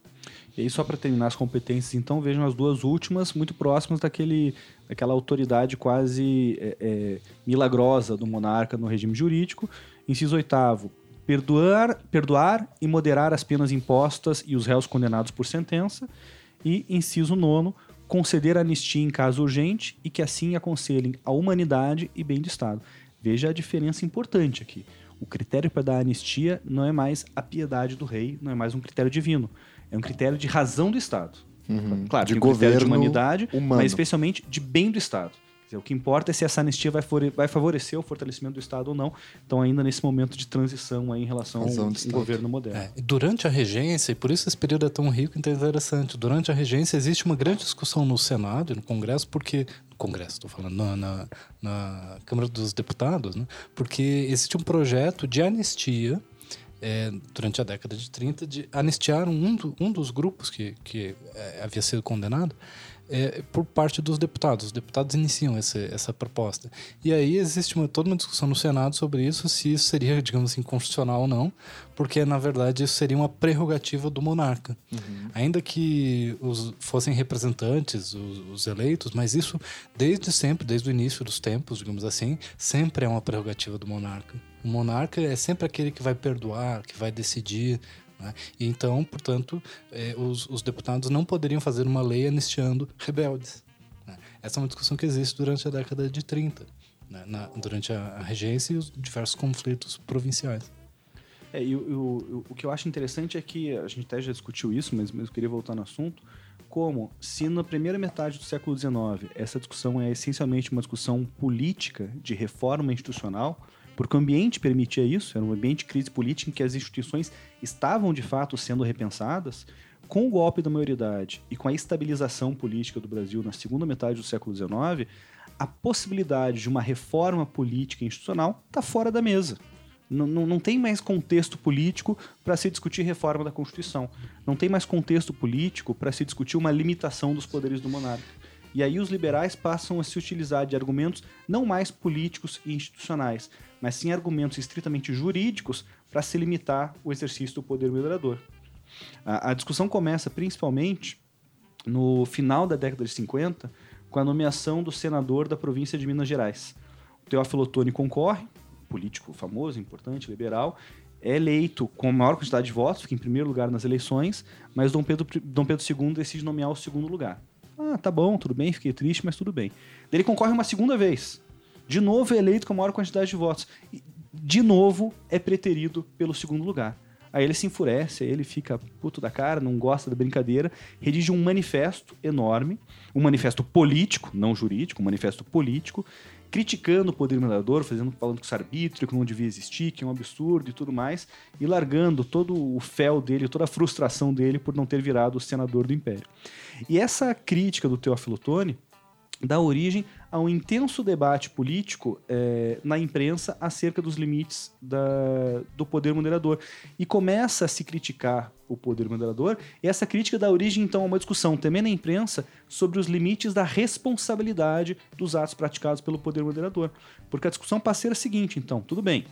E aí, só para terminar as competências, então, vejam as duas últimas, muito próximas daquele, daquela autoridade quase é, é, milagrosa do monarca no regime jurídico. Inciso oitavo, perdoar, perdoar e moderar as penas impostas e os réus condenados por sentença. E inciso nono, conceder anistia em caso urgente e que assim aconselhem a humanidade e bem do Estado. Veja a diferença importante aqui. O critério para dar anistia não é mais a piedade do rei, não é mais um critério divino. É um critério de razão do Estado. Claro, De tem um critério de governo humanidade, humano. mas especialmente de bem do Estado. Quer dizer, o que importa é se essa anistia vai, fore- vai favorecer o fortalecimento do Estado ou não. Então, ainda nesse momento de transição aí em relação Razão ao um governo moderno. É, e durante a regência, e por isso esse período é tão rico e interessante, durante a regência existe uma grande discussão no Senado e no Congresso, porque. No Congresso, estou falando, na, na, na Câmara dos Deputados, né? porque existe um projeto de anistia. É, durante a década de 30, de anistiar um, do- um dos grupos que, que é, havia sido condenado é, por parte dos deputados. Os deputados iniciam esse, essa proposta. E aí existe uma, toda uma discussão no Senado sobre isso, se isso seria, digamos assim, constitucional ou não, porque na verdade isso seria uma prerrogativa do monarca. Ainda que os, fossem representantes, os, os eleitos, mas isso desde sempre, desde o início dos tempos, digamos assim, sempre é uma prerrogativa do monarca. O monarca é sempre aquele que vai perdoar, que vai decidir. né? Então, portanto, eh, os, os deputados não poderiam fazer uma lei anistiando rebeldes. né? Essa é uma discussão que existe durante a década de 30, né? Na- durante a, a regência e os diversos conflitos provinciais. É, e o, o, o que eu acho interessante é que a gente até já discutiu isso, mas, mas eu queria voltar no assunto. Como, se na primeira metade do século XIX essa discussão é essencialmente uma discussão política de reforma institucional, porque o ambiente permitia isso, era um ambiente de crise política em que as instituições estavam de fato sendo repensadas, com o golpe da maioridade e com a estabilização política do Brasil na segunda metade do século XIX, a possibilidade de uma reforma política institucional está fora da mesa. Não, não, não, tem mais contexto político para se discutir reforma da Constituição. Não tem mais contexto político para se discutir uma limitação dos poderes do monarca. E aí os liberais passam a se utilizar de argumentos não mais políticos e institucionais, mas sim argumentos estritamente jurídicos para se limitar o exercício do poder moderador. A, a discussão começa principalmente no final da década de 50, com a nomeação do senador da província de Minas Gerais. O Teófilo Otoni concorre, político famoso, importante, liberal, é eleito com a maior quantidade de votos, fica em primeiro lugar nas eleições, mas Dom Pedro, Dom Pedro II decide nomear o segundo lugar. Ah, tá bom, tudo bem, fiquei triste, mas tudo bem. Ele concorre uma segunda vez. De novo é eleito com a maior quantidade de votos. De novo é preterido pelo segundo lugar. Aí ele se enfurece, aí ele fica puto da cara, não gosta da brincadeira, redige um manifesto enorme, um manifesto político, não jurídico, um manifesto político, criticando o poder moderador, fazendo, falando que o arbítrio que não devia existir, que é um absurdo e tudo mais, e largando todo o fel dele, toda a frustração dele por não ter virado senador do Império. E essa crítica do Teófilo Toni dá origem a um intenso debate político é, na imprensa acerca dos limites da, do poder moderador. E começa a se criticar o poder moderador, e essa crítica dá origem, então, a uma discussão também na imprensa sobre os limites da responsabilidade dos atos praticados pelo poder moderador. Porque a discussão passa a ser a seguinte, então, tudo bem,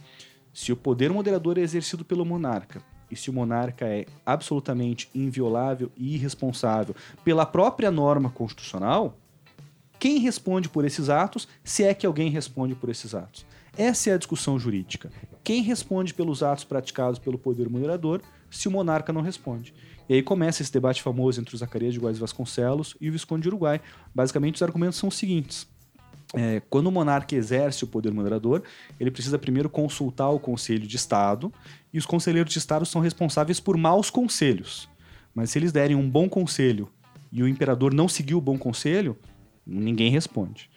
se o poder moderador é exercido pelo monarca, e se o monarca é absolutamente inviolável e irresponsável pela própria norma constitucional, quem responde por esses atos, se é que alguém responde por esses atos? Essa é a discussão jurídica. Quem responde pelos atos praticados pelo poder moderador, se o monarca não responde? E aí começa esse debate famoso entre o Zacarias de Góes Vasconcelos e o Visconde de Uruguai. Basicamente, os argumentos são os seguintes. É, quando o monarca exerce o poder moderador, ele precisa primeiro consultar o Conselho de Estado, e os conselheiros de Estado são responsáveis por maus conselhos. Mas se eles derem um bom conselho e o imperador não seguiu o bom conselho, Ninguém responde.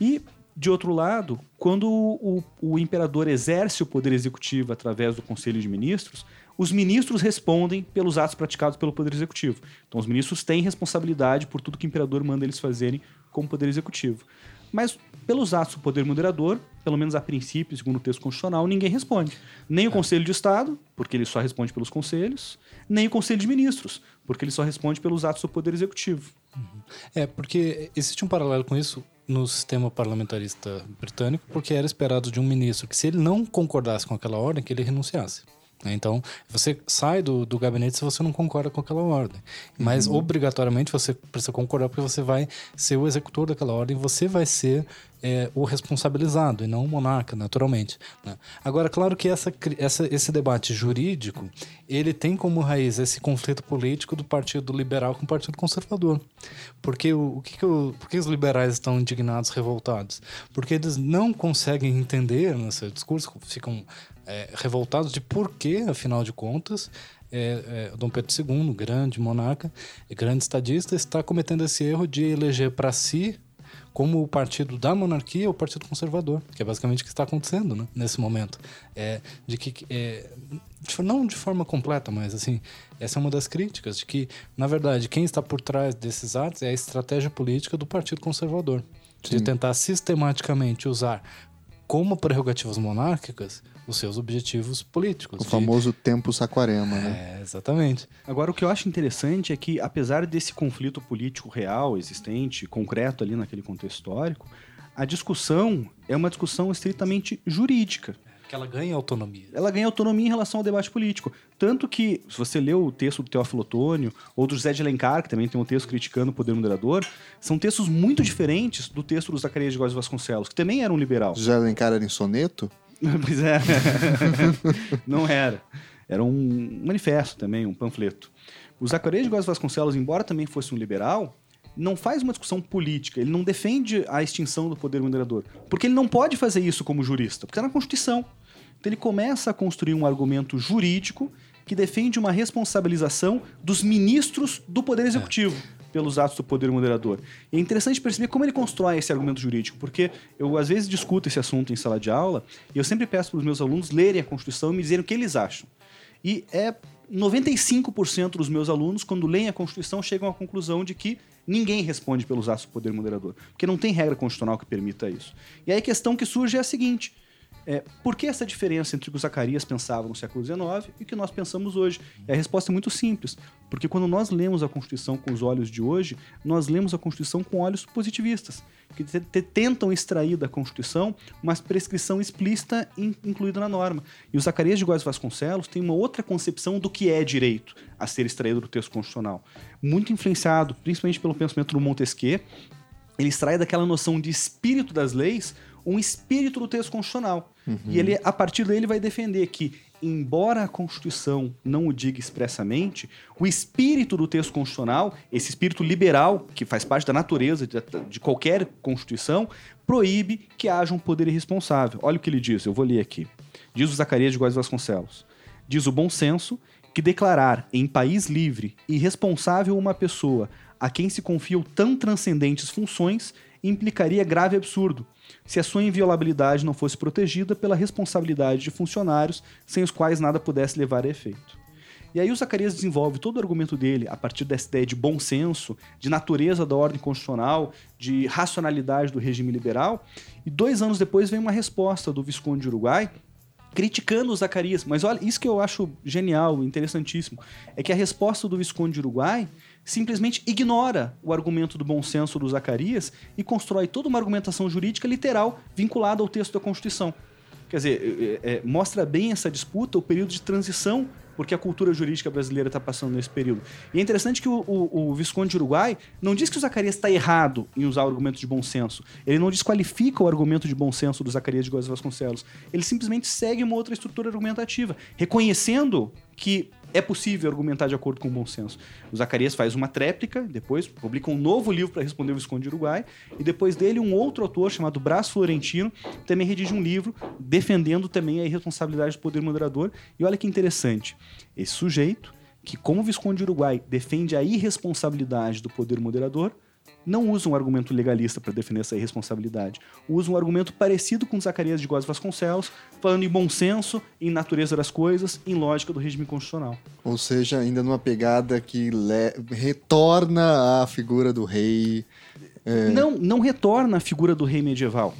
E, de outro lado, quando o, o, imperador exerce o poder executivo através do Conselho de Ministros, os ministros respondem pelos atos praticados pelo Poder Executivo. Então, os ministros têm responsabilidade por tudo que o imperador manda eles fazerem como Poder Executivo. Mas, pelos atos do Poder Moderador, pelo menos a princípio, segundo o texto constitucional, ninguém responde. Nem o é. Conselho de Estado, porque ele só responde pelos conselhos, nem o Conselho de Ministros, porque ele só responde pelos atos do Poder Executivo. Uhum. É, porque existe um paralelo com isso no sistema parlamentarista britânico, porque era esperado de um ministro que, se ele não concordasse com aquela ordem, que ele renunciasse. Né? Então, você sai do, do gabinete se você não concorda com aquela ordem. Mas, uhum. obrigatoriamente, você precisa concordar porque você vai ser o executor daquela ordem, você vai ser é, o responsabilizado e não o monarca, naturalmente. Né? Agora, claro que essa, essa, esse debate jurídico, ele tem como raiz esse conflito político do Partido Liberal com o Partido Conservador. Porque o, o que, que, o, por que os liberais estão indignados, revoltados? Porque eles não conseguem entender nesse discurso, ficam é, revoltados de por que, afinal de contas, é, é, Dom Pedro II, grande monarca, grande estadista, está cometendo esse erro de eleger para si como o partido da monarquia o partido conservador, que é basicamente o que está acontecendo né, nesse momento. É, de que, é, não de forma completa, mas assim, essa é uma das críticas, de que, na verdade, quem está por trás desses atos é a estratégia política do partido conservador, de Sim. tentar sistematicamente usar como prerrogativas monárquicas os seus objetivos políticos. O de... famoso tempo Saquarema, né? É, exatamente. Agora, o que eu acho interessante é que, apesar desse conflito político real, existente, concreto ali naquele contexto histórico, a discussão é uma discussão estritamente jurídica. Que ela ganha autonomia. Ela ganha autonomia em relação ao debate político. Tanto que, se você leu o texto do Teófilo Otônio, ou do José de Alencar, que também tem um texto criticando o poder moderador, são textos muito diferentes do texto do Zacarias de Góes Vasconcelos, que também era um liberal. José Alencar era em soneto? [laughs] pois é. [laughs] Não era. Era um manifesto também, um panfleto. O Zacarias de Góes Vasconcelos, embora também fosse um liberal, não faz uma discussão política, ele não defende a extinção do poder moderador. Porque ele não pode fazer isso como jurista, porque está na Constituição. Então ele começa a construir um argumento jurídico que defende uma responsabilização dos ministros do Poder Executivo. É pelos atos do poder moderador. E é interessante perceber como ele constrói esse argumento jurídico, porque eu às vezes discuto esse assunto em sala de aula e eu sempre peço para os meus alunos lerem a Constituição e me dizerem o que eles acham. E é 95% dos meus alunos, quando leem a Constituição, chegam à conclusão de que ninguém responde pelos atos do poder moderador, porque não tem regra constitucional que permita isso. E aí a questão que surge é a seguinte: é, por que essa diferença entre o que o Zacarias pensava no século XIX e o que nós pensamos hoje? E a resposta é muito simples. Porque quando nós lemos a Constituição com os olhos de hoje, nós lemos a Constituição com olhos positivistas, que tentam extrair da Constituição uma prescrição explícita in incluída na norma. E o Zacarias de Góes Vasconcelos tem uma outra concepção do que é direito a ser extraído do texto constitucional. Muito influenciado, principalmente pelo pensamento do Montesquieu, ele extrai daquela noção de espírito das leis um espírito do texto constitucional. Uhum. E ele, a partir daí, ele vai defender que, embora a Constituição não o diga expressamente, o espírito do texto constitucional, esse espírito liberal, que faz parte da natureza de, de qualquer Constituição, proíbe que haja um poder irresponsável. Olha o que ele diz, eu vou ler aqui. Diz o Zacarias de Góes Vasconcelos. Diz o bom senso que declarar em país livre e responsável uma pessoa a quem se confiam tão transcendentes funções implicaria grave absurdo, se a sua inviolabilidade não fosse protegida pela responsabilidade de funcionários sem os quais nada pudesse levar a efeito. E aí o Zacarias desenvolve todo o argumento dele a partir dessa ideia de bom senso, de natureza da ordem constitucional, de racionalidade do regime liberal, e dois anos depois vem uma resposta do Visconde de Uruguai criticando o Zacarias. Mas olha, isso que eu acho genial, interessantíssimo, é que a resposta do Visconde de Uruguai simplesmente ignora o argumento do bom senso do Zacarias e constrói toda uma argumentação jurídica literal vinculada ao texto da Constituição. Quer dizer, é, é, mostra bem essa disputa, o período de transição porque a cultura jurídica brasileira está passando nesse período. E é interessante que o, o, o Visconde de Uruguai não diz que o Zacarias está errado em usar o argumento de bom senso. Ele não desqualifica o argumento de bom senso do Zacarias de Góes Vasconcelos. Ele simplesmente segue uma outra estrutura argumentativa, reconhecendo que é possível argumentar de acordo com o bom senso. O Zacarias faz uma tréplica, depois publica um novo livro para responder o Visconde de Uruguai, e depois dele um outro autor chamado Brás Florentino também redige um livro defendendo também a irresponsabilidade do poder moderador. E olha que interessante, esse sujeito que, como Visconde de Uruguai, defende a irresponsabilidade do poder moderador, não usa um argumento legalista para defender essa irresponsabilidade. Usa um argumento parecido com Zacarias de Góes Vasconcelos, falando em bom senso, em natureza das coisas, em lógica do regime constitucional. Ou seja, ainda numa pegada que retorna à figura do rei. É... Não, não retorna à figura do rei medieval.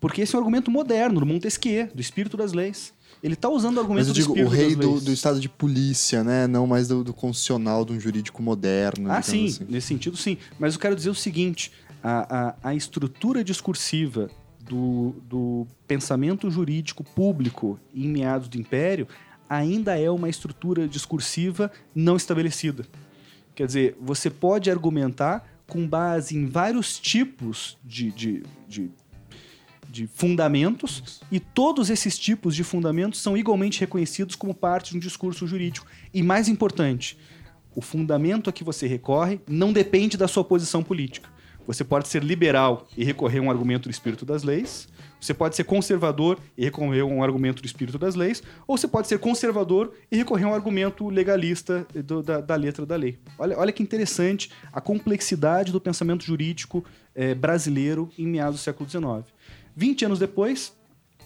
Porque esse é um argumento moderno, do Montesquieu, do espírito das leis. Ele está usando o argumento Mas eu digo, o rei do, do, estado de polícia, né? Não mais do, do constitucional, de um jurídico moderno. Ah, sim. Assim. Nesse sentido, sim. Mas eu quero dizer o seguinte. A, a, a estrutura discursiva do, do pensamento jurídico público em meados do Império ainda é uma estrutura discursiva não estabelecida. Quer dizer, você pode argumentar com base em vários tipos de, de, de de fundamentos e todos esses tipos de fundamentos são igualmente reconhecidos como parte de um discurso jurídico. E mais importante, o fundamento a que você recorre não depende da sua posição política. Você pode ser liberal e recorrer a um argumento do espírito das leis, você pode ser conservador e recorrer a um argumento do espírito das leis, ou você pode ser conservador e recorrer a um argumento legalista do, da, da, letra da lei. Olha, olha que interessante a complexidade do pensamento jurídico é, brasileiro em meados do século XIX. 20 anos depois,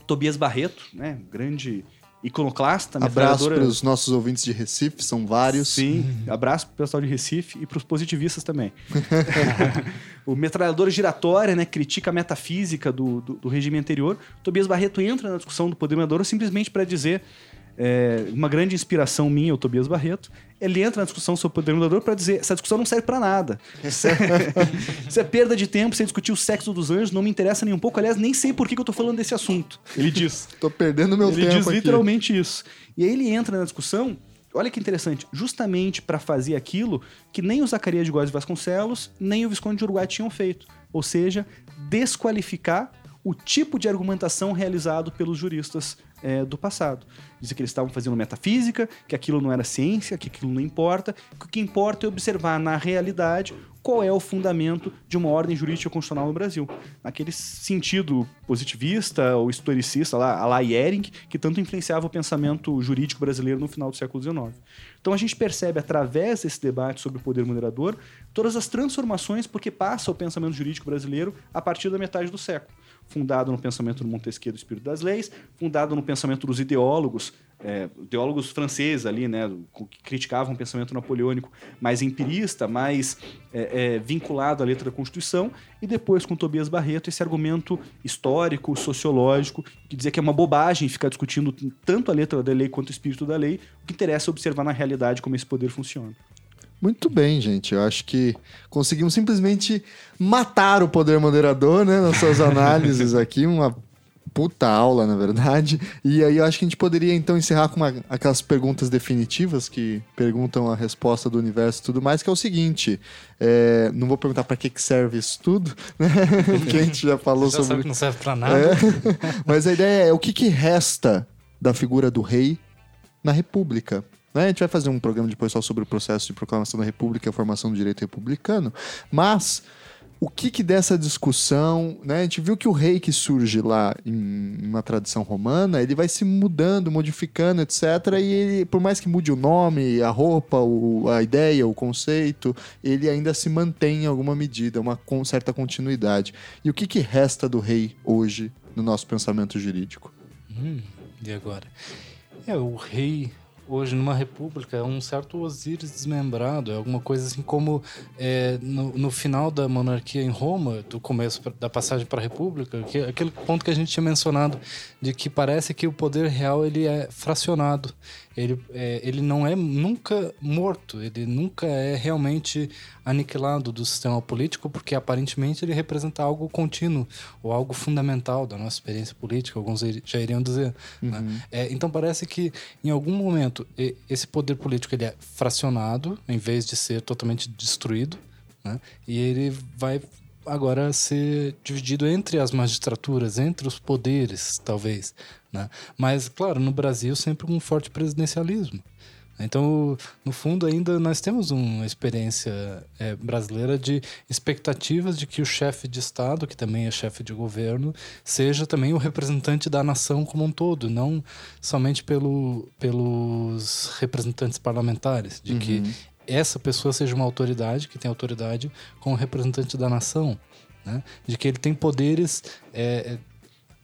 Tobias Barreto, né, grande iconoclasta. Abraço para os nossos ouvintes de Recife, são vários. Sim, abraço para o pessoal de Recife e para os positivistas também. [laughs] [laughs] o metralhadora giratória né, critica a metafísica do, do, do regime anterior. Tobias Barreto entra na discussão do poder metralhador simplesmente para dizer é, uma grande inspiração minha, o Tobias Barreto, ele entra na discussão sobre o poder mudador para dizer essa discussão não serve para nada. Isso [laughs] é, isso é, perda de tempo, você discutir o sexo dos anjos, não me interessa nem um pouco. Aliás, nem sei por que, que eu tô falando desse assunto. Ele diz. [laughs] tô perdendo meu ele tempo Ele diz aqui. literalmente isso. E aí ele entra na discussão, olha que interessante, justamente para fazer aquilo que nem o Zacarias de Góes Vasconcelos, nem o Visconde de Uruguai tinham feito. Ou seja, desqualificar o tipo de argumentação realizado pelos juristas é, do passado. Dizia que eles estavam fazendo metafísica, que aquilo não era ciência, que aquilo não importa, que o que importa é observar na realidade qual é o fundamento de uma ordem jurídica constitucional no Brasil. Naquele sentido positivista ou historicista, lá, a la que tanto influenciava o pensamento jurídico brasileiro no final do século XIX. Então a gente percebe, através desse debate sobre o poder moderador, todas as transformações porque passa o pensamento jurídico brasileiro a partir da metade do século fundado no pensamento do Montesquieu do Espírito das Leis, fundado no pensamento dos ideólogos é, teólogos franceses ali, né, que criticavam o pensamento napoleônico mais empirista, mais é, é, vinculado à letra da Constituição, e depois com Tobias Barreto esse argumento histórico, sociológico, que dizia que é uma bobagem ficar discutindo tanto a letra da lei quanto o espírito da lei, o que interessa é observar na realidade como esse poder funciona. Muito bem, gente. Eu acho que conseguimos simplesmente matar o poder moderador, né? Nas suas análises [laughs] aqui. Uma puta aula, na verdade. E aí eu acho que a gente poderia então encerrar com uma, aquelas perguntas definitivas que perguntam a resposta do universo e tudo mais, que é o seguinte: é, não vou perguntar para que, que serve isso tudo, [laughs] né? Porque a gente já falou Já sobre. sabe que não serve pra nada. É. Mas a ideia é o que, que resta da figura do rei na República. Né? A gente vai fazer um programa depois só sobre o processo de proclamação da República e a formação do direito republicano. Mas o que, que dessa discussão, né? A gente viu que o rei que surge lá em uma tradição romana, ele vai se mudando, modificando, etc. E ele, por mais que mude o nome, a roupa, o- a ideia, o conceito, ele ainda se mantém em alguma medida, uma com certa continuidade. E o que, que resta do rei hoje no nosso pensamento jurídico? Hum, e agora? É, o rei, hoje numa república, é um certo Osíris desmembrado. É alguma coisa assim como é, no, no final da monarquia em Roma, do começo pra- da passagem para a república, que, aquele ponto que a gente tinha mencionado, de que parece que o poder real ele é fracionado. Ele, é, ele não é nunca morto, ele nunca é realmente aniquilado do sistema político, porque aparentemente ele representa algo contínuo ou algo fundamental da nossa experiência política, alguns já iriam dizer. né? É, então parece que em algum momento esse poder político ele é fracionado, em vez de ser totalmente destruído, né? e ele vai agora ser dividido entre as magistraturas, entre os poderes, talvez. Né? Mas, claro, no Brasil sempre com um forte presidencialismo. Então, no fundo, ainda nós temos uma experiência eh, brasileira de expectativas de que o chefe de Estado, que também é chefe de governo, seja também o representante da nação como um todo, não somente pelo, pelos representantes parlamentares, de que essa pessoa seja uma autoridade, que tem autoridade como representante da nação, né? de que ele tem poderes eh,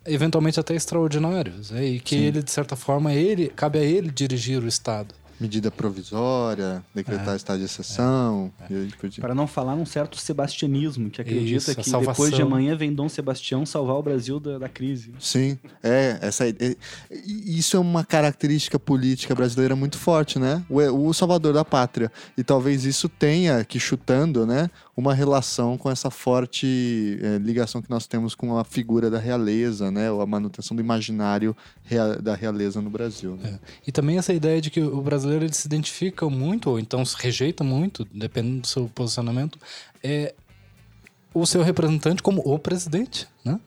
eventualmente até extraordinários, né? e que ele, de certa forma, ele cabe a ele dirigir o Estado. Medida provisória, decretar estado de exceção, e aí por diante. Para não falar num certo sebastianismo, que acredita Isso, que salvação. depois de amanhã vem Dom Sebastião salvar o Brasil da, da crise. Sim, é, essa é, e isso é uma característica política brasileira muito forte, né? O, o salvador da pátria. E talvez isso tenha, que chutando, né, uma relação com essa forte é, ligação que nós temos com a figura da realeza, né? Ou a manutenção do imaginário rea- da realeza no Brasil. Né? É. E também essa ideia de que o brasileiro ele se identifica muito, ou então se rejeita muito, dependendo do seu posicionamento, é o seu representante como o presidente, né?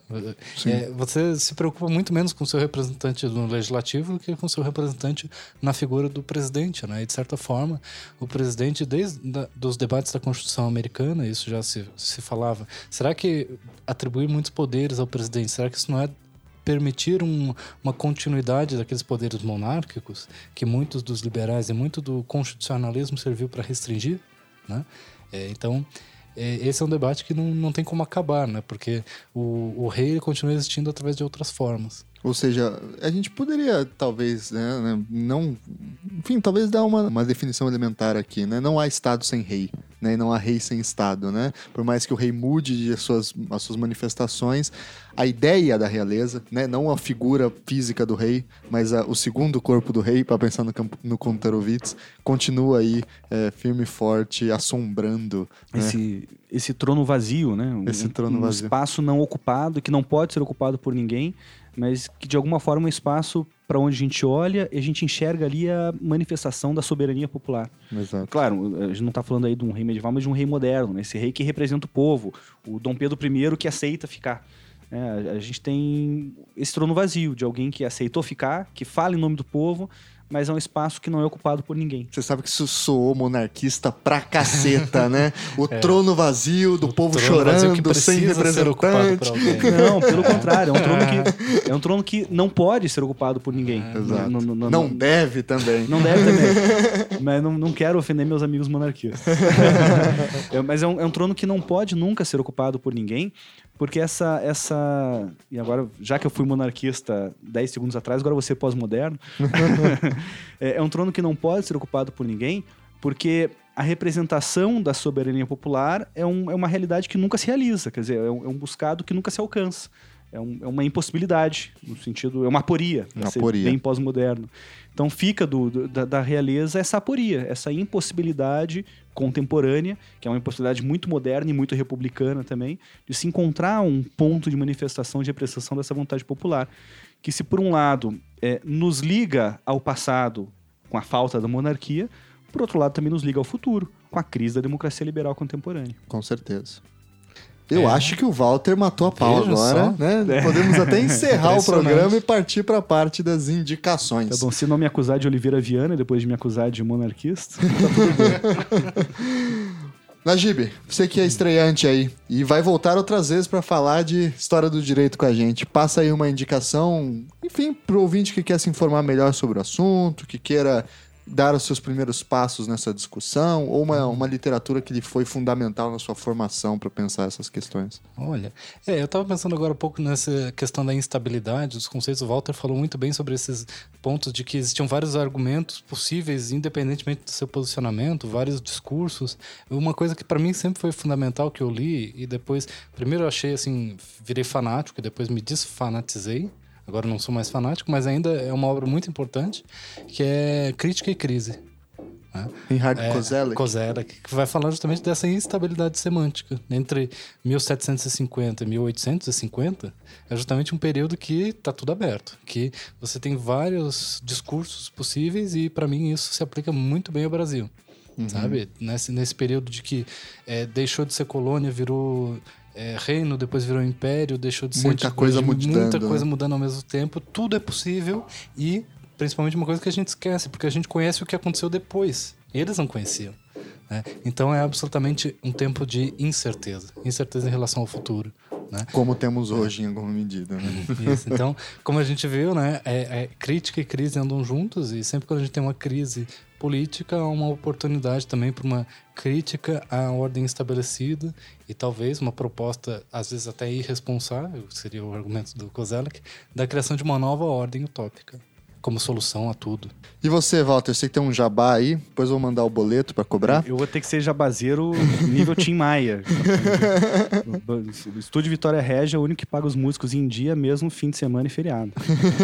É, você se preocupa muito menos com o seu representante no legislativo do que com o seu representante na figura do presidente, né? E de certa forma, o presidente desde da, dos debates da Constituição americana, isso já se, se falava. Será que atribuir muitos poderes ao presidente, será que isso não é permitir um- uma continuidade daqueles poderes monárquicos que muitos dos liberais e muito do constitucionalismo serviu para restringir, né? É, então esse é um debate que não, não tem como acabar, né? Porque o, o rei continua existindo através de outras formas. Ou seja, a gente poderia, talvez, né, né, não. Enfim, talvez dar uma, uma definição elementar aqui, né? Não há Estado sem rei, né? E não há rei sem Estado, né? Por mais que o rei mude as suas, as suas manifestações, a ideia da realeza, né? Não a figura física do rei, mas a- o segundo corpo do rei, para pensar no, no Kontarovitz, continua aí é, firme e forte, assombrando. né? Esse, esse trono vazio, né? Um, Esse trono um vazio. espaço não ocupado, que não pode ser ocupado por ninguém, mas que de alguma forma é um espaço para onde a gente olha e a gente enxerga ali a manifestação da soberania popular. Exato. Claro, a gente não está falando aí de um rei medieval, mas de um rei moderno, né? esse rei que representa o povo, o Dom Pedro I que aceita ficar. É, a gente tem esse trono vazio de alguém que aceitou ficar, que fala em nome do povo, mas é um espaço que não é ocupado por ninguém. Você sabe que isso soou monarquista pra caceta, né? O [laughs] trono vazio, do povo É. vazio que chorando, sem precisa ser ocupado representante. por alguém. Não, pelo contrário, é um trono que, [laughs] é um trono que não pode ser ocupado por ninguém. Exato. Não, não, não- Não deve também. Não deve também. [laughs] Mas não, não quero ofender meus amigos monarquistas. É, mas é um, é um trono que não pode nunca ser ocupado por ninguém, Porque essa, essa. E agora, já que eu fui monarquista 10 segundos atrás, agora você pós-moderno. [laughs] [laughs] é, é um trono que não pode ser ocupado por ninguém, porque a representação da soberania popular é, um, é uma realidade que nunca se realiza, quer dizer, é um, é um buscado que nunca se alcança. É, um, é, uma impossibilidade, no sentido, é uma aporia, uma aporia. bem pós-moderno. Então fica do, do, da, da, realeza essa aporia, essa impossibilidade contemporânea, que é uma impossibilidade muito moderna e muito republicana também, de se encontrar um ponto de manifestação, de representação dessa vontade popular, que se por um lado é, nos liga ao passado com a falta da monarquia, por outro lado também nos liga ao futuro, com a crise da democracia liberal contemporânea. Com certeza. Eu é. acho que o Walter matou a pau Veja agora, só. né? É. Podemos até encerrar o programa e partir para a parte das indicações. Tá bom, se não me acusar de Oliveira Viana depois de me acusar de monarquista, tá tudo bem. [laughs] Najib, você que é estreante aí e vai voltar outras vezes para falar de história do direito com a gente. Passa aí uma indicação, enfim, pro ouvinte que quer se informar melhor sobre o assunto, que queira dar os seus primeiros passos nessa discussão ou uma, uma literatura que lhe foi fundamental na sua formação para pensar essas questões? Olha, é, eu estava pensando agora um pouco nessa questão da instabilidade dos conceitos. O Walter falou muito bem sobre esses pontos de que existiam vários argumentos possíveis, independentemente do seu posicionamento, vários discursos. Uma coisa que para mim sempre foi fundamental que eu li e depois, primeiro eu achei assim, virei fanático e depois me desfanatizei agora não sou mais fanático, mas ainda é uma obra muito importante, que é Crítica e Crise. Né? Reinhard é, Kozelek. Kozelek, que vai falar justamente dessa instabilidade semântica. Entre 1750 e 1850, é justamente um período que está tudo aberto, que você tem vários discursos possíveis e, para mim, isso se aplica muito bem ao Brasil. Uhum. Sabe? Nesse, nesse período de que é, deixou de ser colônia, virou é, reino, depois virou império, deixou de ser muita coisa mudando, muita coisa mudando ao mesmo tempo. Tudo é possível e principalmente uma coisa que a gente esquece, porque a gente conhece o que aconteceu depois. Eles não conheciam. Né? Então é absolutamente um tempo de incerteza, incerteza em relação ao futuro. Né? Como temos hoje, em alguma medida. Né? Isso. Então, como a gente viu, né, é, é, crítica e crise andam juntos, e sempre que a gente tem uma crise política, há uma oportunidade também para uma crítica à ordem estabelecida e talvez uma proposta, às vezes até irresponsável, seria o argumento do Kozelek, da criação de uma nova ordem utópica como solução a tudo. E você, Walter, você que tem um jabá aí, depois eu vou mandar o boleto para cobrar? Eu vou ter que ser jabazeiro nível Tim Maia. [laughs] o Estúdio Vitória Regia é o único que paga os músicos em dia, mesmo fim de semana e feriado.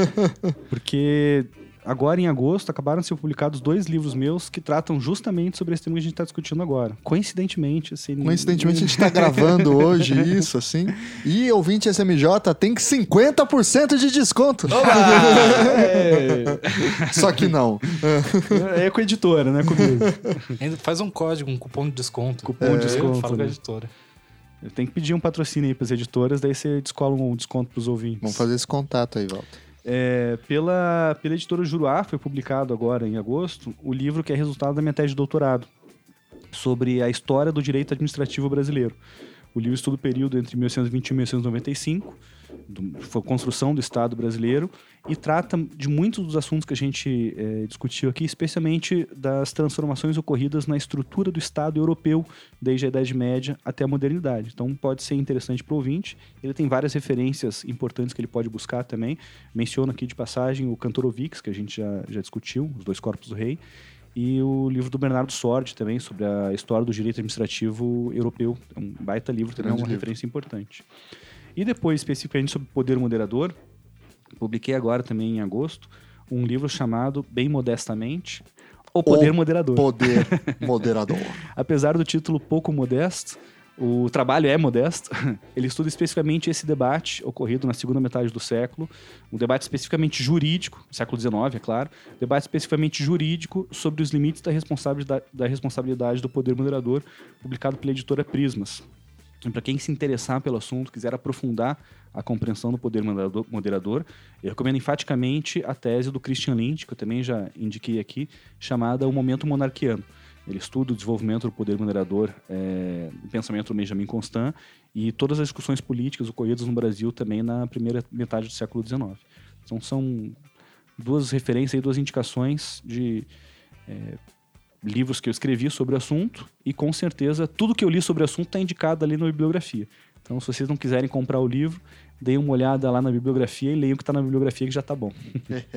[laughs] Porque agora em agosto, acabaram de ser publicados dois livros meus que tratam justamente sobre esse tema que a gente está discutindo agora. Coincidentemente, assim. Coincidentemente, a gente está [laughs] gravando hoje isso, assim. E ouvinte SMJ tem 50% de desconto. [laughs] é. Só que não. É com a editora, né? Comigo. Ainda faz um código, um cupom de desconto. Cupom de desconto. Fala né? com a né? editora. Eu tenho que pedir um patrocínio aí para as editoras, daí você descola um desconto para os ouvintes. Vamos fazer esse contato aí, Walter. É, pela, pela editora Juruá, foi publicado agora em agosto, o livro que é resultado da minha tese de doutorado, sobre a história do direito administrativo brasileiro. O livro estuda o período entre 1920 e 1995, do, foi a construção do Estado brasileiro, e trata de muitos dos assuntos que a gente é, discutiu aqui, especialmente das transformações ocorridas na estrutura do Estado europeu, desde a Idade Média até a modernidade. Então pode ser interessante para o ouvinte. Ele tem várias referências importantes que ele pode buscar também. Menciono aqui de passagem o Cantorovix, que a gente já, já discutiu, Os Dois Corpos do Rei, e o livro do Bernardo Sordi também, sobre a história do direito administrativo europeu. É um baita livro, também é uma livro. referência importante. E depois, especificamente sobre poder moderador, publiquei agora também em agosto um livro chamado Bem Modestamente, O Poder o Moderador. Poder [laughs] Moderador. Apesar do título pouco modesto, o trabalho é modesto. [laughs] Ele estuda especificamente esse debate ocorrido na segunda metade do século, um debate especificamente jurídico, século XIX, é claro, debate especificamente jurídico sobre os limites da responsabilidade, da responsabilidade do poder moderador, publicado pela editora Prismas. Para quem se interessar pelo assunto, quiser aprofundar a compreensão do poder moderador, eu recomendo enfaticamente a tese do Christian Lynch, que eu também já indiquei aqui, chamada O Momento Monarquiano. Ele estuda o desenvolvimento do poder moderador é, no pensamento do Benjamin Constant e todas as discussões políticas ocorridas no Brasil também na primeira metade do século XIX. Então são duas referências e duas indicações de é, livros que eu escrevi sobre o assunto e com certeza tudo que eu li sobre o assunto está indicado ali na bibliografia. Então, se vocês não quiserem comprar o livro, deem uma olhada lá na bibliografia e leiam o que está na bibliografia que já está bom.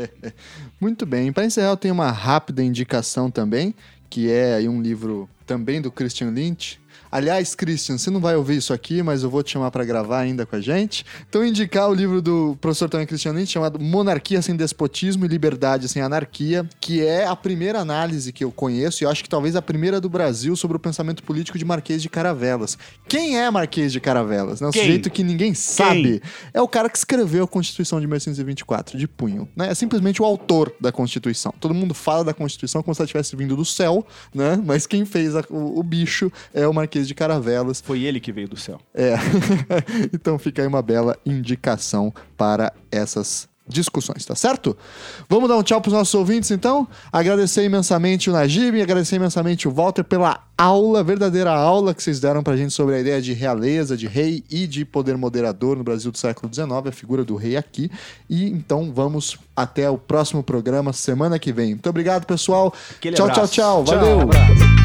[laughs] Muito bem. Para encerrar, eu tenho uma rápida indicação também, que é um livro também do Christian Lynch, Aliás, Christian, você não vai ouvir isso aqui, mas eu vou te chamar para gravar ainda com a gente. Então, indicar o livro do professor também Christian Lynch, chamado Monarquia sem Despotismo e Liberdade sem Anarquia, que é a primeira análise que eu conheço, e eu acho que talvez a primeira do Brasil sobre o pensamento político de Marquês de Caravelas. Quem é Marquês de Caravelas? Né? O Quem? sujeito que ninguém sabe. É o cara que escreveu a Constituição de 1824, de punho. Né? É simplesmente o autor da Constituição. Todo mundo fala da Constituição como se ela tivesse vindo do céu, né? Mas quem fez a- o, o bicho é o Marquês de Caravelas. Foi ele que veio do céu. É. [laughs] então fica aí uma bela indicação para essas discussões, tá certo? Vamos dar um tchau pros nossos ouvintes, então? Agradecer imensamente o Najib, agradecer imensamente o Walter pela aula, verdadeira aula que vocês deram pra gente sobre a ideia de realeza, de rei e de poder moderador no Brasil do século XIX, a figura do rei aqui. E então vamos até o próximo programa semana que vem. Muito obrigado, pessoal. Aquele tchau, abraço. tchau, tchau. Tchau, Valeu. abraço.